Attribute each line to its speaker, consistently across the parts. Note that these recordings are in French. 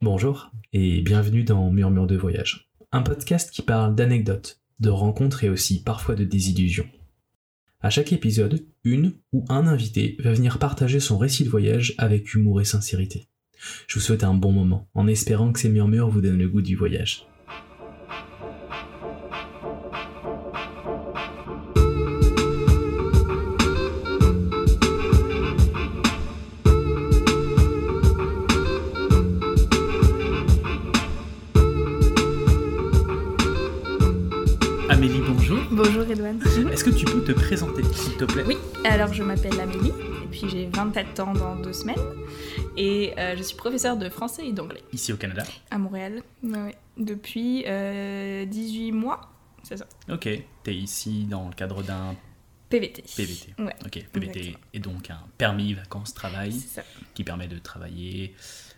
Speaker 1: Bonjour et bienvenue dans Murmure de voyage, un podcast qui parle d'anecdotes, de rencontres et aussi parfois de désillusions. À chaque épisode, une ou un invité va venir partager son récit de voyage avec humour et sincérité. Je vous souhaite un bon moment en espérant que ces murmures vous donnent le goût du voyage. Présenter, s'il te plaît
Speaker 2: Oui, alors je m'appelle Amélie, et puis j'ai 24 ans dans deux semaines, et euh, je suis professeure de français et d'anglais
Speaker 1: Ici au Canada.
Speaker 2: à Montréal, Ouais, depuis euh, 18 mois, c'est ça,
Speaker 1: Ok, t'es ici dans le cadre d'un
Speaker 2: PVT.
Speaker 1: PVT.
Speaker 2: Ouais,
Speaker 1: Ok, PVT
Speaker 2: Exactement.
Speaker 1: est donc un permis vacances-travail qui permet de travailler.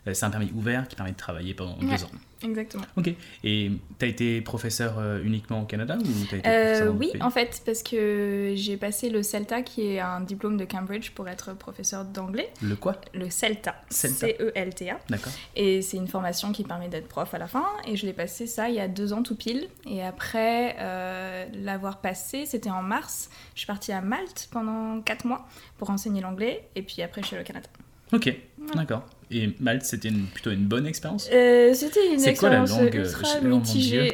Speaker 1: Euh, C'est un permis ouvert qui permet de travailler pendant
Speaker 2: Ouais.
Speaker 1: deux ans.
Speaker 2: exactement.
Speaker 1: Ok. Et t'as été professeur euh, uniquement au Canada ou t'as été
Speaker 2: Euh, oui, en fait, parce que j'ai passé le CELTA, qui est un diplôme de Cambridge pour être professeur d'anglais.
Speaker 1: Le quoi?
Speaker 2: Le CELTA,
Speaker 1: CELTA.
Speaker 2: C-E-L-T-A.
Speaker 1: D'accord.
Speaker 2: Et c'est une formation qui permet d'être prof à la fin. Et je l'ai passé ça il y a deux ans tout pile. Et après euh, l'avoir passé, c'était en mars. Je suis partie à Malte pendant quatre mois pour enseigner l'anglais. Et puis après, je suis allée au Canada.
Speaker 1: Ok, d'accord. Et Malte, c'était une- plutôt une bonne expérience?
Speaker 2: Euh, c'était une
Speaker 1: C'est quoi la
Speaker 2: expérience
Speaker 1: langue euh,
Speaker 2: ultra
Speaker 1: mon
Speaker 2: mitigée.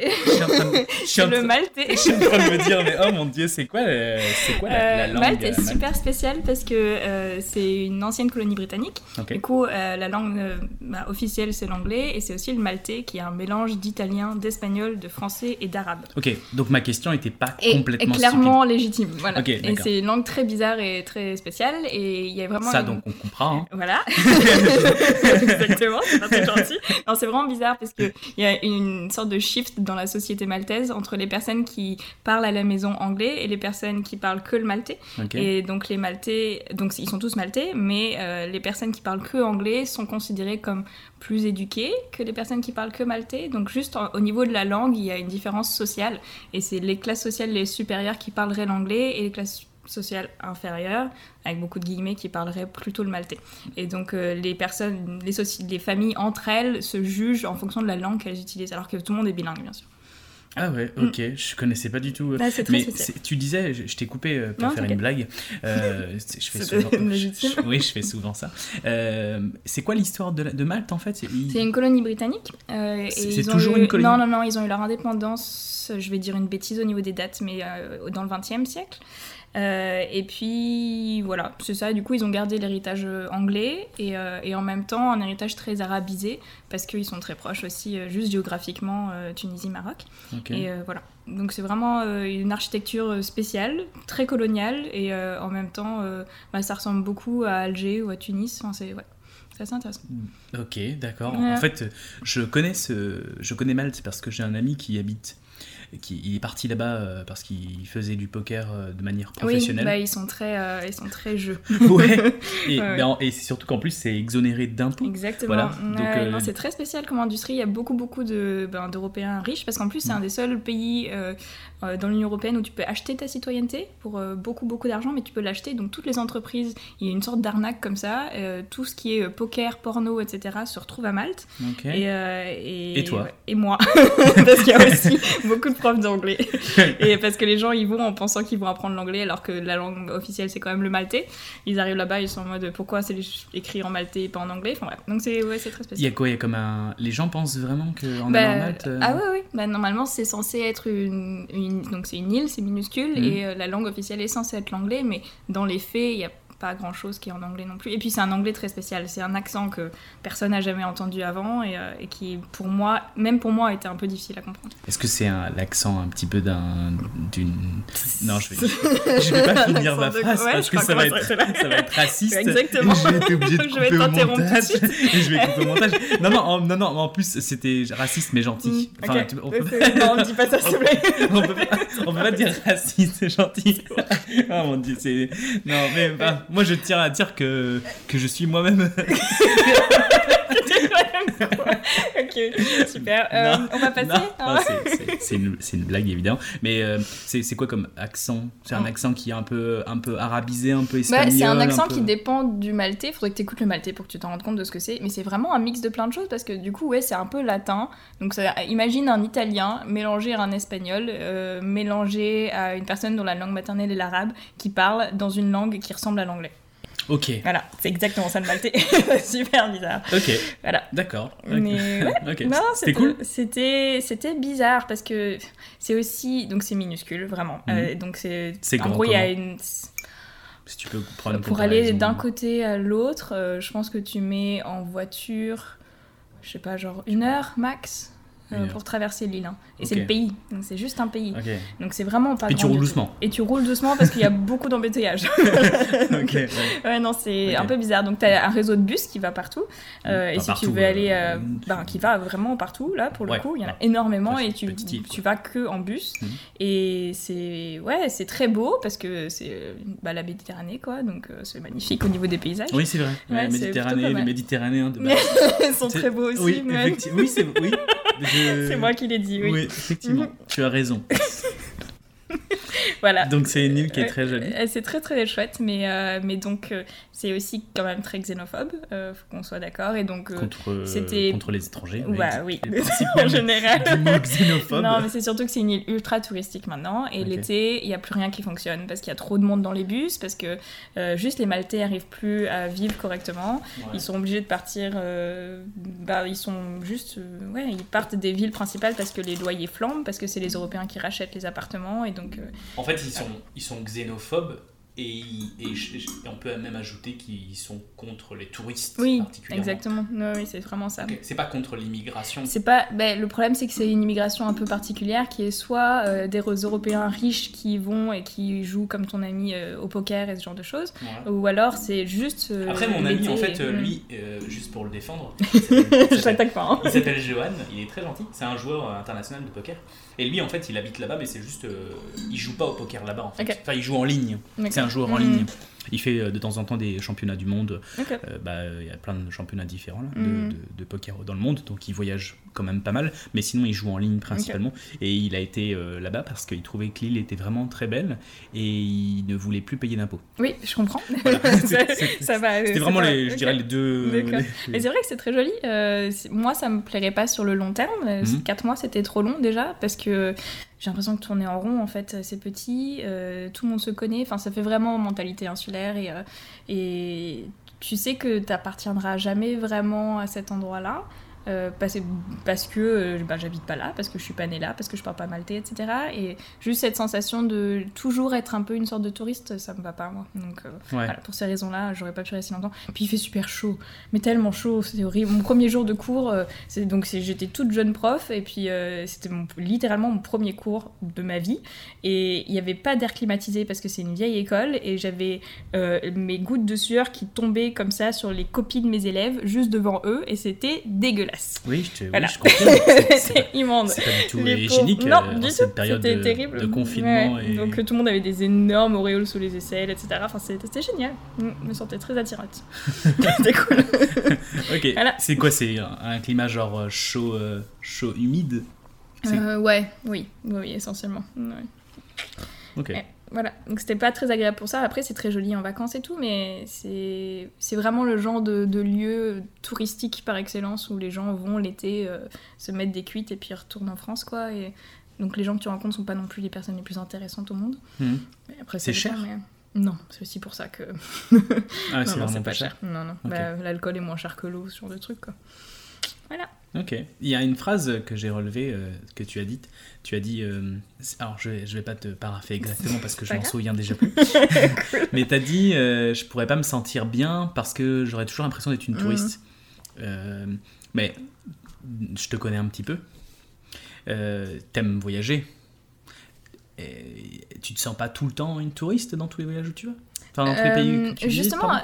Speaker 2: C'est le maltais.
Speaker 1: je suis en train de me dire, mais oh mon dieu, c'est quoi, euh, quoi la, la
Speaker 2: Euh,
Speaker 1: langue
Speaker 2: Malte est super spécial parce que euh, c'est une ancienne colonie britannique.
Speaker 1: Ok.
Speaker 2: Du coup, euh, la langue euh, bah, officielle c'est l'anglais et c'est aussi le maltais qui est un mélange d'italien, d'espagnol, de français et d'arabe.
Speaker 1: Ok, donc ma question n'était pas
Speaker 2: Et, et
Speaker 1: complètement
Speaker 2: clairement légitime. Voilà.
Speaker 1: Ok,
Speaker 2: et c'est une langue très bizarre et très spéciale et il y a vraiment
Speaker 1: stupide. Ça,
Speaker 2: une-
Speaker 1: donc, on comprend. hein.
Speaker 2: Voilà, exactement, c'est pas très gentil. Non, c'est vraiment bizarre parce qu'il y a une sorte de shift dans la société maltaise entre les personnes qui parlent à la maison anglais et les personnes qui parlent que le maltais. Et donc les maltais, donc ils sont tous maltais, mais euh, les personnes qui parlent que anglais sont considérées comme plus éduquées que les personnes qui parlent que maltais. Donc juste en- au niveau de la langue, il y a une différence sociale et c'est les classes sociales les supérieures qui parleraient l'anglais et les classes sociales inférieures, avec beaucoup de guillemets, qui parleraient plutôt le maltais. Et donc euh, les personnes, les, soci- les familles entre elles se jugent en fonction de la langue qu'elles utilisent, alors que tout le monde est bilingue bien sûr.
Speaker 1: Ah ouais, ok, je connaissais pas du tout. euh,
Speaker 2: très
Speaker 1: Mais tu disais, je, je t'ai coupé euh, pour
Speaker 2: Non,
Speaker 1: faire une blague. Euh, je fais souvent. je- oui, je fais souvent ça. Euh, c'est quoi l'histoire de, Malte en fait?
Speaker 2: C'est une colonie britannique.
Speaker 1: C'est- toujours
Speaker 2: eu-
Speaker 1: une colonie?
Speaker 2: Non, non, non, ils ont eu leur indépendance, je vais dire une bêtise au niveau des dates, mais dans le XXe siècle. Euh, et puis voilà, c'est ça. Du coup, ils ont gardé l'héritage euh, anglais et, euh, et en même temps un héritage très arabisé parce qu'ils sont très proches aussi, juste géographiquement, Tunisie-Maroc. Et voilà. Donc c'est vraiment une architecture spéciale, très coloniale et en même temps, bah, ça ressemble beaucoup à Alger ou à Tunis. Enfin, c'est ouais, c'est assez intéressant.
Speaker 1: Ok, d'accord.
Speaker 2: Ouais.
Speaker 1: En fait, je connais ce, je connais Malte parce que j'ai un ami qui y habite, qui il est parti là-bas euh, parce qu'il faisait du poker euh, de manière
Speaker 2: Oui,
Speaker 1: professionnelle.
Speaker 2: bah, ils sont très, euh, ils sont très jeux.
Speaker 1: ouais. Et,
Speaker 2: Ouais,
Speaker 1: et c'est surtout qu'en plus c'est exonéré d'impôts.
Speaker 2: Exactement.
Speaker 1: Voilà,
Speaker 2: Ouais,
Speaker 1: donc,
Speaker 2: c'est très spécial comme industrie. Il y a beaucoup, beaucoup de, ben, d'Européens riches parce qu'en plus, c'est un des seuls pays dans l'Union Européenne où tu peux acheter ta citoyenneté pour beaucoup, beaucoup d'argent, mais tu peux l'acheter. Donc, toutes les entreprises, il y a une sorte d'arnaque comme ça. Euh, tout ce qui est poker, porno, etc., se retrouve à Malte. Et, euh, et,
Speaker 1: Et toi
Speaker 2: ouais, Et moi. parce qu'il y a aussi beaucoup de profs d'anglais. et parce que les gens, ils vont en pensant qu'ils vont apprendre l'anglais alors que la langue officielle, c'est quand même le maltais. Ils arrivent là-bas, ils sont en mode pourquoi c'est écrit en maltais et pas en anglais? Enfin bref. Donc c'est ouais, très
Speaker 1: Il y
Speaker 2: spécial.
Speaker 1: a quoi? Il y a comme un. Les gens pensent vraiment qu'en
Speaker 2: Bah,
Speaker 1: allant Malte. euh,
Speaker 2: Ah ouais, ouais. Bah, normalement, c'est censé être une, une- Donc, c'est une île, c'est minuscule,
Speaker 1: Mhm.
Speaker 2: et euh, la langue officielle est censée être l'anglais, mais dans les faits, il n'y a pas grand chose qui est en anglais non plus. Et puis, c'est un anglais très spécial. C'est un accent que personne n'a jamais entendu avant, et, euh, et qui, pour moi, même pour moi, a été un peu difficile à comprendre.
Speaker 1: Est-ce que c'est l'accent un petit peu d'un. d'une. Non, je vais, je vais pas finir ma
Speaker 2: de-
Speaker 1: phrase
Speaker 2: ouais,
Speaker 1: parce
Speaker 2: je
Speaker 1: que ça va, être, ça va être raciste.
Speaker 2: Exactement.
Speaker 1: Obligé de
Speaker 2: Je vais t'interrompre suite.
Speaker 1: Et je vais couper au montage. Non, non, en, non, non, en plus, c'était raciste mais gentil.
Speaker 2: Mm,
Speaker 1: Enfin,
Speaker 2: ok.
Speaker 1: tu- on, peut,
Speaker 2: non, on dit pas ça, s'il te plaît.
Speaker 1: on peut pas, on peut pas dire raciste et gentil. Oh mon dieu, c'est. Non, mais bah, moi je tiens à dire que, je suis moi-même.
Speaker 2: ok, super. Euh,
Speaker 1: Non,
Speaker 2: on va passer hein
Speaker 1: c'est- une, blague évidemment. Mais euh, c'est quoi comme accent? C'est un
Speaker 2: Oh.
Speaker 1: accent qui est un peu, un peu arabisé, un peu
Speaker 2: Bah,
Speaker 1: espagnol
Speaker 2: c'est un accent
Speaker 1: peu-
Speaker 2: qui dépend du maltais. Faudrait que tu écoutes le maltais pour que tu t'en rendes compte de ce que c'est. Mais c'est vraiment un mix de plein de choses parce que du coup, ouais, c'est un peu latin. Donc, ça, imagine un italien mélangé à un espagnol, euh, mélangé à une personne dont la langue maternelle est l'arabe, qui parle dans une langue qui ressemble à l'anglais.
Speaker 1: Ok,
Speaker 2: Voilà, c'est exactement ça le maltais. Super bizarre.
Speaker 1: ok,
Speaker 2: Voilà.
Speaker 1: d'accord.
Speaker 2: Mais ouais,
Speaker 1: Ok,
Speaker 2: Non,
Speaker 1: c'était cool.
Speaker 2: C'était c'était bizarre parce que c'est aussi donc c'est minuscule vraiment.
Speaker 1: Mhm.
Speaker 2: Euh, donc c'est
Speaker 1: C'est
Speaker 2: en gros il y a une
Speaker 1: Si tu peux prendre
Speaker 2: pour aller d'un côté à l'autre, euh, je pense que tu mets en voiture, je sais pas genre une heure max. Euh, pour traverser l'île. hein. Et c'est le pays, donc c'est juste un pays. Donc c'est vraiment pas
Speaker 1: Puis tu roules doucement.
Speaker 2: Et tu roules doucement parce qu'il y a beaucoup d'embouteillages.
Speaker 1: ok. ouais.
Speaker 2: Ouais, non, c'est un peu bizarre. Donc, tu as un réseau de bus qui va partout. Euh,
Speaker 1: Pas
Speaker 2: et si
Speaker 1: partout,
Speaker 2: tu veux aller.
Speaker 1: euh,
Speaker 2: euh, ben, qui va vraiment partout, là, pour le
Speaker 1: Ouais.
Speaker 2: coup. Il y en a énormément et tu,
Speaker 1: quoi.
Speaker 2: tu vas que en bus.
Speaker 1: Mhm.
Speaker 2: Et c'est. Ouais, c'est très beau parce que c'est euh, bah, la Méditerranée, quoi. Donc, euh, c'est magnifique au niveau des paysages.
Speaker 1: Oui, c'est vrai.
Speaker 2: Ouais,
Speaker 1: Méditerranée, les. Méditerranéens de base.
Speaker 2: Ils sont très beaux aussi.
Speaker 1: Oui, c'est oui.
Speaker 2: C'est moi qui l'ai dit, oui.
Speaker 1: Oui, effectivement.
Speaker 2: Mhm.
Speaker 1: Tu as raison.
Speaker 2: Voilà.
Speaker 1: Donc c'est une île qui est très jolie.
Speaker 2: Euh, C'est très très chouette, mais, euh, mais donc euh, c'est aussi quand même très xénophobe, euh, faut qu'on soit d'accord. Et donc,
Speaker 1: Contre,
Speaker 2: c'était-
Speaker 1: contre les étrangers.
Speaker 2: bah oui, en général.
Speaker 1: xénophobe.
Speaker 2: Non, mais c'est surtout que c'est une île ultra touristique maintenant. Et l'été, il n'y a plus rien qui fonctionne parce qu'il y a trop de monde dans les bus, parce que juste les Maltais arrivent plus à vivre correctement.
Speaker 1: Ouais.
Speaker 2: Ils sont obligés de partir. bah, ils sont juste. ouais, ils partent des villes principales parce que les loyers flambent, parce que c'est les Européens qui rachètent les appartements. Et donc.
Speaker 3: En fait, ils sont, ils sont xénophobes et, ils- et je- et on peut même ajouter qu'ils sont contre les touristes
Speaker 2: oui,
Speaker 3: particulièrement.
Speaker 2: exactement. Oui, c'est vraiment ça.
Speaker 3: Ok, C'est pas contre l'immigration.
Speaker 2: C'est pas. Ben, le problème, c'est que c'est une immigration un peu particulière qui est soit euh, des Européens riches qui vont et qui jouent comme ton ami euh, au poker et ce genre de choses,
Speaker 3: Voilà.
Speaker 2: ou alors c'est juste. euh,
Speaker 3: Après, mon ami, en fait, euh, lui, juste pour le défendre,
Speaker 2: Je l'attaque pas. hein.
Speaker 3: il s'appelle Johan, il est très gentil, c'est un joueur international de poker. Et lui, en fait, il habite là-bas, mais c'est juste. il joue pas au poker là-bas, en fait. Enfin, il joue en ligne.
Speaker 1: C'est un joueur en
Speaker 2: Mm.
Speaker 1: ligne. Il fait euh, de temps en temps des championnats du monde. Euh, bah, Il y a plein de championnats différents là, de, de- de poker dans le monde, donc il voyage quand même pas mal. Mais sinon, il joue en ligne principalement. Et il a été euh, là-bas parce qu'il trouvait que l'île était vraiment très belle et il ne voulait plus payer d'impôts.
Speaker 2: Oui, je comprends.
Speaker 1: Voilà.
Speaker 2: ça, va.
Speaker 1: C'était vraiment, les, je dirais, les deux. Les-
Speaker 2: Mais c'est vrai que c'est très joli. Euh, moi, ça me plairait pas sur le long terme.
Speaker 1: Mhm.
Speaker 2: 4 mois, c'était trop long déjà parce que j'ai l'impression que tourner en rond, en fait, c'est petit. euh, tout le monde se connaît. Enfin, ça fait vraiment mentalité insulaire et, euh, et tu sais que t'appartiendras jamais vraiment à cet endroit-là. Euh, parce, parce que euh, bah, j'habite pas là, parce que je suis pas née là, parce que je parle pas maltais, etc. Et juste cette sensation de toujours être un peu une sorte de touriste, ça me va pas, moi. Donc, euh,
Speaker 1: Ouais.
Speaker 2: voilà, pour ces raisons-là, j'aurais pas pu rester longtemps. Puis il fait super chaud, mais tellement chaud, c'est horrible. Mon premier jour de cours, c'est donc j'étais toute jeune prof et puis c'était littéralement mon premier cours de ma vie et il n'y avait pas d'air climatisé parce que c'est une vieille école et j'avais mes gouttes de sueur qui tombaient comme ça sur les copies de mes élèves juste devant eux et c'était dégueulasse.
Speaker 1: Oui, je, te, oui,
Speaker 2: Voilà.
Speaker 1: je confirme. C'est-
Speaker 2: immonde.
Speaker 1: c'est pas du tout
Speaker 2: Les
Speaker 1: hygiénique
Speaker 2: pauvres-
Speaker 1: euh,
Speaker 2: Non,
Speaker 1: en
Speaker 2: du
Speaker 1: cette
Speaker 2: tout.
Speaker 1: période
Speaker 2: C'était
Speaker 1: de,
Speaker 2: terrible.
Speaker 1: de confinement.
Speaker 2: Ouais,
Speaker 1: Et...
Speaker 2: Donc euh, tout le monde avait des énormes auréoles sous les aisselles, etc. Enfin, c'était génial. Mm, Je me sentais très attirante. C'était cool.
Speaker 1: Ok,
Speaker 2: Voilà.
Speaker 1: c'est quoi C'est un, climat genre euh, chaud, euh, chaud humide?
Speaker 2: Euh, ouais, oui, oui, oui, essentiellement. Ouais.
Speaker 1: Ok.
Speaker 2: Ouais. Voilà, donc c'était pas très agréable pour ça. Après, c'est très joli en vacances et tout, mais c'est vraiment le genre de, de lieu touristique par excellence où les gens vont l'été euh, se mettre des cuites et puis retournent en France, quoi. Et donc les gens que tu rencontres sont pas non plus les personnes les plus intéressantes au monde. Mais après,
Speaker 1: C'est cher
Speaker 2: mais- Non, c'est aussi pour ça que.
Speaker 1: Ah, c'est vraiment pas cher.
Speaker 2: Non, non. Bah, L'alcool est moins cher que l'eau, ce genre de truc, quoi.
Speaker 1: Ok. Il y a une phrase que j'ai relevée, euh, que tu as dite. Tu as dit. euh, alors, je vais, je vais pas te parapher exactement parce que je m'en souviens déjà plus. Mais tu as dit euh, je pourrais pas me sentir bien parce que j'aurais toujours l'impression d'être une
Speaker 2: Mhm.
Speaker 1: touriste. Euh, mais je te connais un petit peu. Euh, T'aimes voyager. Et tu te sens pas tout le temps une touriste dans tous les voyages où tu vas? Enfin, les pays que tu
Speaker 2: justement, euh,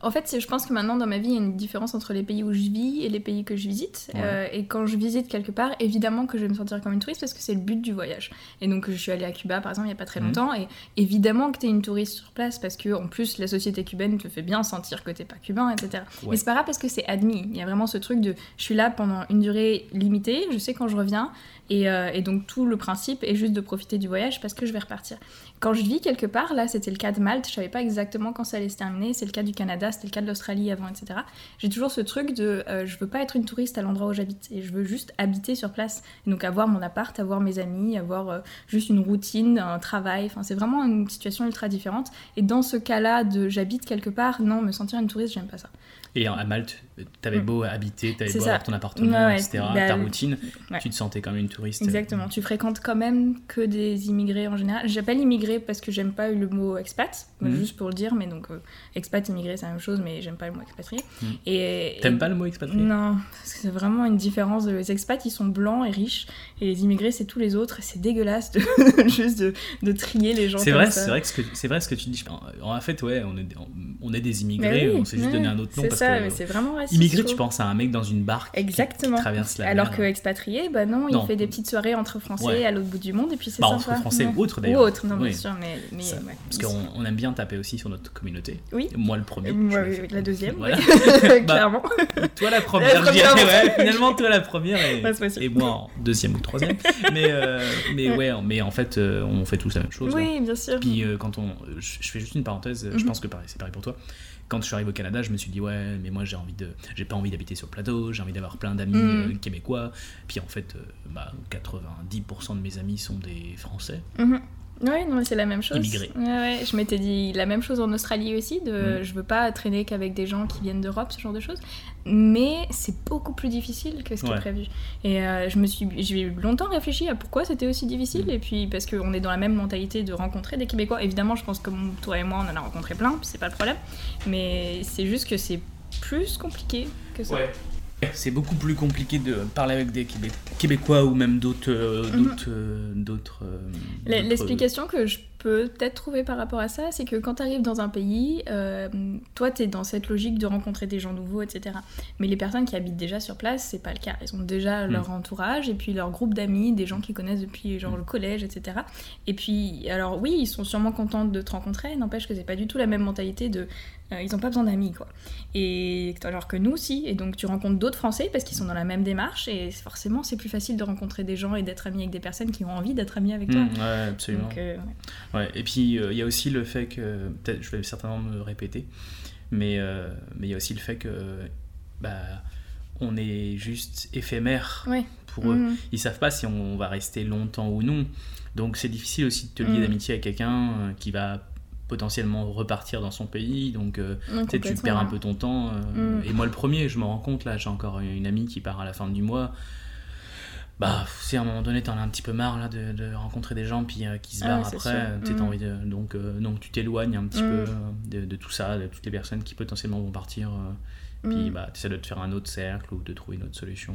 Speaker 2: en fait, je pense que maintenant dans ma vie, il y a une différence entre les pays où je vis et les pays que je visite.
Speaker 1: Ouais.
Speaker 2: Euh, et quand je visite quelque part, évidemment que je vais me sentir comme une touriste parce que c'est le but du voyage. Et donc, je suis allée à Cuba, par exemple, il n'y a pas très
Speaker 1: Mhm.
Speaker 2: longtemps. Et évidemment que tu es une touriste sur place parce que, en plus, la société cubaine te fait bien sentir que t'es pas cubain, etc.
Speaker 1: Ouais.
Speaker 2: Mais c'est pas grave parce que c'est admis. Il y a vraiment ce truc de je suis là pendant une durée limitée, je sais quand je reviens. Et, euh, et donc, tout le principe est juste de profiter du voyage parce que je vais repartir. Quand je vis quelque part, là c'était le cas de Malte, je savais pas exactement quand ça allait se terminer, c'est le cas du Canada, c'était le cas de l'Australie avant, etc. J'ai toujours ce truc de euh, je veux pas être une touriste à l'endroit où j'habite et je veux juste habiter sur place. Et donc avoir mon appart, avoir mes amis, avoir euh, juste une routine, un travail, enfin c'est vraiment une situation ultra différente. Et dans ce cas-là de j'habite quelque part, non, me sentir une touriste, j'aime pas ça.
Speaker 1: Et à Malte, t'avais
Speaker 2: Mm.
Speaker 1: beau habiter, t'avais beau
Speaker 2: ça.
Speaker 1: avoir ton appartement,
Speaker 2: Ouais,
Speaker 1: etc.,
Speaker 2: bah,
Speaker 1: ta routine,
Speaker 2: ouais.
Speaker 1: tu te sentais comme une touriste.
Speaker 2: Exactement, tu fréquentes quand même que des immigrés en général. J'appelle immigré parce que j'aime pas le mot expat,
Speaker 1: Mhm.
Speaker 2: juste pour le dire, mais donc euh, expat, immigré c'est la même chose, mais j'aime pas le mot expatrié.
Speaker 1: Mhm.
Speaker 2: Et,
Speaker 1: T'aimes pas le mot expatrié?
Speaker 2: Non, parce que c'est vraiment une différence. Les expats ils sont blancs et riches, et les immigrés c'est tous les autres, c'est dégueulasse de juste de, de trier les gens
Speaker 1: C'est vrai, c'est vrai, que ce que c'est vrai ce que tu dis. En fait, ouais, on est, on est des
Speaker 2: Mais
Speaker 1: immigrés,
Speaker 2: oui,
Speaker 1: on s'est juste donné un autre nom parce
Speaker 2: ça,
Speaker 1: que
Speaker 2: mais c'est vraiment raciste.
Speaker 1: immigré, tu penses à un mec dans une barque qui-
Speaker 2: Exactement.
Speaker 1: qui traverse la
Speaker 2: Alors
Speaker 1: mer.
Speaker 2: que expatrié, bah non,
Speaker 1: Non.
Speaker 2: il fait des petites soirées entre Français
Speaker 1: Ouais.
Speaker 2: à l'autre bout du monde et puis c'est
Speaker 1: Bah,
Speaker 2: sympa.
Speaker 1: entre Français ou autres
Speaker 2: Ou
Speaker 1: d'ailleurs.
Speaker 2: autres, non,
Speaker 1: Oui.
Speaker 2: bien sûr, mais, mais
Speaker 1: Ça,
Speaker 2: ouais.
Speaker 1: Parce qu'on on aime bien taper aussi sur notre communauté.
Speaker 2: Oui.
Speaker 1: Moi le premier.
Speaker 2: Oui, oui, la deuxième,
Speaker 1: Voilà. Bah,
Speaker 2: clairement.
Speaker 1: Toi la première,
Speaker 2: La
Speaker 1: ouais, finalement toi la première et, moi en deuxième ou troisième. mais euh, mais ouais, mais en fait euh, on fait tous la même chose. hein.
Speaker 2: Oui, bien sûr.
Speaker 1: Puis euh, quand on, je fais juste une parenthèse, je
Speaker 2: Mhm.
Speaker 1: pense que c'est pareil pour toi. Quand je suis arrivé au Canada, je me suis dit ouais, mais moi j'ai envie de, j'ai pas envie d'habiter sur le plateau, j'ai envie d'avoir plein d'amis
Speaker 2: Mhm.
Speaker 1: euh, québécois. Puis en fait, euh, bah, 90% de mes amis sont des Français.
Speaker 2: Mhm. Ouais, non, c'est la même chose. Ouais, ouais, je m'étais dit la même chose en Australie aussi. De,
Speaker 1: Mm.
Speaker 2: Je veux pas traîner qu'avec des gens qui viennent d'Europe, ce genre de choses. Mais c'est beaucoup plus difficile que ce qui
Speaker 1: Ouais.
Speaker 2: est prévu. Et euh, je me suis, j'ai longtemps réfléchi à pourquoi c'était aussi difficile.
Speaker 1: Mm.
Speaker 2: Et puis parce qu'on est dans la même mentalité de rencontrer des Québécois. Évidemment, je pense que toi et moi, on en a rencontré plein, c'est pas le problème. Mais c'est juste que c'est plus compliqué que ça.
Speaker 1: C'est beaucoup plus compliqué de parler avec des Québé- Québécois ou même d'autres, euh,
Speaker 2: Mhm.
Speaker 1: d'autres, euh, euh, d'autres-
Speaker 2: L'explication que je peux peut-être trouver par rapport à ça, c'est que quand tu arrives dans un pays, euh, toi, tu es dans cette logique de rencontrer des gens nouveaux, etc. Mais les personnes qui habitent déjà sur place, c'est pas le cas. Ils ont déjà leur entourage et puis leur groupe d'amis, des gens qu'ils connaissent depuis genre
Speaker 1: Mm.
Speaker 2: le collège, etc. Et puis, alors oui, ils sont sûrement contents de te rencontrer, n'empêche que c'est pas du tout la même mentalité de. Euh, ils ont pas besoin d'amis, quoi. Et alors que nous, si. Et donc, tu rencontres d'autres Français parce qu'ils sont dans la même démarche et forcément, c'est plus facile de rencontrer des gens et d'être ami avec des personnes qui ont envie d'être amis avec toi.
Speaker 1: Mm, ouais, absolument.
Speaker 2: Donc, euh,
Speaker 1: Ouais, et puis euh, il y a aussi le fait que, peut-être je vais certainement me répéter, mais mais il y a aussi le fait que bah, on est juste éphémère pour eux.
Speaker 2: Mhm.
Speaker 1: Ils savent pas si on va rester longtemps ou non. Donc c'est difficile aussi de te lier
Speaker 2: Mhm.
Speaker 1: d'amitié avec quelqu'un qui va potentiellement repartir dans son pays. Donc euh, tu tu perds un peu ton temps. euh,
Speaker 2: Mm.
Speaker 1: Et moi, le premier, je me rends compte, là, j'ai encore une amie qui part à la fin du mois. Bah, c'est à un moment donné, t'en as un petit peu marre là, de, de rencontrer des gens puis, euh, qui se
Speaker 2: Ah
Speaker 1: barrent après.
Speaker 2: Mm.
Speaker 1: envie de, donc, euh, donc tu t'éloignes un petit
Speaker 2: Mm.
Speaker 1: peu euh, de, de tout ça, de toutes les personnes qui potentiellement vont partir. Puis
Speaker 2: Mm.
Speaker 1: bah, tu essaies de te faire un autre cercle ou de trouver une autre solution,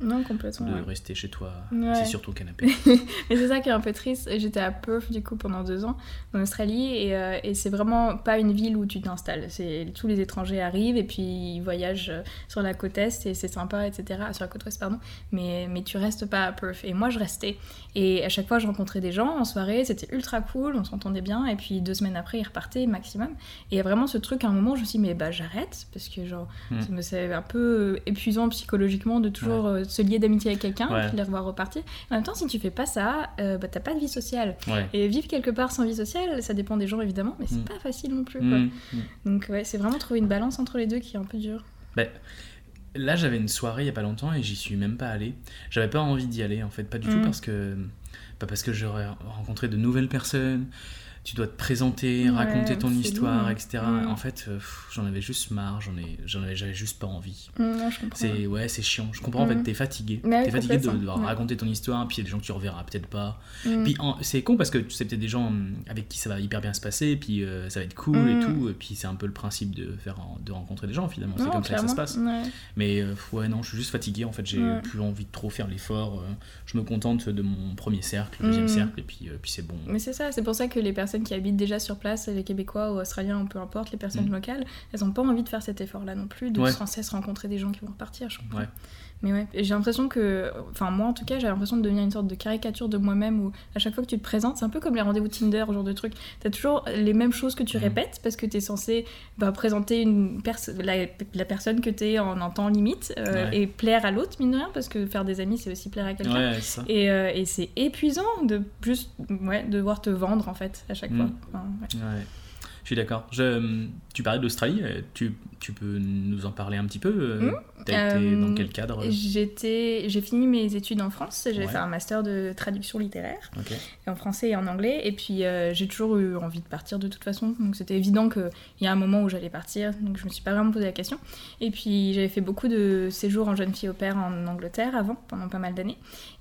Speaker 2: Non, complètement.
Speaker 1: de
Speaker 2: ouais.
Speaker 1: rester chez toi,
Speaker 2: Ouais.
Speaker 1: c'est sur ton canapé.
Speaker 2: Mais c'est ça qui est un peu triste. J'étais à Perth du coup pendant deux ans en Australie et, euh, et c'est vraiment pas une ville où tu t'installes. Tous les étrangers arrivent et puis ils voyagent euh, sur la côte est et c'est sympa, etc. Ah, Sur la côte ouest, pardon. Mais, mais tu restes pas à Perth. Et moi je restais. Et à chaque fois je rencontrais des gens en soirée, c'était ultra cool, on s'entendait bien. Et puis deux semaines après ils repartaient maximum. Et il y a vraiment ce truc à un moment je me suis dit mais bah j'arrête parce que genre
Speaker 1: Mm.
Speaker 2: me- c'est un peu euh, épuisant psychologiquement de toujours euh, se lier d'amitié avec quelqu'un
Speaker 1: Ouais.
Speaker 2: et puis les revoir repartir. En même temps, si tu fais pas ça, euh, bah, t'as pas de vie sociale.
Speaker 1: Ouais.
Speaker 2: Et vivre quelque part sans vie sociale, ça dépend des gens évidemment, mais c'est
Speaker 1: Mm.
Speaker 2: pas facile non plus. quoi.
Speaker 1: Mm, mm.
Speaker 2: Donc ouais, c'est vraiment trouver une balance entre les deux qui est un peu dur.
Speaker 1: Ben, là, j'avais une soirée il y a pas longtemps et j'y suis même pas allé. J'avais pas envie d'y aller en fait, pas du tout
Speaker 2: Mm.
Speaker 1: parce que pas parce que j'aurais rencontré de nouvelles personnes, tu dois te présenter,
Speaker 2: Ouais,
Speaker 1: raconter ton
Speaker 2: c'est
Speaker 1: histoire, etc.
Speaker 2: Mm.
Speaker 1: En fait, euh, j'en avais juste marre, j'en ai, j'en avais, j'avais juste pas envie.
Speaker 2: Comprends.
Speaker 1: C'est ouais, c'est chiant. Je comprends en
Speaker 2: Mm.
Speaker 1: fait, t'es fatigué. T'es fatigué de, de raconter ton histoire, puis il y a des gens que tu reverras peut-être pas.
Speaker 2: Mm.
Speaker 1: Puis c'est con parce que sais peut-être des gens avec qui ça va hyper bien se passer, puis euh, ça va être cool
Speaker 2: Mm.
Speaker 1: et tout. Et puis c'est un peu le principe de faire de rencontrer des gens finalement. C'est comme ça que ça se passe.
Speaker 2: ouais.
Speaker 1: Mais euh, ouais, non, je suis juste fatigué. En fait, j'ai plus envie de trop faire l'effort. je me contente de mon premier cercle, le deuxième
Speaker 2: Mm.
Speaker 1: cercle, et puis, puis c'est bon.
Speaker 2: Mais c'est ça, c'est pour ça que les personnes qui habitent déjà sur place, les Québécois ou Australiens, ou peu importe, les personnes
Speaker 1: Mm.
Speaker 2: locales, elles n'ont pas envie de faire cet effort-là non plus, de
Speaker 1: Ouais.
Speaker 2: sans cesse rencontrer des gens qui vont repartir, je comprends.
Speaker 1: Ouais.
Speaker 2: Mais ouais, j'ai l'impression que, enfin moi en tout cas, j'ai l'impression de devenir une sorte de caricature de moi-même où à chaque fois que tu te présentes, c'est un peu comme les rendez-vous Tinder, genre de truc. T'as toujours les mêmes choses que tu
Speaker 1: Mhm.
Speaker 2: répètes parce que t'es censé bah, présenter une pers- la, la personne que t'es en en temps limite euh,
Speaker 1: Ouais.
Speaker 2: et plaire à l'autre, mine de rien, parce que faire des amis, c'est aussi plaire à quelqu'un.
Speaker 1: Ouais.
Speaker 2: Et, euh, et c'est épuisant de juste ouais, devoir te vendre en fait à chaque
Speaker 1: Mm.
Speaker 2: fois. Enfin, ouais.
Speaker 1: Ouais. Je suis d'accord. Je, tu parlais d'Australie, euh, tu, tu peux nous en parler un petit peu euh, T'as été
Speaker 2: Euh,
Speaker 1: dans quel cadre?
Speaker 2: J'étais, j'ai fini mes études en France. J'ai
Speaker 1: Ouais.
Speaker 2: fait un master de traduction littéraire en français et en anglais. Et puis euh, j'ai toujours eu envie de partir de toute façon. Donc c'était évident qu'il y a un moment où j'allais partir. Donc je me suis pas vraiment posé la question. Et puis j'avais fait beaucoup de séjours en jeune fille au père en Angleterre avant, pendant pas mal d'années.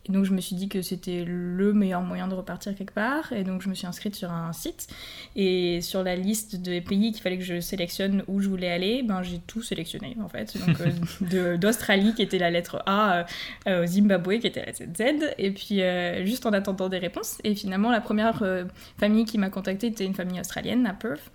Speaker 2: Et donc je me suis dit que c'était le meilleur moyen de repartir quelque part. Et donc je me suis inscrite sur un site. Et sur la liste des pays qu'il fallait que je sélectionne où je voulais aller, ben j'ai tout sélectionné en fait. Donc euh, d'Australie qui était la lettre A, euh, au Zimbabwe qui était la lettre Z. Et puis euh, juste en attendant des réponses. Et finalement la première famille qui m'a contactée était une famille australienne à Perth.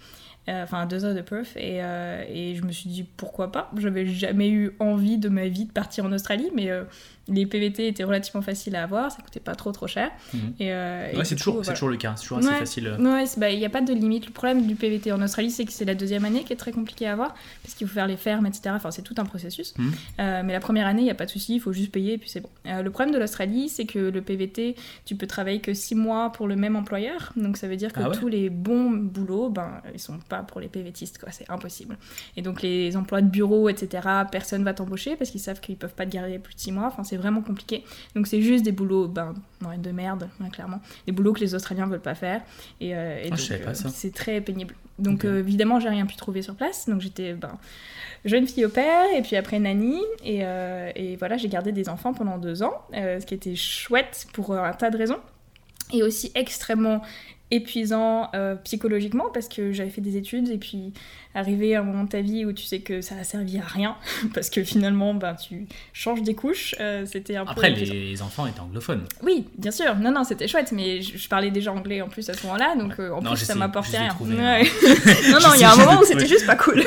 Speaker 2: Enfin, à deux heures de Perth, et, euh, et je me suis dit pourquoi pas? J'avais jamais eu envie de ma vie de partir en Australie, mais euh, les PVT étaient relativement faciles à avoir, ça coûtait pas trop trop cher.
Speaker 1: Mhm.
Speaker 2: Et, euh,
Speaker 1: Ouais, c'est toujours,
Speaker 2: voilà.
Speaker 1: toujours le cas. C'est toujours assez facile. euh.
Speaker 2: Ouais, bah, il n'y a pas de limite. Le problème du PVT en Australie, c'est que c'est la deuxième année qui est très compliquée à avoir, parce qu'il faut faire les fermes, etc. Enfin, c'est tout un processus.
Speaker 1: Mhm.
Speaker 2: Euh, mais la première année, il n'y a pas de souci, il faut juste payer et puis c'est bon. Euh, le problème de l'Australie, c'est que le PVT, tu peux travailler que 6 mois pour le même employeur. Donc ça veut dire que
Speaker 1: Ah ouais
Speaker 2: tous les bons boulots, ben, ils sont pas pour les PVTistes, quoi. C'est impossible. Et donc les emplois de bureau, etc., personne va t'embaucher parce qu'ils savent qu'ils peuvent pas te garder plus de 6 mois. Enfin, c'est vraiment compliqué. Donc c'est juste des boulots ben, ouais, de merde, ouais, clairement. Des boulots que les Australiens veulent pas faire. Et, euh, et
Speaker 1: Ah,
Speaker 2: donc, euh, c'est très pénible. Donc euh, évidemment, j'ai rien pu trouver sur place. Donc j'étais ben, jeune fille au père et puis après nanny. Et, et voilà, j'ai gardé des enfants pendant deux ans, ce qui était chouette pour un tas de raisons. Et aussi extrêmement épuisant euh, psychologiquement parce que j'avais fait des études et puis arriver à un moment de ta vie où tu sais que ça a servi à rien parce que finalement ben, tu changes des couches euh, c'était un
Speaker 1: Après, les enfants étaient anglophones.
Speaker 2: Oui, bien sûr. Non, non, c'était chouette, mais je, je parlais déjà anglais en plus à ce moment-là, donc euh, en
Speaker 1: Non,
Speaker 2: plus ça m'apportait rien. Ouais. non, non, il y a un moment où c'était juste pas cool.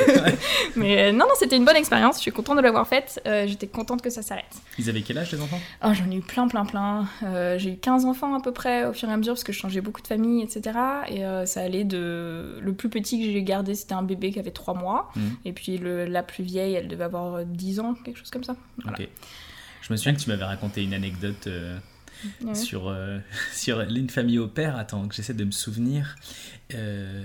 Speaker 2: mais euh, non, non, c'était une bonne expérience. Je suis contente de l'avoir faite. Euh, J'étais contente que ça s'arrête.
Speaker 1: Ils avaient quel âge, les enfants?
Speaker 2: Oh, j'en ai eu plein, plein, plein. J'ai eu 15 enfants à peu près au fur et à mesure parce que je changeais beaucoup de famille, etc. Et ça allait de. Le plus petit que j'ai gardé, c'était un bébé qui avait 3 mois.
Speaker 1: Mhm.
Speaker 2: Et puis le, la plus vieille, elle devait avoir 10 ans, quelque chose comme ça. Voilà.
Speaker 1: Je me souviens que tu m'avais raconté une anecdote euh,
Speaker 2: Ouais.
Speaker 1: sur, euh, sur une famille au père. Attends, que j'essaie de me souvenir. Euh,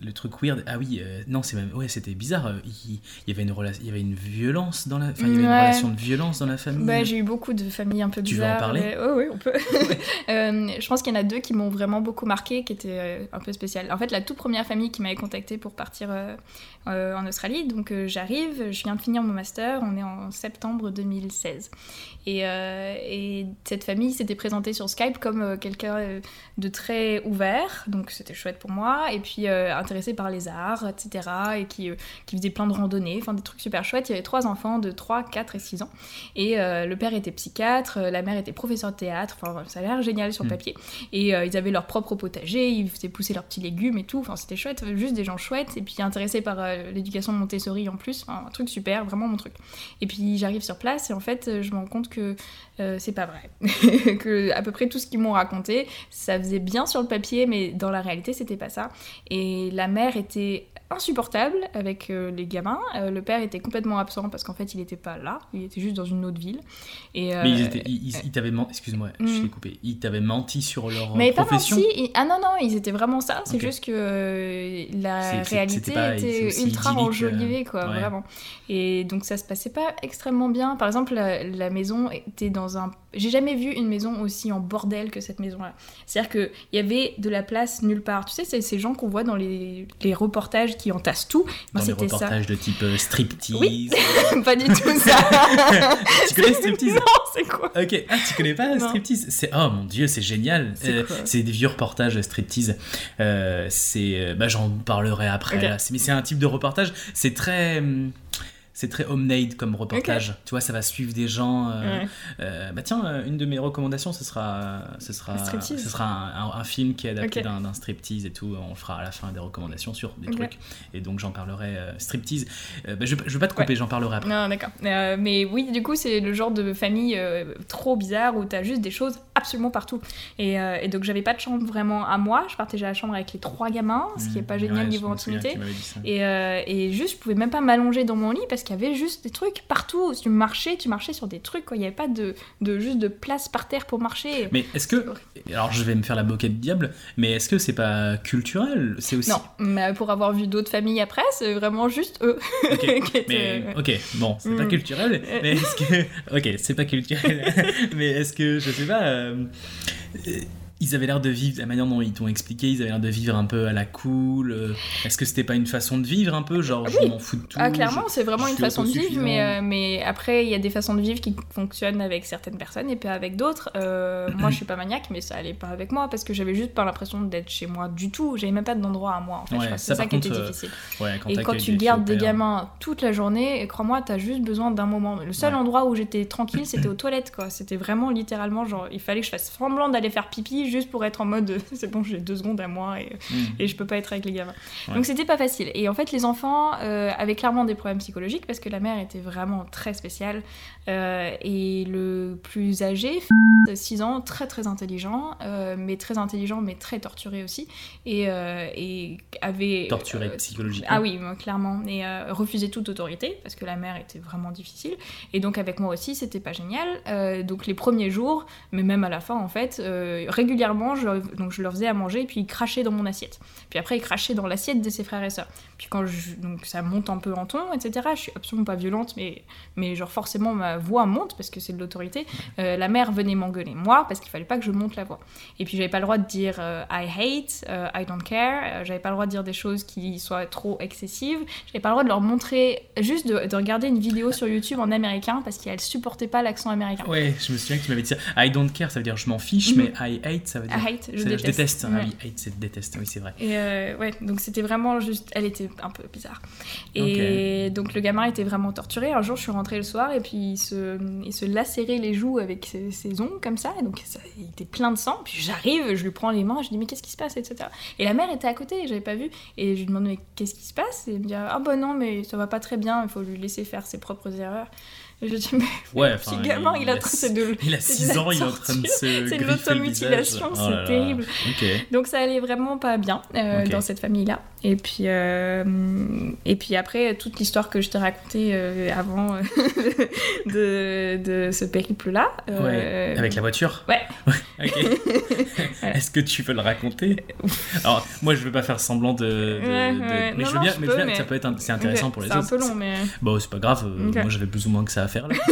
Speaker 1: le truc weird. Ah oui, euh, non, c'est même. Ouais, c'était bizarre. euh, Il, il y avait une relation, il y avait une violence dans la. Enfin, il y avait une relation de violence dans la famille.
Speaker 2: Bah, j'ai eu beaucoup de familles un peu
Speaker 1: Tu veux en parler
Speaker 2: mais- Ouais, ouais, on peut. Euh, je pense qu'il y en a deux qui m'ont vraiment beaucoup marqué, qui étaient un peu spéciales. En fait, la toute première famille qui m'avait contactée pour partir euh, en Australie, donc j'arrive, je viens de finir mon master, on est en septembre 2016. Et, et cette famille s'était présentée sur Skype comme quelqu'un de très ouvert, donc c'était chouette pour moi, et puis euh, intéressé par les arts, etc., et qui, euh, qui faisait plein de randonnées, enfin des trucs super chouettes. Il y avait trois enfants de 3, 4 et 6 ans. Et euh, le père était psychiatre, euh, la mère était professeure de théâtre, enfin ça a l'air génial sur le
Speaker 1: Mm.
Speaker 2: papier. Et ils avaient leur propre potager, ils faisaient pousser leurs petits légumes et tout, enfin c'était chouette, juste des gens chouettes, et puis intéressés par l'éducation de Montessori en plus, enfin, un truc super, vraiment mon truc. Et puis j'arrive sur place et en fait je me rends compte que euh, c'est pas vrai. que à peu près tout ce qu'ils m'ont raconté, ça faisait bien sur le papier, mais dans la réalité c'était pas ça. Et la mère était insupportable avec euh, les gamins. Euh, le père était complètement absent parce qu'en fait, il n'était pas là. Il était juste dans une autre ville. Et,
Speaker 1: Mais ils
Speaker 2: euh,
Speaker 1: étaient, ils, ils t'avaient menti, excuse-moi, je
Speaker 2: Mm.
Speaker 1: t'ai coupé. Ils t'avaient menti sur leur
Speaker 2: Mais pas
Speaker 1: profession.
Speaker 2: menti. ils- Ah non, non, ils étaient vraiment ça. C'est juste que euh, la réalité
Speaker 1: pas-
Speaker 2: était ultra enjolivée, quoi,
Speaker 1: euh, ouais.
Speaker 2: vraiment. Et donc ça se passait pas extrêmement bien. Par exemple, la, la maison était dans un. J'ai jamais vu une maison aussi en bordel que cette maison-là. C'est-à-dire qu'il y avait de la place nulle part. Tu sais, c'est ces gens qu'on voit dans les, les reportages qui entassent tout.
Speaker 1: Dans
Speaker 2: Moi,
Speaker 1: les
Speaker 2: ça.
Speaker 1: reportages de type euh, striptease.
Speaker 2: Oui. pas du tout ça.
Speaker 1: tu connais striptease
Speaker 2: non, c'est quoi?
Speaker 1: Ok, ah tu connais pas
Speaker 2: Non.
Speaker 1: striptease? C'est oh mon dieu, c'est génial.
Speaker 2: C'est
Speaker 1: Euh, des vieux reportages striptease. Euh, c'est euh, bah j'en parlerai après. Là. Mais c'est un type de reportage. C'est très hum, c'est très homemade comme reportage. Tu vois, ça va suivre des gens. euh,
Speaker 2: Ouais.
Speaker 1: euh, bah tiens, euh, une de mes recommandations, ce sera, ce sera, ce sera un, un- un film qui est adapté d'un striptease et tout. On fera à la fin des recommandations sur des trucs. Et donc j'en parlerai euh, striptease. Bah, je, je vais pas te couper,
Speaker 2: Ouais.
Speaker 1: j'en parlerai après.
Speaker 2: Non, d'accord. Mais oui, du coup, c'est le genre de famille trop bizarre où t'as juste des choses absolument partout. Et, et donc, j'avais pas de chambre vraiment à moi. Je partageais la chambre avec les trois gamins, ce qui est pas
Speaker 1: Mmh,
Speaker 2: génial
Speaker 1: ouais,
Speaker 2: niveau intimité. Et, et juste, je pouvais même pas m'allonger dans mon lit parce qu'il y avait juste des trucs partout. Si tu marchais, tu marchais sur des trucs, quoi. Il y avait pas de, de juste de place par terre pour marcher.
Speaker 1: Mais est-ce que. Alors je vais me faire la moquette diable, mais est-ce que c'est pas culturel? C'est aussi.
Speaker 2: Non, mais pour avoir vu d'autres familles après, c'est vraiment juste eux.
Speaker 1: Ok,
Speaker 2: étaient-
Speaker 1: Mais ok, bon, c'est pas
Speaker 2: Mm.
Speaker 1: culturel, mais est-ce que. Ok, c'est pas culturel, mais est-ce que, je sais pas. euh, euh, Ils avaient l'air de vivre, la manière dont ils t'ont expliqué, ils avaient l'air de vivre un peu à la cool. euh, Est-ce que c'était pas une façon de vivre un peu Genre, je
Speaker 2: Oui.
Speaker 1: m'en fous de tout.
Speaker 2: Ah, clairement,
Speaker 1: je-
Speaker 2: c'est vraiment
Speaker 1: je
Speaker 2: une façon de vivre, mais, euh, mais après, il y a des façons de vivre qui fonctionnent avec certaines personnes et pas avec d'autres. Euh, moi, je suis pas maniaque, mais ça allait pas avec moi parce que j'avais juste pas l'impression d'être chez moi du tout. J'avais même pas d'endroit à moi, en fait.
Speaker 1: Ouais,
Speaker 2: Je crois que
Speaker 1: ça,
Speaker 2: c'est ça
Speaker 1: par
Speaker 2: qui était
Speaker 1: euh,
Speaker 2: difficile.
Speaker 1: Ouais, quand
Speaker 2: Et quand tu
Speaker 1: des
Speaker 2: gardes des gamins toute la journée, crois-moi, t'as juste besoin d'un moment. Le seul
Speaker 1: Ouais.
Speaker 2: endroit où j'étais tranquille, c'était aux toilettes, quoi. C'était vraiment littéralement genre, il fallait que je fasse semblant d'aller faire pipi juste pour être en mode, c'est bon, j'ai deux secondes à moi et
Speaker 1: Mm.
Speaker 2: et je peux pas être avec les gamins.
Speaker 1: Ouais.
Speaker 2: Donc c'était pas facile. Et en fait, les enfants euh, avaient clairement des problèmes psychologiques parce que la mère était vraiment très spéciale. Euh, et le plus âgé, 6 ans, très très intelligent, euh, mais très intelligent, mais très torturé aussi. Et, et avait.
Speaker 1: Torturé psychologiquement.
Speaker 2: ah oui, clairement. Et refusait toute autorité parce que la mère était vraiment difficile. Et donc avec moi aussi, c'était pas génial. Donc les premiers jours, mais même à la fin en fait, euh, régulièrement, je, donc je leur faisais à manger et puis ils crachaient dans mon assiette. Puis après ils crachaient dans l'assiette de ses frères et sœurs. Puis quand je, donc ça monte un peu en ton, etc. Je suis absolument pas violente, mais mais genre forcément ma voix monte parce que c'est de l'autorité. Euh, la mère venait m'engueuler moi parce qu'il fallait pas que je monte la voix. Et puis j'avais pas le droit de dire euh, I hate, euh, I don't care. J'avais pas le droit de dire des choses qui soient trop excessives. J'avais pas le droit de leur montrer juste de, de regarder une vidéo sur YouTube en américain parce qu'elles supportaient pas l'accent américain.
Speaker 1: Ouais, je me souviens que tu m'avais dit ça. I don't care, ça veut dire je m'en fiche,
Speaker 2: Mhm.
Speaker 1: mais I hate, ça veut dire.
Speaker 2: Hate, je déteste.
Speaker 1: Ah
Speaker 2: Ouais.
Speaker 1: oui, hate, c'est déteste, oui, c'est vrai.
Speaker 2: Et euh, ouais, donc c'était vraiment juste. Elle était un peu bizarre. Et donc le gamin était vraiment torturé. Un jour, je suis rentrée le soir et puis il se, il se lacérait les joues avec ses, ses ongles comme ça. Et donc ça, il était plein de sang. Puis j'arrive, je lui prends les mains, je dis mais qu'est-ce qui se passe, etc. Et la mère était à côté, j'avais pas vu. Et je lui demande mais qu'est-ce qui se passe? Et elle me dit ah bah non, mais ça va pas très bien, il faut lui laisser faire ses propres erreurs. Je dis mais
Speaker 1: Ouais,
Speaker 2: petit gamin, il, a,
Speaker 1: a
Speaker 2: c'est de,
Speaker 1: Il a
Speaker 2: c'est de
Speaker 1: 6
Speaker 2: la
Speaker 1: ans, il est en train de se.
Speaker 2: c'est de l'automutilation.
Speaker 1: Oh
Speaker 2: c'est
Speaker 1: là.
Speaker 2: terrible. Donc ça allait vraiment pas bien euh, dans cette famille-là. Et puis, euh, et puis après, toute l'histoire que je t'ai racontée euh, avant de, de ce périple-là.
Speaker 1: Ouais. Avec la voiture
Speaker 2: Ouais.
Speaker 1: ok. Est-ce que tu peux le raconter Alors, moi, je veux pas faire semblant de. de-
Speaker 2: Ouais,
Speaker 1: de-
Speaker 2: ouais.
Speaker 1: Mais
Speaker 2: Non,
Speaker 1: je veux bien, mais
Speaker 2: peux,
Speaker 1: je veux bien,
Speaker 2: mais-
Speaker 1: ça peut être, c'est intéressant pour les
Speaker 2: C'est un
Speaker 1: autres.
Speaker 2: peu long, mais.
Speaker 1: Bon, c'est pas grave. Moi, j'avais plus ou moins que ça à faire là.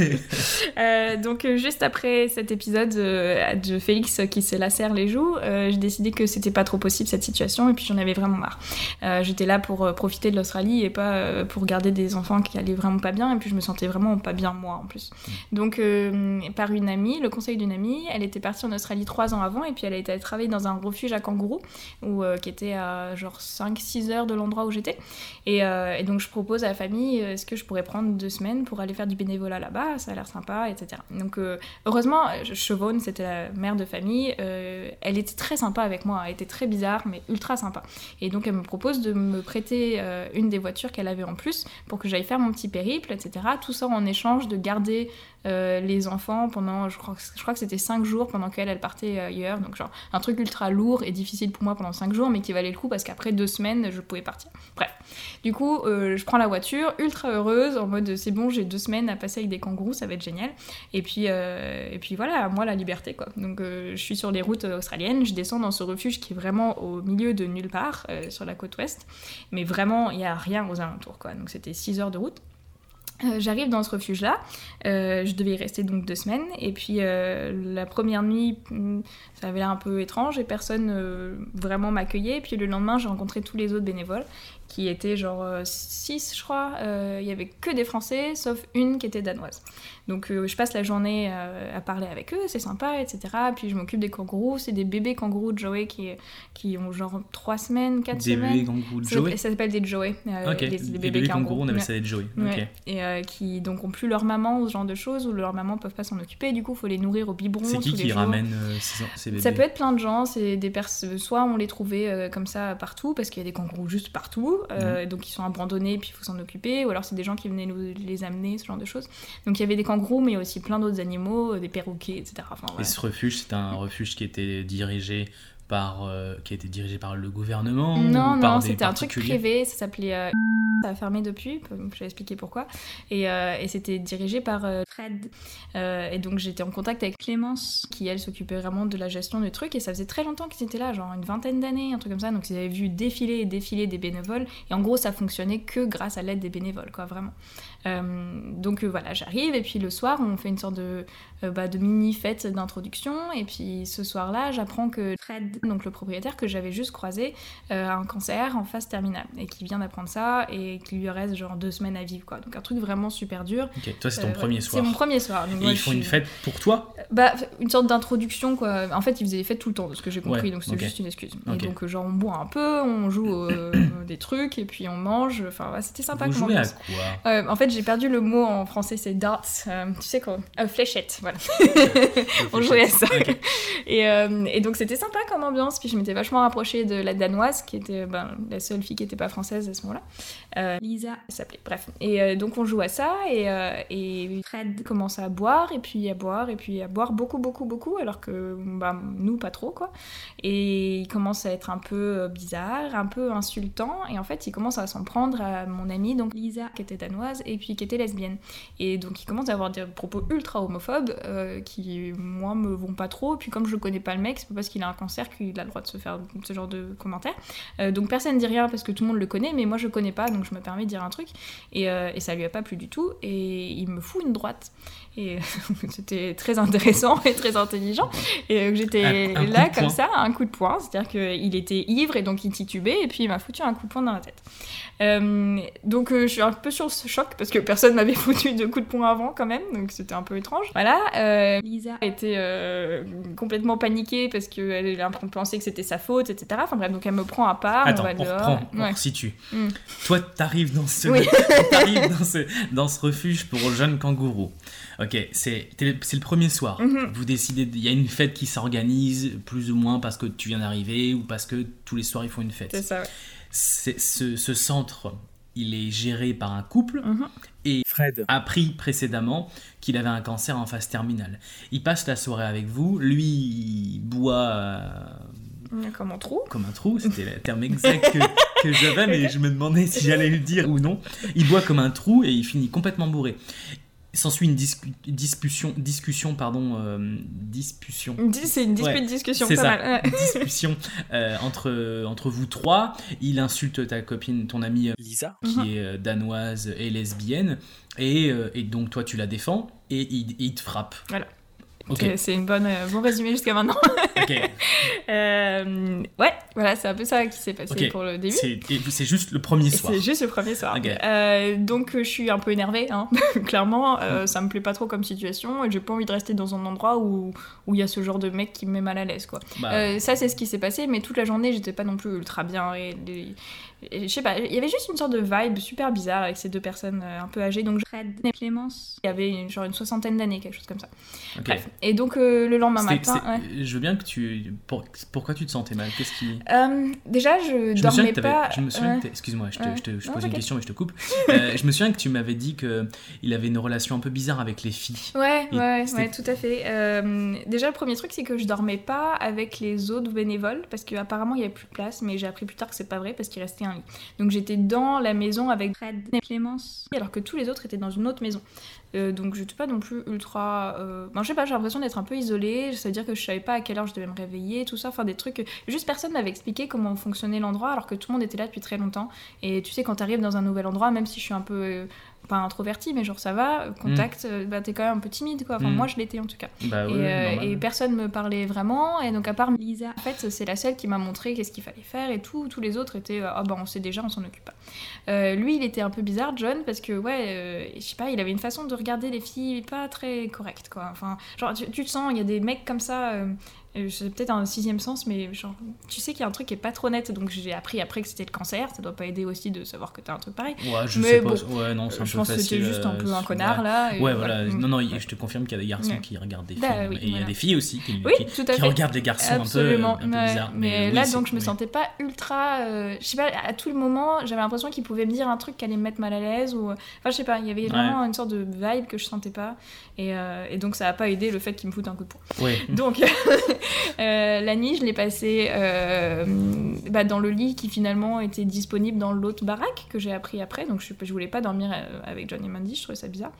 Speaker 2: Euh, donc euh, juste après cet épisode euh, de Félix qui se lacère les joues, j'ai décidé que c'était pas trop possible cette situation et puis j'en avais vraiment marre. J'étais là pour profiter de l'Australie et pas pour garder des enfants qui allaient vraiment pas bien et puis je me sentais vraiment pas bien moi en plus. Donc euh, par une amie, le conseil d'une amie, elle était partie en Australie trois ans avant et puis elle a été travailler dans un refuge à kangourous où, qui était à genre 5-6 heures de l'endroit où j'étais. Et, et donc je propose à la famille, est-ce que je pourrais prendre deux semaines pour aller faire du bénévolat là-bas Ça a l'air sympa, etc. Donc euh, heureusement, Chevonne, c'était la mère de famille, euh, elle était très sympa avec moi, elle était très bizarre, mais ultra sympa. Et donc elle me propose de me prêter euh, une des voitures qu'elle avait en plus pour que j'aille faire mon petit périple, etc. Tout ça en échange de garder euh, les enfants pendant, je crois, je crois que c'était 5 jours pendant qu'elle, elle partait ailleurs. Donc, genre, un truc ultra lourd et difficile pour moi pendant 5 jours, mais qui valait le coup parce qu'après deux semaines, je pouvais partir. Bref. Du coup, euh, je prends la voiture, ultra heureuse, en mode c'est bon, j'ai deux semaines à passer avec des kangourous, ça va être génial. Et puis, euh, et puis voilà, moi la liberté quoi. Donc euh, je suis sur les routes euh, australiennes, je descends dans ce refuge qui est vraiment au milieu de nulle part, euh, sur la côte ouest. Mais vraiment, il n'y a rien aux alentours quoi. Donc c'était 6 heures de route. Euh, J'arrive dans ce refuge-là, euh, je devais y rester donc deux semaines, et puis euh, la première nuit, hmm, ça avait l'air un peu étrange et personne vraiment m'accueillait, et puis le lendemain j'ai rencontré tous les autres bénévoles, qui étaient genre 6 je crois, Euh, il y avait que des Français, sauf une qui était danoise. Donc euh, je passe la journée euh, à parler avec eux, c'est sympa, etc. Puis je m'occupe des kangourous, c'est des bébés kangourous de Joey qui, qui ont genre 3 semaines, 4
Speaker 1: Des
Speaker 2: semaines.
Speaker 1: bébés kangourous de Joey
Speaker 2: Ça s'appelle des Joey, euh, les, bébés,
Speaker 1: bébés kangourous, on appelle ça des Joey.
Speaker 2: Ouais. Et euh, qui donc ont plus leur maman ou ce genre de choses, ou leurs mamans peuvent pas s'en occuper, du coup faut les nourrir au biberon.
Speaker 1: C'est qui
Speaker 2: tous
Speaker 1: qui ramène euh, ces, ces bébés
Speaker 2: Ça peut être plein de gens, c'est des personnes. Soit on les trouvait euh, comme ça partout, parce qu'il y a des kangourous juste partout, euh, donc ils sont abandonnés, puis il faut s'en occuper, ou alors c'est des gens qui venaient nous les amener, ce genre de choses. Donc il y avait des kangourous, mais aussi plein d'autres animaux, euh, des perroquets, etc. Enfin,
Speaker 1: Et ce refuge, c'est un refuge qui était dirigé par, euh, qui a été dirigé par le gouvernement
Speaker 2: Non,
Speaker 1: ou par
Speaker 2: non, c'était un truc privé, ça s'appelait. euh, ça a fermé depuis, je vais expliquer pourquoi. Et, euh, et c'était dirigé par Fred. Et donc j'étais en contact avec Clémence, qui elle s'occupait vraiment de la gestion du truc. Et ça faisait très longtemps qu'ils étaient là, genre une vingtaine d'années, un truc comme ça. Donc ils avaient vu défiler et défiler des bénévoles. Et en gros, ça fonctionnait que grâce à l'aide des bénévoles, quoi, vraiment. Euh, donc euh, voilà, j'arrive. Et puis le soir, on fait une sorte de, euh, bah, de mini fête d'introduction. Et puis ce soir-là, j'apprends que Fred, donc le propriétaire que j'avais juste croisé, a un cancer en phase terminale et qui vient d'apprendre ça et qu'il lui reste genre deux semaines à vivre quoi. Donc un truc vraiment super dur.
Speaker 1: Ok, toi, c'est ton premier soir.
Speaker 2: C'est mon premier soir. Donc
Speaker 1: Et
Speaker 2: moi,
Speaker 1: ils font une fête pour toi
Speaker 2: Bah une sorte d'introduction quoi. En fait ils faisaient des fêtes tout le temps de ce que j'ai compris
Speaker 1: Ouais,
Speaker 2: donc
Speaker 1: ok.
Speaker 2: juste une excuse.
Speaker 1: Ok.
Speaker 2: Et donc genre on boit un peu, on joue euh, des trucs et puis on mange. Enfin ouais, c'était sympa
Speaker 1: Vous jouez à quoi?
Speaker 2: Euh, en fait, j'ai perdu le mot en français, c'est darts. euh, tu sais quoi euh, Fléchette, voilà. On jouait à ça. Et, euh, et donc, c'était sympa comme ambiance. Puis, je m'étais vachement rapprochée de la danoise, qui était ben, la seule fille qui n'était pas française à ce moment-là. Euh, Lisa, elle s'appelait. Bref. Et donc, on joue à ça. Et, et Fred commence à boire, et puis à boire, et puis à boire beaucoup, beaucoup, beaucoup, alors que bah, nous, pas trop, quoi. Et il commence à être un peu bizarre, un peu insultant. Et en fait, il commence à s'en prendre à mon amie, donc Lisa, qui était danoise, et puis qui était lesbienne. Et donc, il commence à avoir des propos ultra homophobes euh, qui, moi, me vont pas trop. Puis, comme je connais pas le mec, c'est pas parce qu'il a un cancer qu'il a le droit de se faire ce genre de commentaires. Euh, donc, personne dit rien parce que tout le monde le connaît, mais moi, je connais pas, donc je me permets de dire un truc. Et, euh, et ça lui a pas plu du tout. Et il me fout une droite. Et c'était très intéressant et très intelligent. Et euh, j'étais là comme ça, un coup de poing. C'est-à-dire qu'il était ivre et donc il titubait, et puis il m'a foutu un coup de poing dans la tête. Donc je suis un peu sur ce choc parce que personne m'avait foutu de coup de poing avant quand même, donc c'était un peu étrange. Voilà, euh, Lisa était euh, complètement paniquée parce qu'elle a pensé que c'était sa faute, etc. Enfin bref, donc elle me prend à part,
Speaker 1: Attends,
Speaker 2: on va
Speaker 1: on
Speaker 2: dehors.
Speaker 1: reprend, on
Speaker 2: Ouais.
Speaker 1: resitue.
Speaker 2: Mm.
Speaker 1: Toi, t'arrives dans ce,
Speaker 2: Oui.
Speaker 1: t'arrives dans ce, dans ce refuge pour jeunes kangourous. Ok, c'est le- c'est le premier soir.
Speaker 2: Mhm.
Speaker 1: Vous décidez, il y a une fête qui s'organise plus ou moins parce que tu viens d'arriver ou parce que tous les soirs ils font une fête.
Speaker 2: C'est ça. ouais.
Speaker 1: Ce centre, il est géré par un couple
Speaker 2: Mhm.
Speaker 1: et Fred a appris précédemment qu'il avait un cancer en phase terminale. Il passe la soirée avec vous, lui il boit euh,
Speaker 2: Comme un trou.
Speaker 1: comme un trou, c'était le terme exact que, que j'avais, mais je me demandais si j'allais le dire ou non. Il boit comme un trou et il finit complètement bourré. S'ensuit une discu- discussion, discussion, pardon, euh, discussion.
Speaker 2: C'est une dispute
Speaker 1: Ouais,
Speaker 2: discussion,
Speaker 1: C'est
Speaker 2: pas
Speaker 1: ça,
Speaker 2: mal. ouais.
Speaker 1: discussion euh, entre, entre vous trois. Il insulte ta copine, ton amie euh, Lisa, qui
Speaker 2: Mhm.
Speaker 1: est danoise et lesbienne. Et, euh, et donc toi, tu la défends et il, il te frappe.
Speaker 2: Voilà. C'est- une bonne, euh, bon résumé jusqu'à maintenant.
Speaker 1: ok.
Speaker 2: Euh, ouais, voilà, c'est un peu ça qui s'est passé pour le début.
Speaker 1: C'est juste le premier soir.
Speaker 2: C'est juste le premier soir. Euh, donc euh, je suis un peu énervée, hein. clairement.
Speaker 1: Mm.
Speaker 2: euh, ça me plaît pas trop comme situation et j'ai pas envie de rester dans un endroit où où il y a ce genre de mec qui me met mal à l'aise, quoi.
Speaker 1: Bah,
Speaker 2: ça c'est ce qui s'est passé, mais toute la journée j'étais pas non plus ultra bien et les- Et Je sais pas, il y avait juste une sorte de vibe super bizarre avec ces deux personnes euh, un peu âgées. Donc,
Speaker 4: Fred et Clémence.
Speaker 2: il y avait une- genre une soixantaine d'années, quelque chose comme ça. Bref. Et donc, euh, le lendemain matin. ouais.
Speaker 1: Je veux bien que tu. pour- Pourquoi tu te sentais mal? Qu'est-ce qui.
Speaker 2: Euh, déjà, je,
Speaker 1: Je
Speaker 2: dormais pas.
Speaker 1: Je me souviens
Speaker 2: ouais.
Speaker 1: que Excuse-moi, je te,
Speaker 2: Ouais.
Speaker 1: je te- je te
Speaker 2: Non,
Speaker 1: pose une question et je te coupe. Euh, je me souviens que tu m'avais dit qu'il avait une relation un peu bizarre avec les filles.
Speaker 2: Ouais,
Speaker 1: Et
Speaker 2: ouais, ouais, tout à fait. Euh, déjà, le premier truc, c'est que je dormais pas avec les autres bénévoles parce qu'apparemment il y avait plus de place, mais j'ai appris plus tard que c'est pas vrai parce qu'il restait un lit. Donc j'étais dans la maison avec
Speaker 4: Fred et Clémence.
Speaker 2: alors que tous les autres étaient dans une autre maison. Euh, donc je n'étais pas non plus ultra. Euh... ben, je sais pas, j'ai l'impression d'être un peu isolée. C'est-à-dire que je savais pas à quelle heure je devais me réveiller, tout ça. Enfin, des trucs. Juste personne m'avait expliqué comment fonctionnait l'endroit alors que tout le monde était là depuis très longtemps. Et tu sais, quand t'arrives dans un nouvel endroit, même si je suis un peu. Pas introvertie, mais genre ça va, euh, contact, euh, bah t'es quand même un peu timide quoi. Enfin,
Speaker 1: Mm.
Speaker 2: moi je l'étais en tout cas.
Speaker 1: Bah
Speaker 2: et,
Speaker 1: ouais,
Speaker 2: euh, et personne me parlait vraiment. Et donc, à part
Speaker 4: Lisa.
Speaker 2: en fait, c'est la seule qui m'a montré qu'est-ce qu'il fallait faire et tout. Tous les autres étaient euh, ah bah on sait déjà, on s'en occupe pas. Euh, lui, il était un peu bizarre, John, parce que ouais, euh, je sais pas, il avait une façon de regarder les filles pas très correcte quoi. Enfin, genre tu, tu te sens, il y a des mecs comme ça. Euh, euh, c'est peut-être un sixième sens, mais genre, tu sais qu'il y a un truc qui est pas trop net, donc j'ai appris après que c'était le cancer, ça doit pas aider aussi de savoir que t'as un truc pareil.
Speaker 1: Ouais, je
Speaker 2: mais
Speaker 1: sais
Speaker 2: bon,
Speaker 1: pas. Ouais, non, c'est un
Speaker 2: je
Speaker 1: peu
Speaker 2: pense que c'était juste un peu
Speaker 1: euh,
Speaker 2: un connard
Speaker 1: ouais.
Speaker 2: là.
Speaker 1: Ouais, voilà.
Speaker 2: Mm.
Speaker 1: Non, non, je te confirme qu'il y a des garçons
Speaker 2: Ouais.
Speaker 1: qui regardent des filles.
Speaker 2: Bah oui,
Speaker 1: et il y a des filles aussi qui,
Speaker 2: Oui,
Speaker 1: qui,
Speaker 2: tout à
Speaker 1: qui
Speaker 2: fait.
Speaker 1: regardent les garçons
Speaker 2: Absolument,
Speaker 1: un peu, un peu
Speaker 2: ouais.
Speaker 1: bizarres.
Speaker 2: Mais,
Speaker 1: oui,
Speaker 2: là, donc, je me sentais pas ultra. euh, je sais pas, à tout le moment, j'avais l'impression qu'il pouvait me dire un truc qui allait me mettre mal à l'aise. Ou... Enfin, je sais pas, il y avait vraiment une sorte de vibe que je sentais pas. Et, euh, et donc, ça a pas aidé le fait qu'il me foute un coup de poing.
Speaker 1: Ouais.
Speaker 2: Donc, euh, la nuit, je l'ai passée euh, bah, dans le lit qui finalement était disponible dans l'autre baraque que j'ai appris après. Donc, je, je voulais pas dormir euh, avec John et Mandy, je trouvais ça bizarre.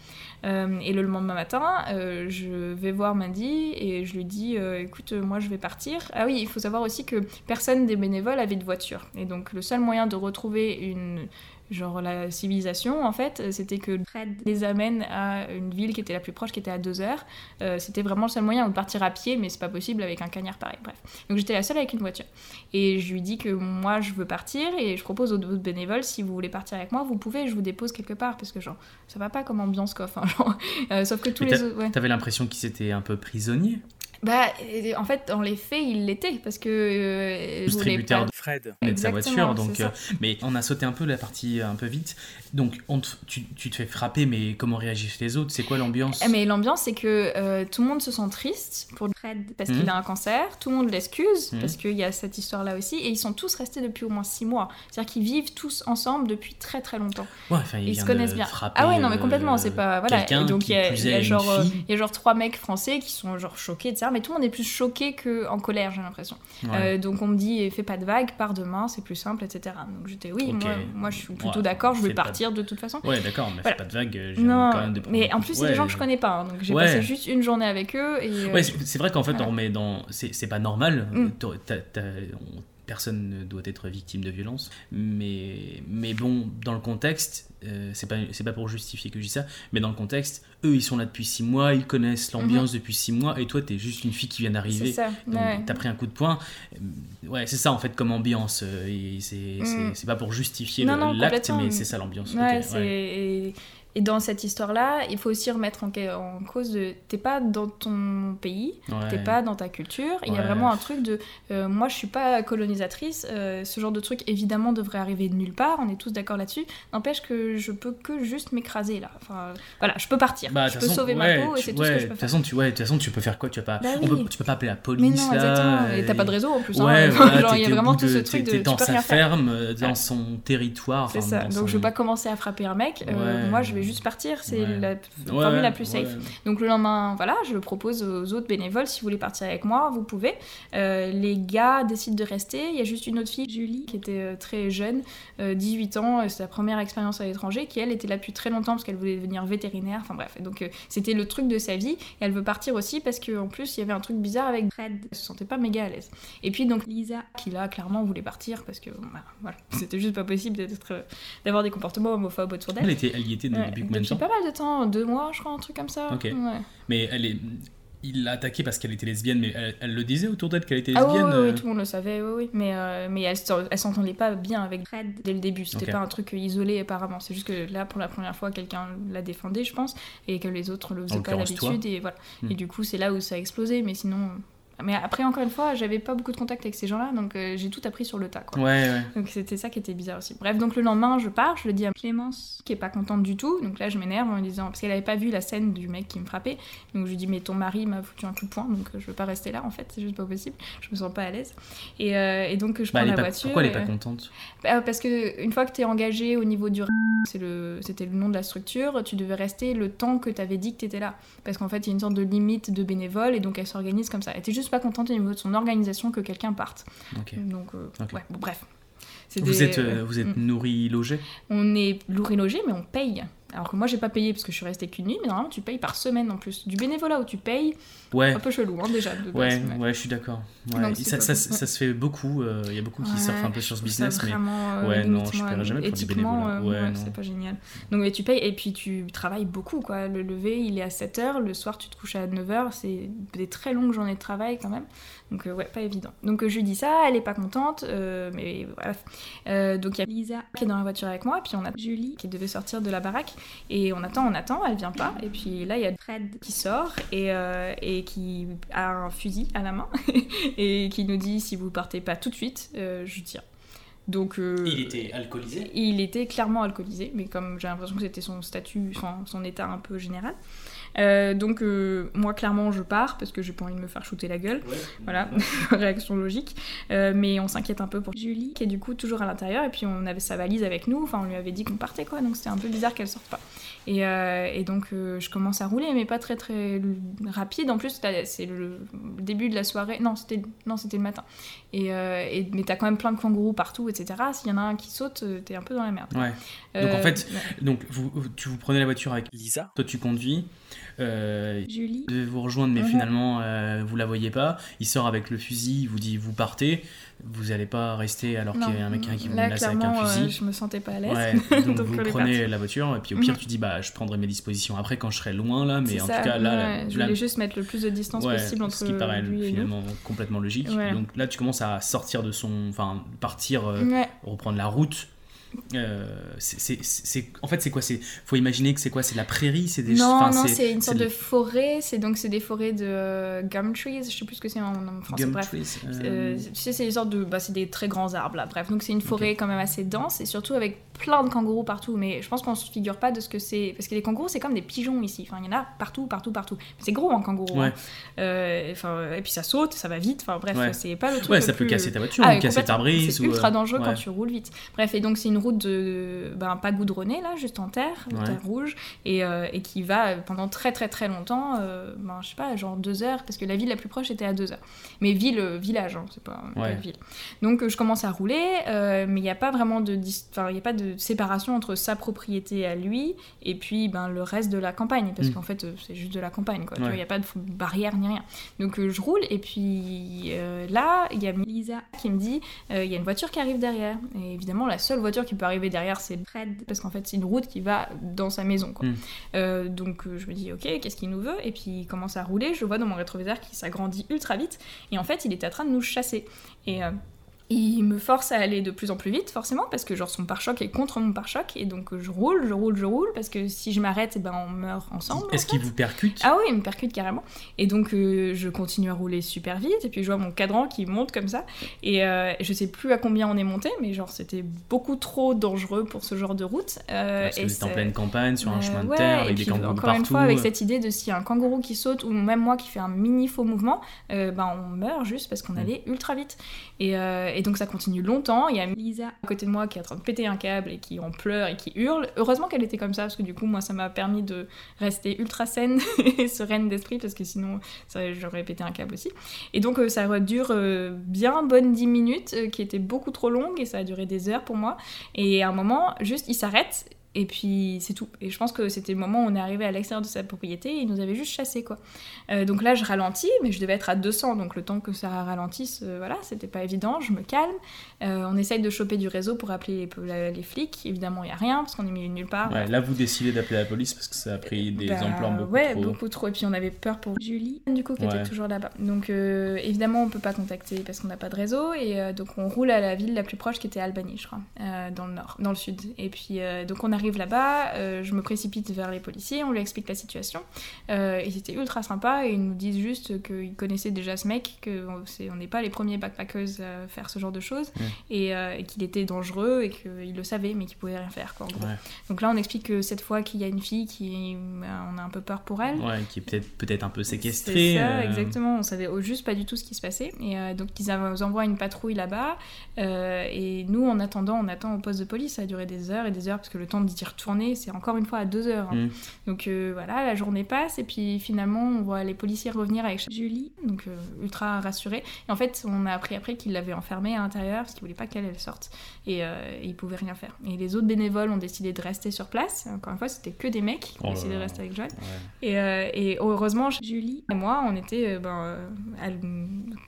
Speaker 2: Et le lendemain matin, je vais voir Mandy et je lui dis écoute, moi je vais partir. Ah oui, il faut savoir aussi que personne des bénévoles avait de voiture. Et donc, le seul moyen de retrouver une. Genre la civilisation en fait, c'était que Fred les amène à une ville qui était la plus proche, qui était à deux heures. Euh, c'était vraiment le seul moyen de partir à pied, mais c'est pas possible avec un cagnard pareil. Bref. Donc j'étais la seule avec une voiture. Et je lui dis que moi je veux partir et je propose aux autres bénévoles si vous voulez partir avec moi, vous pouvez, je vous dépose quelque part parce que genre ça va pas comme ambiance quoi. Enfin, genre, euh, sauf que tous
Speaker 1: Mais
Speaker 2: les autres. ouais.
Speaker 1: T'avais l'impression qu'ils étaient un peu prisonniers?
Speaker 2: Bah en fait dans les faits ils l'étaient parce que euh, je voulais
Speaker 1: Distributeur
Speaker 2: pas-
Speaker 1: de Fred et de sa voiture. Donc, euh, mais on a sauté un peu la partie un peu vite. Donc, on tu, tu te fais frapper, mais comment réagissent les autres? C'est quoi l'ambiance?
Speaker 2: Eh, Mais l'ambiance, c'est que euh, tout le monde se sent triste pour
Speaker 4: Fred.
Speaker 2: parce qu'il a un cancer, tout le monde l'excuse
Speaker 1: Mhm.
Speaker 2: parce qu'il y a cette histoire-là aussi, et ils sont tous restés depuis au moins six mois. C'est-à-dire qu'ils vivent tous ensemble depuis très très longtemps.
Speaker 1: Ouais, enfin, il
Speaker 2: Ils se connaissent bien. Ah ouais, non mais
Speaker 1: euh,
Speaker 2: complètement, c'est pas voilà. Et donc il y a,
Speaker 1: plus
Speaker 2: il y a genre euh, il y a genre trois mecs français qui sont genre choqués, etc. Mais tout le monde est plus choqué que en colère, j'ai l'impression.
Speaker 1: Ouais.
Speaker 2: Euh, donc on me dit fais pas de vagues, pars demain, c'est plus simple, etc. Donc j'étais oui,
Speaker 1: Ok.
Speaker 2: moi, moi je suis plutôt
Speaker 1: Ouais,
Speaker 2: d'accord, je vais
Speaker 1: de-
Speaker 2: partir de toute façon.
Speaker 1: Ouais, d'accord, mais
Speaker 2: Voilà.
Speaker 1: fais pas de vagues. euh, j'ai
Speaker 2: Non,
Speaker 1: quand même des
Speaker 2: mais en plus c'est
Speaker 1: Ouais,
Speaker 2: des gens que je connais pas, hein, donc j'ai passé juste une journée avec eux et euh,
Speaker 1: Ouais, c'est c'est vrai qu'en fait,
Speaker 2: voilà.
Speaker 1: on remet dans. C'est pas normal.
Speaker 2: Mm.
Speaker 1: On- Personne ne doit être victime de violence. Mais, mais bon, dans le contexte, euh, c'est pas, pas pour justifier que je dis ça, mais dans le contexte, eux, ils sont là depuis six mois, ils connaissent l'ambiance depuis six mois, et toi, t'es juste une fille qui vient
Speaker 2: c'est
Speaker 1: d'arriver.
Speaker 2: ça.
Speaker 1: Donc,
Speaker 2: ouais.
Speaker 1: t'as pris un coup de poing. Euh, Ouais, c'est ça en fait comme ambiance. euh, c'est
Speaker 2: Mm.
Speaker 1: c'est pas pour justifier l'acte, mais c'est ça l'ambiance.
Speaker 2: Ouais. Et, dans cette histoire-là, il faut aussi remettre en, ca- en cause de... T'es pas dans ton pays,
Speaker 1: Ouais.
Speaker 2: t'es pas dans ta culture. Il y a vraiment un truc de... euh, moi, je suis pas colonisatrice. euh, ce genre de truc, évidemment, devrait arriver de nulle part. On est tous d'accord là-dessus. N'empêche que je peux que juste m'écraser, là. Enfin, voilà, je peux partir.
Speaker 1: Bah, de
Speaker 2: je
Speaker 1: toute
Speaker 2: peux
Speaker 1: façon,
Speaker 2: sauver
Speaker 1: ouais,
Speaker 2: ma peau et c'est tout ce que je
Speaker 1: de
Speaker 2: peux
Speaker 1: toute
Speaker 2: faire.
Speaker 1: façon, tu, ouais, de toute façon, tu peux faire quoi? Tu, vas pas,
Speaker 2: Bah oui.
Speaker 1: peut, tu peux pas appeler la
Speaker 2: Mais
Speaker 1: police
Speaker 2: non,
Speaker 1: là.
Speaker 2: Et t'as pas de réseau en plus. hein.
Speaker 1: Voilà,
Speaker 2: genre, il y a vraiment tout
Speaker 1: de-
Speaker 2: ce truc de.
Speaker 1: t'es dans sa ferme, euh, dans son territoire.
Speaker 2: C'est ça. Donc je vais pas commencer à frapper un mec. moi, je vais juste partir. C'est
Speaker 1: Ouais.
Speaker 2: la
Speaker 1: Ouais,
Speaker 2: formule la plus safe. Donc le lendemain, voilà, je le propose aux autres bénévoles. Si vous voulez partir avec moi, vous pouvez. Euh, les gars décident de rester. Il y a juste une autre fille, Julie, qui était euh, très jeune, euh, 18 ans. euh, C'est sa première expérience à l'étranger, qui elle était là depuis très longtemps parce qu'elle voulait devenir vétérinaire. Enfin bref. Donc euh, c'était le truc de sa vie. Et elle veut partir aussi parce qu'en plus il y avait un truc bizarre avec Fred. Elle se sentait pas méga à l'aise. Et puis donc Lisa, qui là clairement voulait partir parce que bah, voilà, c'était juste pas possible d'être, d'avoir des comportements homophobes autour d'elle.
Speaker 1: Elle, était, elle y était
Speaker 2: Ouais,
Speaker 1: depuis combien de
Speaker 2: depuis
Speaker 1: temps
Speaker 2: pas mal de temps, deux mois, je crois, un truc comme ça.
Speaker 1: Ok.
Speaker 2: Ouais.
Speaker 1: Mais elle est. Il l'a attaquée parce qu'elle était lesbienne, mais elle, elle le disait autour d'elle qu'elle était
Speaker 2: Ah oui,
Speaker 1: lesbienne.
Speaker 2: oui, oui,
Speaker 1: euh,
Speaker 2: tout le monde le savait, oui, oui. Mais, euh, mais elle, elle s'entendait pas bien avec Fred dès le début. C'était
Speaker 1: Ok.
Speaker 2: pas un truc isolé apparemment. C'est juste que là, pour la première fois, quelqu'un la défendait, je pense, et que les autres le faisaient pas d'habitude. Et voilà.
Speaker 1: Hmm.
Speaker 2: Et du coup, c'est là où ça a explosé. Mais sinon, Mais après, encore une fois, j'avais pas beaucoup de contact avec ces gens-là, donc euh, j'ai tout appris sur le tas. Quoi.
Speaker 1: Ouais, ouais.
Speaker 2: Donc c'était ça qui était bizarre aussi. Bref, donc le lendemain, je pars, je le dis à
Speaker 4: Clémence,
Speaker 2: qui est pas contente du tout. Donc là, je m'énerve en lui disant parce qu'elle avait pas vu la scène du mec qui me frappait. Donc je lui dis mais ton mari m'a foutu un coup de poing, donc euh, je veux pas rester là en fait, c'est juste pas possible. Je me sens pas à l'aise. Et, euh, et donc je
Speaker 1: Bah,
Speaker 2: prends la
Speaker 1: pas-
Speaker 2: voiture.
Speaker 1: Pourquoi elle est pas contente?
Speaker 2: Bah, parce que une fois que tu es engagé au niveau du c'est le c'était le nom de la structure, tu devais rester le temps que tu avais dit que tu étais là parce qu'en fait, il y a une sorte de limite de bénévoles et donc elle s'organise comme ça. Elle était juste pas contente au niveau de son organisation que quelqu'un parte. Donc euh,
Speaker 1: Ok.
Speaker 2: ouais, bon, bref. C'est
Speaker 1: Vous
Speaker 2: des-
Speaker 1: êtes, euh, vous êtes
Speaker 2: Mm.
Speaker 1: nourri, logé?
Speaker 2: On est et logé, mais on paye. Alors que moi, j'ai pas payé parce que je suis restée qu'une nuit, mais normalement, tu payes par semaine en plus. Du bénévolat où tu payes,
Speaker 1: Ouais.
Speaker 2: un peu chelou hein, déjà. De
Speaker 1: Ouais,
Speaker 2: base,
Speaker 1: ouais, je suis d'accord. Ouais.
Speaker 2: Donc,
Speaker 1: ça, ça, se fait beaucoup. euh, Il y a beaucoup qui surfent un peu sur ce business, mais
Speaker 2: euh,
Speaker 1: ouais,
Speaker 2: limite,
Speaker 1: non, je paierai jamais pour du bénévolat.
Speaker 2: euh,
Speaker 1: Ouais,
Speaker 2: c'est pas génial. Donc mais tu payes et puis tu travailles beaucoup quoi. Le lever, il est à 7h, le soir tu te couches à 9h, c'est des très longues journées de travail quand même. Donc euh, ouais, pas évident. Donc je lui dis ça, elle est pas contente, mais bref. Donc il y a
Speaker 4: Lisa,
Speaker 2: qui est dans la voiture avec moi, puis on a
Speaker 4: Julie,
Speaker 2: qui devait sortir de la baraque et on attend, on attend, elle vient pas et puis là il y a
Speaker 4: Fred,
Speaker 2: qui sort et, euh, et qui a un fusil à la main et qui nous dit si vous partez pas tout de suite, euh, je tire. Donc euh,
Speaker 1: était alcoolisé?
Speaker 2: il était clairement alcoolisé, mais comme j'ai l'impression que c'était son statut, enfin son état un peu général. Euh, donc euh, moi clairement je pars parce que j'ai pas envie de me faire shooter la gueule, voilà, réaction logique. Euh, mais on s'inquiète un peu pour
Speaker 4: Julie,
Speaker 2: qui est du coup toujours à l'intérieur. Et puis on avait sa valise avec nous, enfin on lui avait dit qu'on partait quoi, donc c'était un peu bizarre qu'elle sorte pas. Et, et donc je commence à rouler mais pas très très rapide, en plus c'est le début de la soirée, non c'était non c'était le matin. Et, euh, et- mais t'as quand même plein de kangourous partout etc. S'il y en a un qui saute, euh, t'es un peu dans la merde.
Speaker 1: Ouais. Donc, en
Speaker 2: Euh,
Speaker 1: fait,
Speaker 2: ouais.
Speaker 1: Donc, vous- tu vous prenez la voiture avec Lisa, toi tu conduis, euh,
Speaker 4: Julie,
Speaker 1: devait vous rejoindre, mais
Speaker 2: Mhm.
Speaker 1: finalement euh, vous la voyez pas. Il sort avec le fusil, il vous dit vous partez, vous allez pas rester alors qu'il y a un mec qui vous menace avec un
Speaker 2: euh,
Speaker 1: fusil.
Speaker 2: je me sentais pas à l'aise.
Speaker 1: Ouais, donc,
Speaker 2: Donc,
Speaker 1: vous prenez la voiture et puis au pire
Speaker 2: Mhm.
Speaker 1: tu dis bah je prendrai mes dispositions après quand je serai loin là, mais en
Speaker 2: ça,
Speaker 1: tout cas là,
Speaker 2: ouais, je
Speaker 1: la-
Speaker 2: voulais juste mettre le plus de distance
Speaker 1: ouais,
Speaker 2: possible entre
Speaker 1: ce qui paraît
Speaker 2: lui et
Speaker 1: finalement complètement logique. Donc là tu commences à sortir de son, enfin partir, euh, reprendre la route. Euh, c'est- en fait c'est quoi? C'est faut imaginer que c'est quoi? C'est la prairie, c'est des
Speaker 2: Non, non, c'est une sorte
Speaker 1: de
Speaker 2: forêt. C'est donc c'est des forêts de euh, gum trees. Je sais plus ce que c'est en, en français.
Speaker 1: gum
Speaker 2: Bref,
Speaker 1: trees, euh,
Speaker 2: tu sais, c'est des sortes de, bah, c'est des très grands arbres là. Bref, donc c'est une forêt quand même assez dense et surtout avec plein de kangourous partout. Mais je pense qu'on se figure pas de ce que c'est, parce que les kangourous c'est comme des pigeons ici. Enfin, il y en a partout, partout, partout. C'est gros un kangourou.
Speaker 1: Ouais.
Speaker 2: hein. Euh, enfin, et puis ça saute, ça va vite. Enfin bref,
Speaker 1: Ouais.
Speaker 2: c'est pas le truc.
Speaker 1: Ouais,
Speaker 2: le
Speaker 1: ça peut
Speaker 2: plus-
Speaker 1: casser ta voiture,
Speaker 2: Ah,
Speaker 1: ou casser ta brise.
Speaker 2: C'est ultra dangereux
Speaker 1: ouais.
Speaker 2: quand tu roules vite. Bref, et donc c'est une route de, ben, pas goudronnée là, juste en terre,
Speaker 1: Ouais.
Speaker 2: terre rouge, et, euh, et qui va pendant très très très longtemps, euh, ben, je sais pas, genre deux heures, parce que la ville la plus proche était à deux heures. Mais ville, euh, village, hein, c'est pas, ville. Donc euh, je commence à rouler, euh, mais il n'y a pas vraiment de, il y a pas de séparation entre sa propriété à lui et puis ben le reste de la campagne, parce
Speaker 1: Mm.
Speaker 2: qu'en fait euh, c'est juste de la campagne, quoi. Tu
Speaker 1: Ouais.
Speaker 2: il n'y a pas de barrière ni rien. Donc euh, je roule et puis euh, là il y a
Speaker 4: Lisa,
Speaker 2: qui me dit euh, il y a une voiture qui arrive derrière. Et évidemment, la seule voiture qui peut arriver derrière, c'est
Speaker 4: Fred,
Speaker 2: parce qu'en fait, c'est une route qui va dans sa maison. Quoi.
Speaker 1: Mm.
Speaker 2: Euh, donc euh, je me dis ok, qu'est-ce qu'il nous veut? Et puis il commence à rouler. Je vois dans mon rétroviseur qui s'agrandit ultra vite. Et en fait, il était en train de nous chasser. Et euh, il me force à aller de plus en plus vite, forcément, parce que genre son pare-choc est contre mon pare-choc. Et donc je roule, je roule, je roule, parce que si je m'arrête, eh ben, on meurt ensemble.
Speaker 1: Est-ce qu'il vous percute?
Speaker 2: Ah oui, il me percute carrément. Et donc, euh, je continue à rouler super vite. Et puis, je vois mon cadran qui monte comme ça. Et euh, je sais plus à combien on est monté, mais genre, c'était beaucoup trop dangereux pour ce genre de route. Euh,
Speaker 1: Parce que
Speaker 2: et
Speaker 1: en pleine campagne, sur un
Speaker 2: Euh,
Speaker 1: chemin de
Speaker 2: ouais,
Speaker 1: terre, avec des kangourous
Speaker 2: encore
Speaker 1: partout.
Speaker 2: une fois, avec
Speaker 1: euh,
Speaker 2: cette idée de s'il y a un kangourou qui saute, ou même moi qui fais un mini faux mouvement, ben, on meurt juste parce qu'on
Speaker 1: Mm.
Speaker 2: allait ultra vite. Et, et donc, ça continue longtemps. Il y a
Speaker 4: Lisa,
Speaker 2: à côté de moi qui est en train de péter un câble et qui en pleure et qui hurle. Heureusement qu'elle était comme ça parce que du coup moi ça m'a permis de rester ultra saine et sereine d'esprit parce que sinon j'aurais pété un câble aussi. Et donc euh, ça dure euh, bien bonne 10 minutes euh, qui étaient beaucoup trop longues et ça a duré des heures pour moi. Et à un moment juste il s'arrête et puis c'est tout. Et je pense que c'était le moment où on est arrivé à l'extérieur de sa propriété et il nous avait juste chassé quoi. Euh, donc là je ralentis mais je devais être à 200 donc le temps que ça ralentisse euh, voilà c'était pas évident. Je me calme. Euh, on essaye de choper du réseau pour appeler les, flics. Évidemment, il n'y a rien parce qu'on est mis nulle part.
Speaker 1: Ouais, là, vous décidez d'appeler la police parce que ça a pris des
Speaker 2: Bah,
Speaker 1: ampleurs beaucoup
Speaker 2: ouais,
Speaker 1: trop.
Speaker 2: beaucoup trop. Et puis on avait peur pour
Speaker 4: Julie,
Speaker 2: du coup qui
Speaker 1: Ouais.
Speaker 2: était toujours là-bas. Donc euh, évidemment, on peut pas contacter parce qu'on n'a pas de réseau. Et donc on roule à la ville la plus proche qui était Albany, je crois, dans le nord, dans le sud. Et puis donc on arrive là-bas, euh, je me précipite vers les policiers, on lui explique la situation. Euh, ils étaient ultra sympas et ils nous disent juste qu'ils connaissaient déjà ce mec, qu'on n'est pas les premiers backpackers à faire ce genre de choses et, euh, et qu'il était dangereux et qu'il le savait mais qu'il pouvait rien faire. Quoi, en gros.
Speaker 1: Ouais.
Speaker 2: Donc là, on explique que cette fois qu'il y a une fille qui, bah, on a un peu peur pour elle.
Speaker 1: Ouais, qui est peut-être peut-être un peu séquestré.
Speaker 2: C'est ça,
Speaker 1: euh,
Speaker 2: exactement. On savait juste pas du tout ce qui se passait. Et donc, ils envoient une patrouille là-bas. et nous, en attendant, on attend au poste de police. Ça a duré des heures et des heures parce que le temps d'y retourner, c'est encore une fois à deux heures. hein.
Speaker 1: Mm.
Speaker 2: Donc euh, voilà, la journée passe. Et puis finalement, on voit les policiers revenir avec Julie, donc euh, ultra rassurés. Et en fait, on a appris après qu'ils l'avaient enfermée à l'intérieur parce qu'ils voulaient pas qu'elle elle sorte. Et, euh, et ils pouvaient rien faire. Et les autres bénévoles ont décidé de rester sur place. Encore une fois, c'était que des mecs qui
Speaker 1: Oh
Speaker 2: ont
Speaker 1: là
Speaker 2: décidé de rester avec Joanne.
Speaker 1: ouais.
Speaker 2: Et, euh, et heureusement, Julie et moi, on était ben, à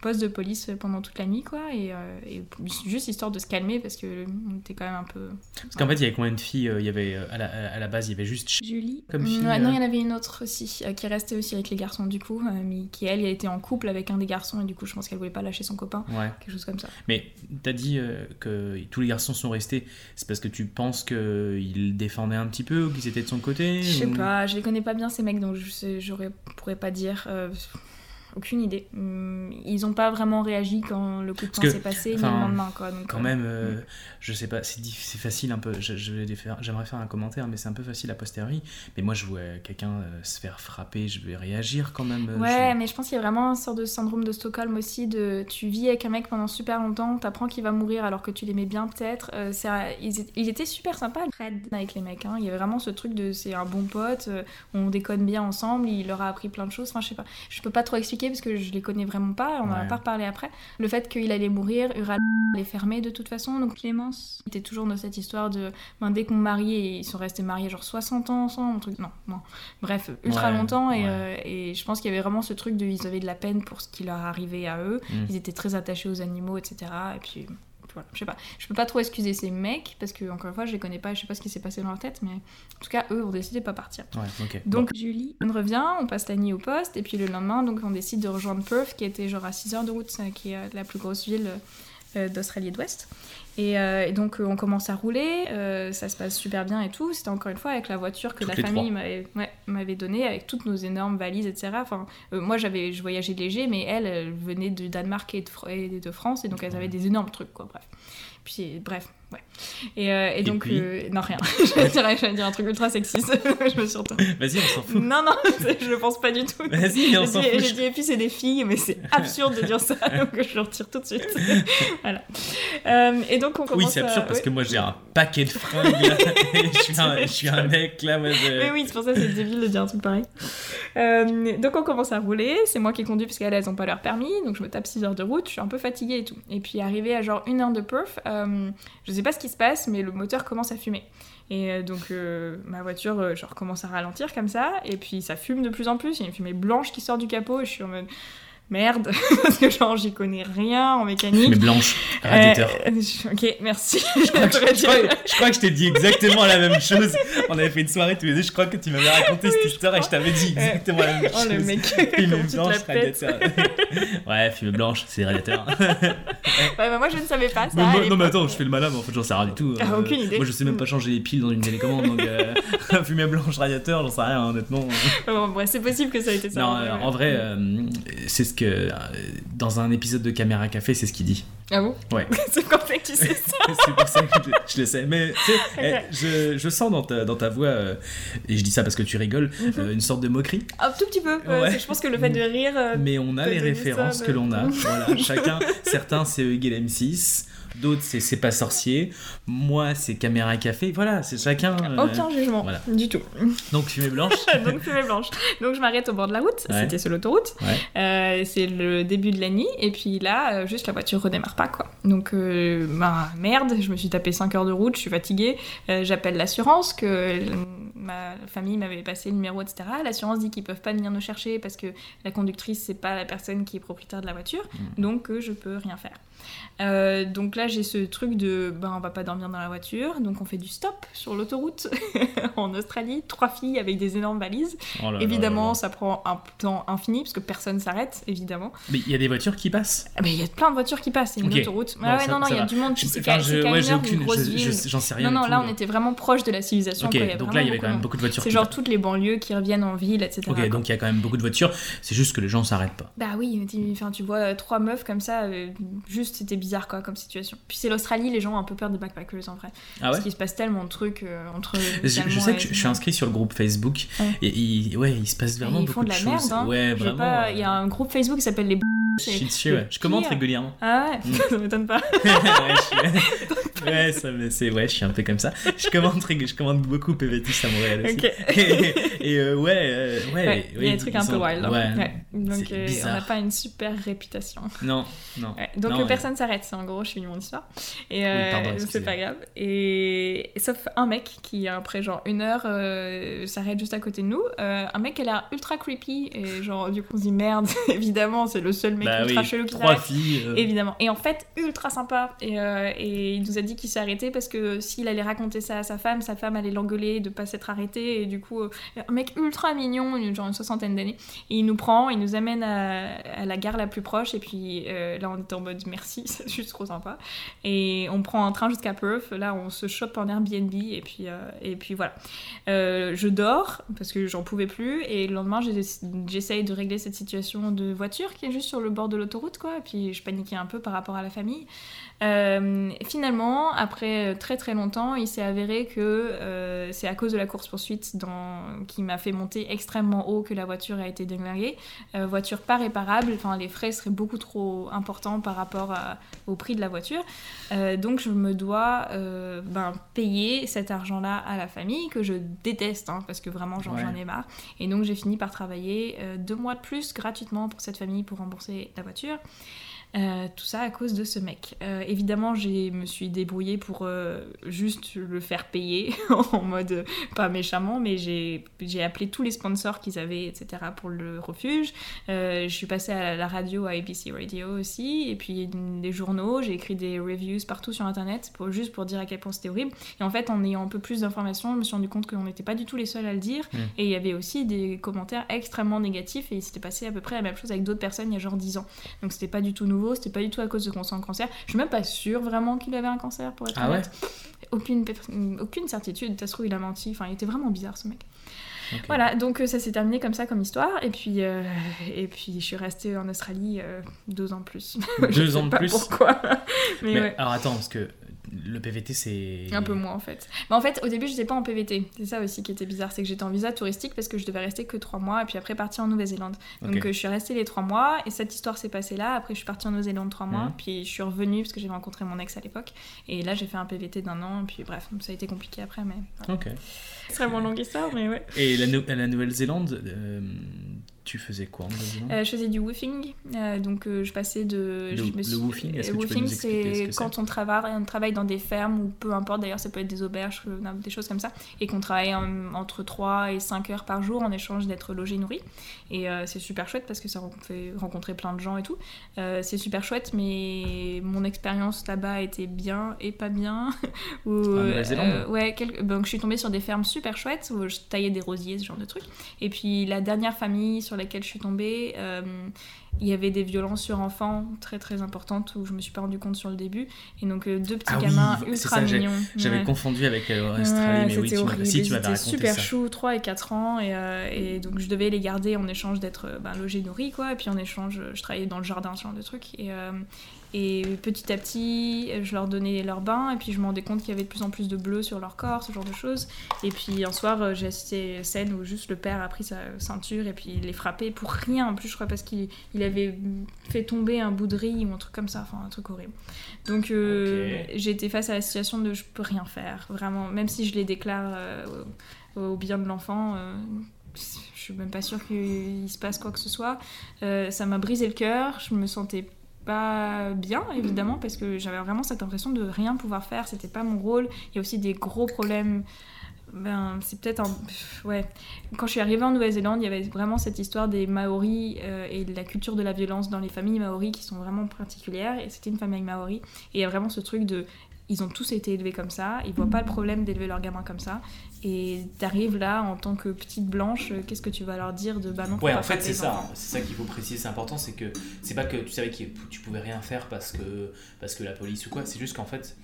Speaker 2: poste de police pendant toute la nuit, quoi. Et, euh, et juste histoire de se calmer parce que on était quand même un peu.
Speaker 1: Parce qu'en fait, il y avait combien de filles euh, Il y avait euh, à la, à la base, il y avait juste
Speaker 2: Julie
Speaker 1: comme fille.
Speaker 2: Ouais, Non, il y en avait une autre aussi euh, qui restait aussi avec les garçons, du coup, euh, mais qui elle, elle était en couple avec un des garçons et du coup, je pense qu'elle voulait pas lâcher son copain,
Speaker 1: Ouais.
Speaker 2: quelque chose comme ça.
Speaker 1: Mais t'as dit euh, que tous les garçons sont restés. C'est parce que tu penses qu'ils défendaient un petit peu ou qu'ils étaient de son côté
Speaker 2: Je sais
Speaker 1: ou-
Speaker 2: pas, je les connais pas bien ces mecs, donc je sais- j'aurais pourrais pas dire. euh, aucune idée. Hum, Ils ont pas vraiment réagi quand le coup de poing s'est passé,
Speaker 1: enfin,
Speaker 2: ni le lendemain, quoi. donc,
Speaker 1: Quand
Speaker 2: euh,
Speaker 1: même, euh, je sais pas, c'est facile un peu. les faire- J'aimerais faire un commentaire, mais c'est un peu facile a posteriori. Mais moi, je vois quelqu'un euh, se faire frapper, je vais réagir quand même. euh,
Speaker 2: Ouais,
Speaker 1: je-
Speaker 2: mais je pense qu'il y a vraiment une sorte de syndrome de Stockholm aussi, de tu vis avec un mec pendant super longtemps, t'apprends qu'il va mourir alors que tu l'aimais bien peut-être. Euh, un- ils, ils étaient super sympas Fred, avec les mecs, hein. il y avait vraiment ce truc de c'est un bon pote, on déconne bien ensemble, il leur a appris plein de choses, enfin je sais pas, je peux pas trop expliquer parce que je les connais vraiment pas, on en a pas reparlé après. Le fait qu'il allait mourir, Ural allait fermer de toute façon, donc
Speaker 4: Clémence,
Speaker 2: c'était toujours dans cette histoire de ben, dès qu'on mariait, ils sont restés mariés genre 60 ans ensemble, un truc, non, non. Bref, ultra
Speaker 1: Ouais,
Speaker 2: longtemps et,
Speaker 1: ouais.
Speaker 2: euh, et je pense qu'il y avait vraiment ce truc de ils avaient de la peine pour ce qui leur arrivait à eux,
Speaker 1: Mm.
Speaker 2: ils étaient très attachés aux animaux, etc. Et puis voilà, je sais pas, je peux pas trop excuser ces mecs parce que encore une fois je les connais pas, je sais pas ce qui s'est passé dans leur tête, mais en tout cas eux ont décidé de pas partir.
Speaker 1: Ouais.
Speaker 2: Donc
Speaker 4: Julie,
Speaker 2: on revient, on passe la nuit au poste, et puis le lendemain, donc on décide de rejoindre Perth, qui était genre à 6 heures de route, ça, qui est euh, la plus grosse ville euh, d'Australie de l'Ouest. Et, euh, et donc euh, on commence à rouler, euh, ça se passe super bien et tout. C'était encore une fois avec la voiture que
Speaker 1: Toutes
Speaker 2: la famille m'avait ouais, donnée, avec toutes nos énormes valises, etc. Enfin, moi j'avais, je voyageais léger, mais elle, elle venait de Danemark et de, et de France, et donc elles avaient des énormes trucs, quoi. Bref. Puis bref, ouais. Et, euh, et donc,
Speaker 1: puis
Speaker 2: euh, non, rien. J'allais dire, un truc ultra sexiste. je me suis.
Speaker 1: Vas-y, on s'en fout.
Speaker 2: Non, non, je le pense pas du tout.
Speaker 1: Vas-y, on s'en fout.
Speaker 2: j'ai dit, et puis c'est des filles, mais c'est absurde de dire ça, donc je le retire tout de suite. voilà. Euh, et donc on commence
Speaker 1: Oui, c'est absurde
Speaker 2: à-
Speaker 1: parce que moi j'ai un paquet de fringues et je, suis un, je suis un mec là. Moi,
Speaker 2: Mais oui, c'est pour ça que c'est débile de dire un truc pareil. Euh, donc on commence à rouler, c'est moi qui conduis parce qu'elles elles ont pas leur permis, donc je me tape 6 heures de route, je suis un peu fatiguée et tout. Et puis arrivé à genre une heure de perf, je sais pas ce qui se passe, mais le moteur commence à fumer. Et euh, donc euh, ma voiture euh, genre commence à ralentir comme ça, et puis ça fume de plus en plus, il y a une fumée blanche qui sort du capot, et je suis en mode merde, parce que genre j'y connais rien en mécanique.
Speaker 1: Mais blanche, radiateur.
Speaker 2: Euh, je- ok, merci.
Speaker 1: Je crois, que, je, crois- je crois que je t'ai dit exactement la même chose. On avait fait une soirée tous les deux. Je crois que tu m'avais raconté
Speaker 2: Oui,
Speaker 1: cette histoire et je t'avais dit exactement la même
Speaker 2: Oh
Speaker 1: chose.
Speaker 2: le mec, te
Speaker 1: blanche, radiateur. ouais, fumée blanche, c'est radiateur.
Speaker 2: Ouais, bah, moi je ne savais pas ça.
Speaker 1: Mais moi- non, mais attends, je fais le malin, mais en fait, j'en sais rien du tout.
Speaker 2: Ah, aucune idée.
Speaker 1: Moi, je sais même pas changer les piles dans une télécommande, donc euh, fumée blanche, radiateur, j'en sais rien, honnêtement.
Speaker 2: Bon, bref, c'est possible que ça ait été ça.
Speaker 1: Non, euh,
Speaker 2: ouais.
Speaker 1: en vrai, euh, c'est ce que. Euh, dans un épisode de Caméra Café, c'est ce qu'il dit.
Speaker 2: Ah bon
Speaker 1: Ouais.
Speaker 2: C'est comme ça que tu sais ça.
Speaker 1: c'est pour ça que je, je le sais. Mais eh, je, je sens dans ta, dans ta voix, euh, et je dis ça parce que tu rigoles, euh, une sorte de moquerie.
Speaker 2: Un tout petit peu. ouais, Je pense que le fait de rire. euh,
Speaker 1: Mais on a les références
Speaker 2: ça,
Speaker 1: que l'on a. Voilà, chacun. Certains, c'est égale M6. D'autres, c'est C'est pas sorcier. Moi, c'est Caméra Café. Voilà, c'est chacun. euh,
Speaker 2: Aucun jugement,
Speaker 1: voilà.
Speaker 2: du tout.
Speaker 1: Donc, fumée blanche.
Speaker 2: Donc fumée blanche. Donc je m'arrête au bord de la route,
Speaker 1: Ouais.
Speaker 2: c'était sur l'autoroute.
Speaker 1: Ouais.
Speaker 2: Euh, c'est le début de la nuit, et puis là, euh, juste la voiture redémarre pas quoi. Donc euh, bah, merde, je me suis tapé 5 heures de route, je suis fatiguée. Euh, J'appelle l'assurance que ma famille m'avait passé le numéro, etc. L'assurance dit qu'ils peuvent pas venir nous chercher parce que la conductrice, c'est pas la personne qui est propriétaire de la voiture,
Speaker 1: Mm.
Speaker 2: donc euh, je peux rien faire. Euh, donc là, j'ai ce truc de ben, on va pas dormir dans la voiture, donc on fait du stop sur l'autoroute en Australie, trois filles avec des énormes valises.
Speaker 1: Oh là
Speaker 2: évidemment,
Speaker 1: là là.
Speaker 2: ça prend un temps infini parce que personne s'arrête, évidemment.
Speaker 1: Mais il y a des voitures qui passent.
Speaker 2: Ah, Mais il y a plein de voitures qui passent, c'est une autoroute.
Speaker 1: Bon,
Speaker 2: Ah ouais,
Speaker 1: ça-
Speaker 2: non, non, il y a
Speaker 1: va.
Speaker 2: du monde.
Speaker 1: Enfin, je- ouais, j'ai aucune, je- je- j'en sais rien.
Speaker 2: Non, non, là,
Speaker 1: tout,
Speaker 2: on était vraiment proche de la civilisation.
Speaker 1: Donc là, il y avait quand même
Speaker 2: monde.
Speaker 1: beaucoup de voitures.
Speaker 2: C'est genre toutes les banlieues qui reviennent en ville, etc.
Speaker 1: Ok, donc il y a quand même beaucoup de voitures. C'est juste que les gens s'arrêtent pas.
Speaker 2: Bah oui, tu, enfin, tu vois euh, trois meufs comme ça, euh, juste c'était bizarre quoi comme situation. Puis c'est l'Australie, les gens ont un peu peur des backpackers en vrai.
Speaker 1: Ah ouais
Speaker 2: Parce qu'il se passe tellement de trucs euh, entre.
Speaker 1: je, je sais
Speaker 2: et-
Speaker 1: que je, je suis inscrit sur le groupe Facebook
Speaker 2: Ouais.
Speaker 1: et il, ouais, il se passe
Speaker 2: Et
Speaker 1: vraiment
Speaker 2: ils
Speaker 1: beaucoup
Speaker 2: font de la
Speaker 1: choses.
Speaker 2: merde, hein.
Speaker 1: Ouais, vraiment.
Speaker 2: pas, Il y a un groupe Facebook qui s'appelle les.
Speaker 1: dessus, ouais. Je commente régulièrement.
Speaker 2: Ah ouais,
Speaker 1: Mm.
Speaker 2: ça m'étonne pas.
Speaker 1: ouais, je suis... ouais, ça me- c'est ouais, je suis un peu comme ça. Je commente, je commande beaucoup PVTis à Montréal aussi.
Speaker 2: Ok.
Speaker 1: et, et, euh, ouais, euh, ouais,
Speaker 2: Ouais, il y a
Speaker 1: oui,
Speaker 2: des trucs un peu wild. hein.
Speaker 1: Ouais.
Speaker 2: Ouais. Donc euh, on n'a pas une super réputation.
Speaker 1: Non, non.
Speaker 2: Donc
Speaker 1: Non,
Speaker 2: euh, personne s'arrête, c'est en gros, je finis mon histoire. Et euh, c'est pas grave. Et sauf un mec qui, après genre une heure, euh, s'arrête juste à côté de nous. Euh, un mec qui a l'air ultra creepy. Et genre, du coup, on se dit merde, évidemment, c'est le seul mec
Speaker 1: Bah
Speaker 2: ultra
Speaker 1: oui,
Speaker 2: chelou qui
Speaker 1: trois filles. euh,
Speaker 2: Évidemment. Et en fait, ultra sympa. Et, euh, et il nous a dit qu'il s'est arrêté parce que s'il allait raconter ça à sa femme, sa femme allait l'engueuler de pas s'être arrêté. Et du coup, euh, un mec ultra mignon, genre une soixantaine d'années. Et il nous prend, il nous amène à, la gare la plus proche. Et puis euh, là, on était en mode merci, c'est juste trop sympa. Et on prend un train jusqu'à Perth. Là, on se chope en Airbnb. Et puis, euh, et puis voilà. Je dors parce que j'en pouvais plus. Et le lendemain, j'essaye de régler cette situation de voiture qui est juste sur le bord de l'autoroute, quoi. Et puis je paniquais un peu par rapport à la famille. Euh, finalement, après très très longtemps, il s'est avéré que euh, c'est à cause de la course-poursuite dans... qui m'a fait monter extrêmement haut que la voiture a été déglinguée. Euh, voiture pas réparable, enfin les frais seraient beaucoup trop importants par rapport à- au prix de la voiture. Euh, donc je me dois euh, ben, payer cet argent-là à la famille, que je déteste, hein, parce que vraiment j'en
Speaker 1: Ouais.
Speaker 2: ai marre. Et donc j'ai fini par travailler euh, deux mois de plus gratuitement pour cette famille pour rembourser la voiture. Euh, tout ça à cause de ce mec. Euh, évidemment, je me suis débrouillée pour euh, juste le faire payer en mode pas méchamment, mais j'ai appelé tous les sponsors qu'ils avaient, etc. pour le refuge. Je suis passée à la radio, à ABC Radio aussi, et puis des journaux. J'ai écrit des reviews partout sur internet pour juste pour dire à quel point c'était horrible. Et en fait, en ayant un peu plus d'informations, je me suis rendu compte qu'on n'était pas du tout les seuls à le dire.
Speaker 1: Mm.
Speaker 2: Et il y avait aussi des commentaires extrêmement négatifs, et il s'était passé à peu près la même chose avec d'autres personnes il y a genre 10 ans. Donc c'était pas du tout nouveau, c'était pas du tout à cause de son cancer. Je suis même pas sûre vraiment qu'il avait un cancer pour être
Speaker 1: Ah ouais
Speaker 2: honnête. Aucune, aucune certitude, ça se trouve il a menti, enfin il était vraiment bizarre ce mec. Voilà, donc euh, ça s'est terminé comme ça comme histoire, et puis, euh, et puis je suis restée en Australie euh, deux ans de plus. Je
Speaker 1: Deux
Speaker 2: sais
Speaker 1: ans de
Speaker 2: pas
Speaker 1: plus.
Speaker 2: Pourquoi Mais,
Speaker 1: Mais
Speaker 2: ouais.
Speaker 1: alors attends, parce que le PVT c'est.
Speaker 2: Un peu moins en fait. Mais en fait, au début, j'étais pas en PVT. C'est ça aussi qui était bizarre, c'est que j'étais en visa touristique parce que je devais rester que trois mois et puis après partir en Nouvelle-Zélande. Donc euh, je suis restée les trois mois et cette histoire s'est passée là. Après, je suis partie en Nouvelle-Zélande trois mois,
Speaker 1: Mhm.
Speaker 2: puis je suis revenue parce que j'avais rencontré mon ex à l'époque. Et là, j'ai fait un PVT d'un an et puis bref, ça a été compliqué après, mais.
Speaker 1: Ok.
Speaker 2: extrêmement longue histoire, mais ouais.
Speaker 1: Et la Nouvelle-Zélande, euh, tu faisais quoi en
Speaker 2: Euh, je faisais du woofing, euh, donc euh, je passais de.
Speaker 1: Le-
Speaker 2: je me
Speaker 1: le
Speaker 2: suis-
Speaker 1: woofing, est-ce que tu peux
Speaker 2: woofing,
Speaker 1: nous expliquer ce
Speaker 2: c'est quand on travaille, on travaille dans des fermes ou peu importe, d'ailleurs ça peut être des auberges, euh, des choses comme ça, et qu'on travaille en- entre 3 et 5 heures par jour en échange d'être logé, nourri. Et c'est super chouette parce que ça fait rencontrer plein de gens et tout. C'est super chouette, mais mon expérience là-bas était bien et pas bien. Où, Ouais, quel- donc je suis tombée sur des fermes super chouettes où je taillais des rosiers, ce genre de trucs. Et puis la dernière famille sur laquelle je suis tombée, euh, il y avait des violences sur enfants très très importantes où je me suis pas rendu compte sur le début. Et donc euh, deux petits
Speaker 1: Ah
Speaker 2: gamins ultra
Speaker 1: ça,
Speaker 2: mignons.
Speaker 1: J'avais
Speaker 2: Ouais.
Speaker 1: confondu avec euh, Australie, mais oui, tu m'avais si, raconté
Speaker 2: super
Speaker 1: ça.
Speaker 2: chou, 3 et 4 ans, et, et donc je devais les garder en échange d'être ben, logé, nourri, quoi. Et puis en échange, je travaillais dans le jardin, ce genre de trucs. Et, et petit à petit, je leur donnais leur bain, et puis je me rendais compte qu'il y avait de plus en plus de bleu sur leur corps, ce genre de choses. Et puis un soir, euh, j'ai assisté à une scène où juste le père a pris sa ceinture et puis il les frappait pour rien, en plus, je crois, parce qu'il il avait fait tomber un bout de riz ou un truc comme ça, enfin un truc horrible. Donc euh, été face à la situation de je peux rien faire, vraiment. Même si je les déclare euh, au, bien de l'enfant, euh, je suis même pas sûre qu'il se passe quoi que ce soit. Ça m'a brisé le cœur, je me sentais pas bien évidemment parce que j'avais vraiment cette impression de rien pouvoir faire, c'était pas mon rôle. Il y a aussi des gros problèmes ben, c'est peut-être un. Ouais. Quand je suis arrivée en Nouvelle-Zélande, il y avait vraiment cette histoire des Maoris euh, et de la culture de la violence dans les familles Maoris qui sont vraiment particulières. Et c'était une famille Maori. Et il y a vraiment ce truc de. Ils ont tous été élevés comme ça, ils voient pas le problème d'élever leurs gamins comme ça. Et t'arrives là en tant que petite blanche, euh, qu'est-ce que tu vas leur dire de bah non,
Speaker 1: Ouais, en fait, c'est ça. C'est ça qu'il faut préciser, c'est important. C'est que c'est pas que tu savais que tu pouvais rien faire parce que, parce que la police ou quoi. C'est juste qu'en fait,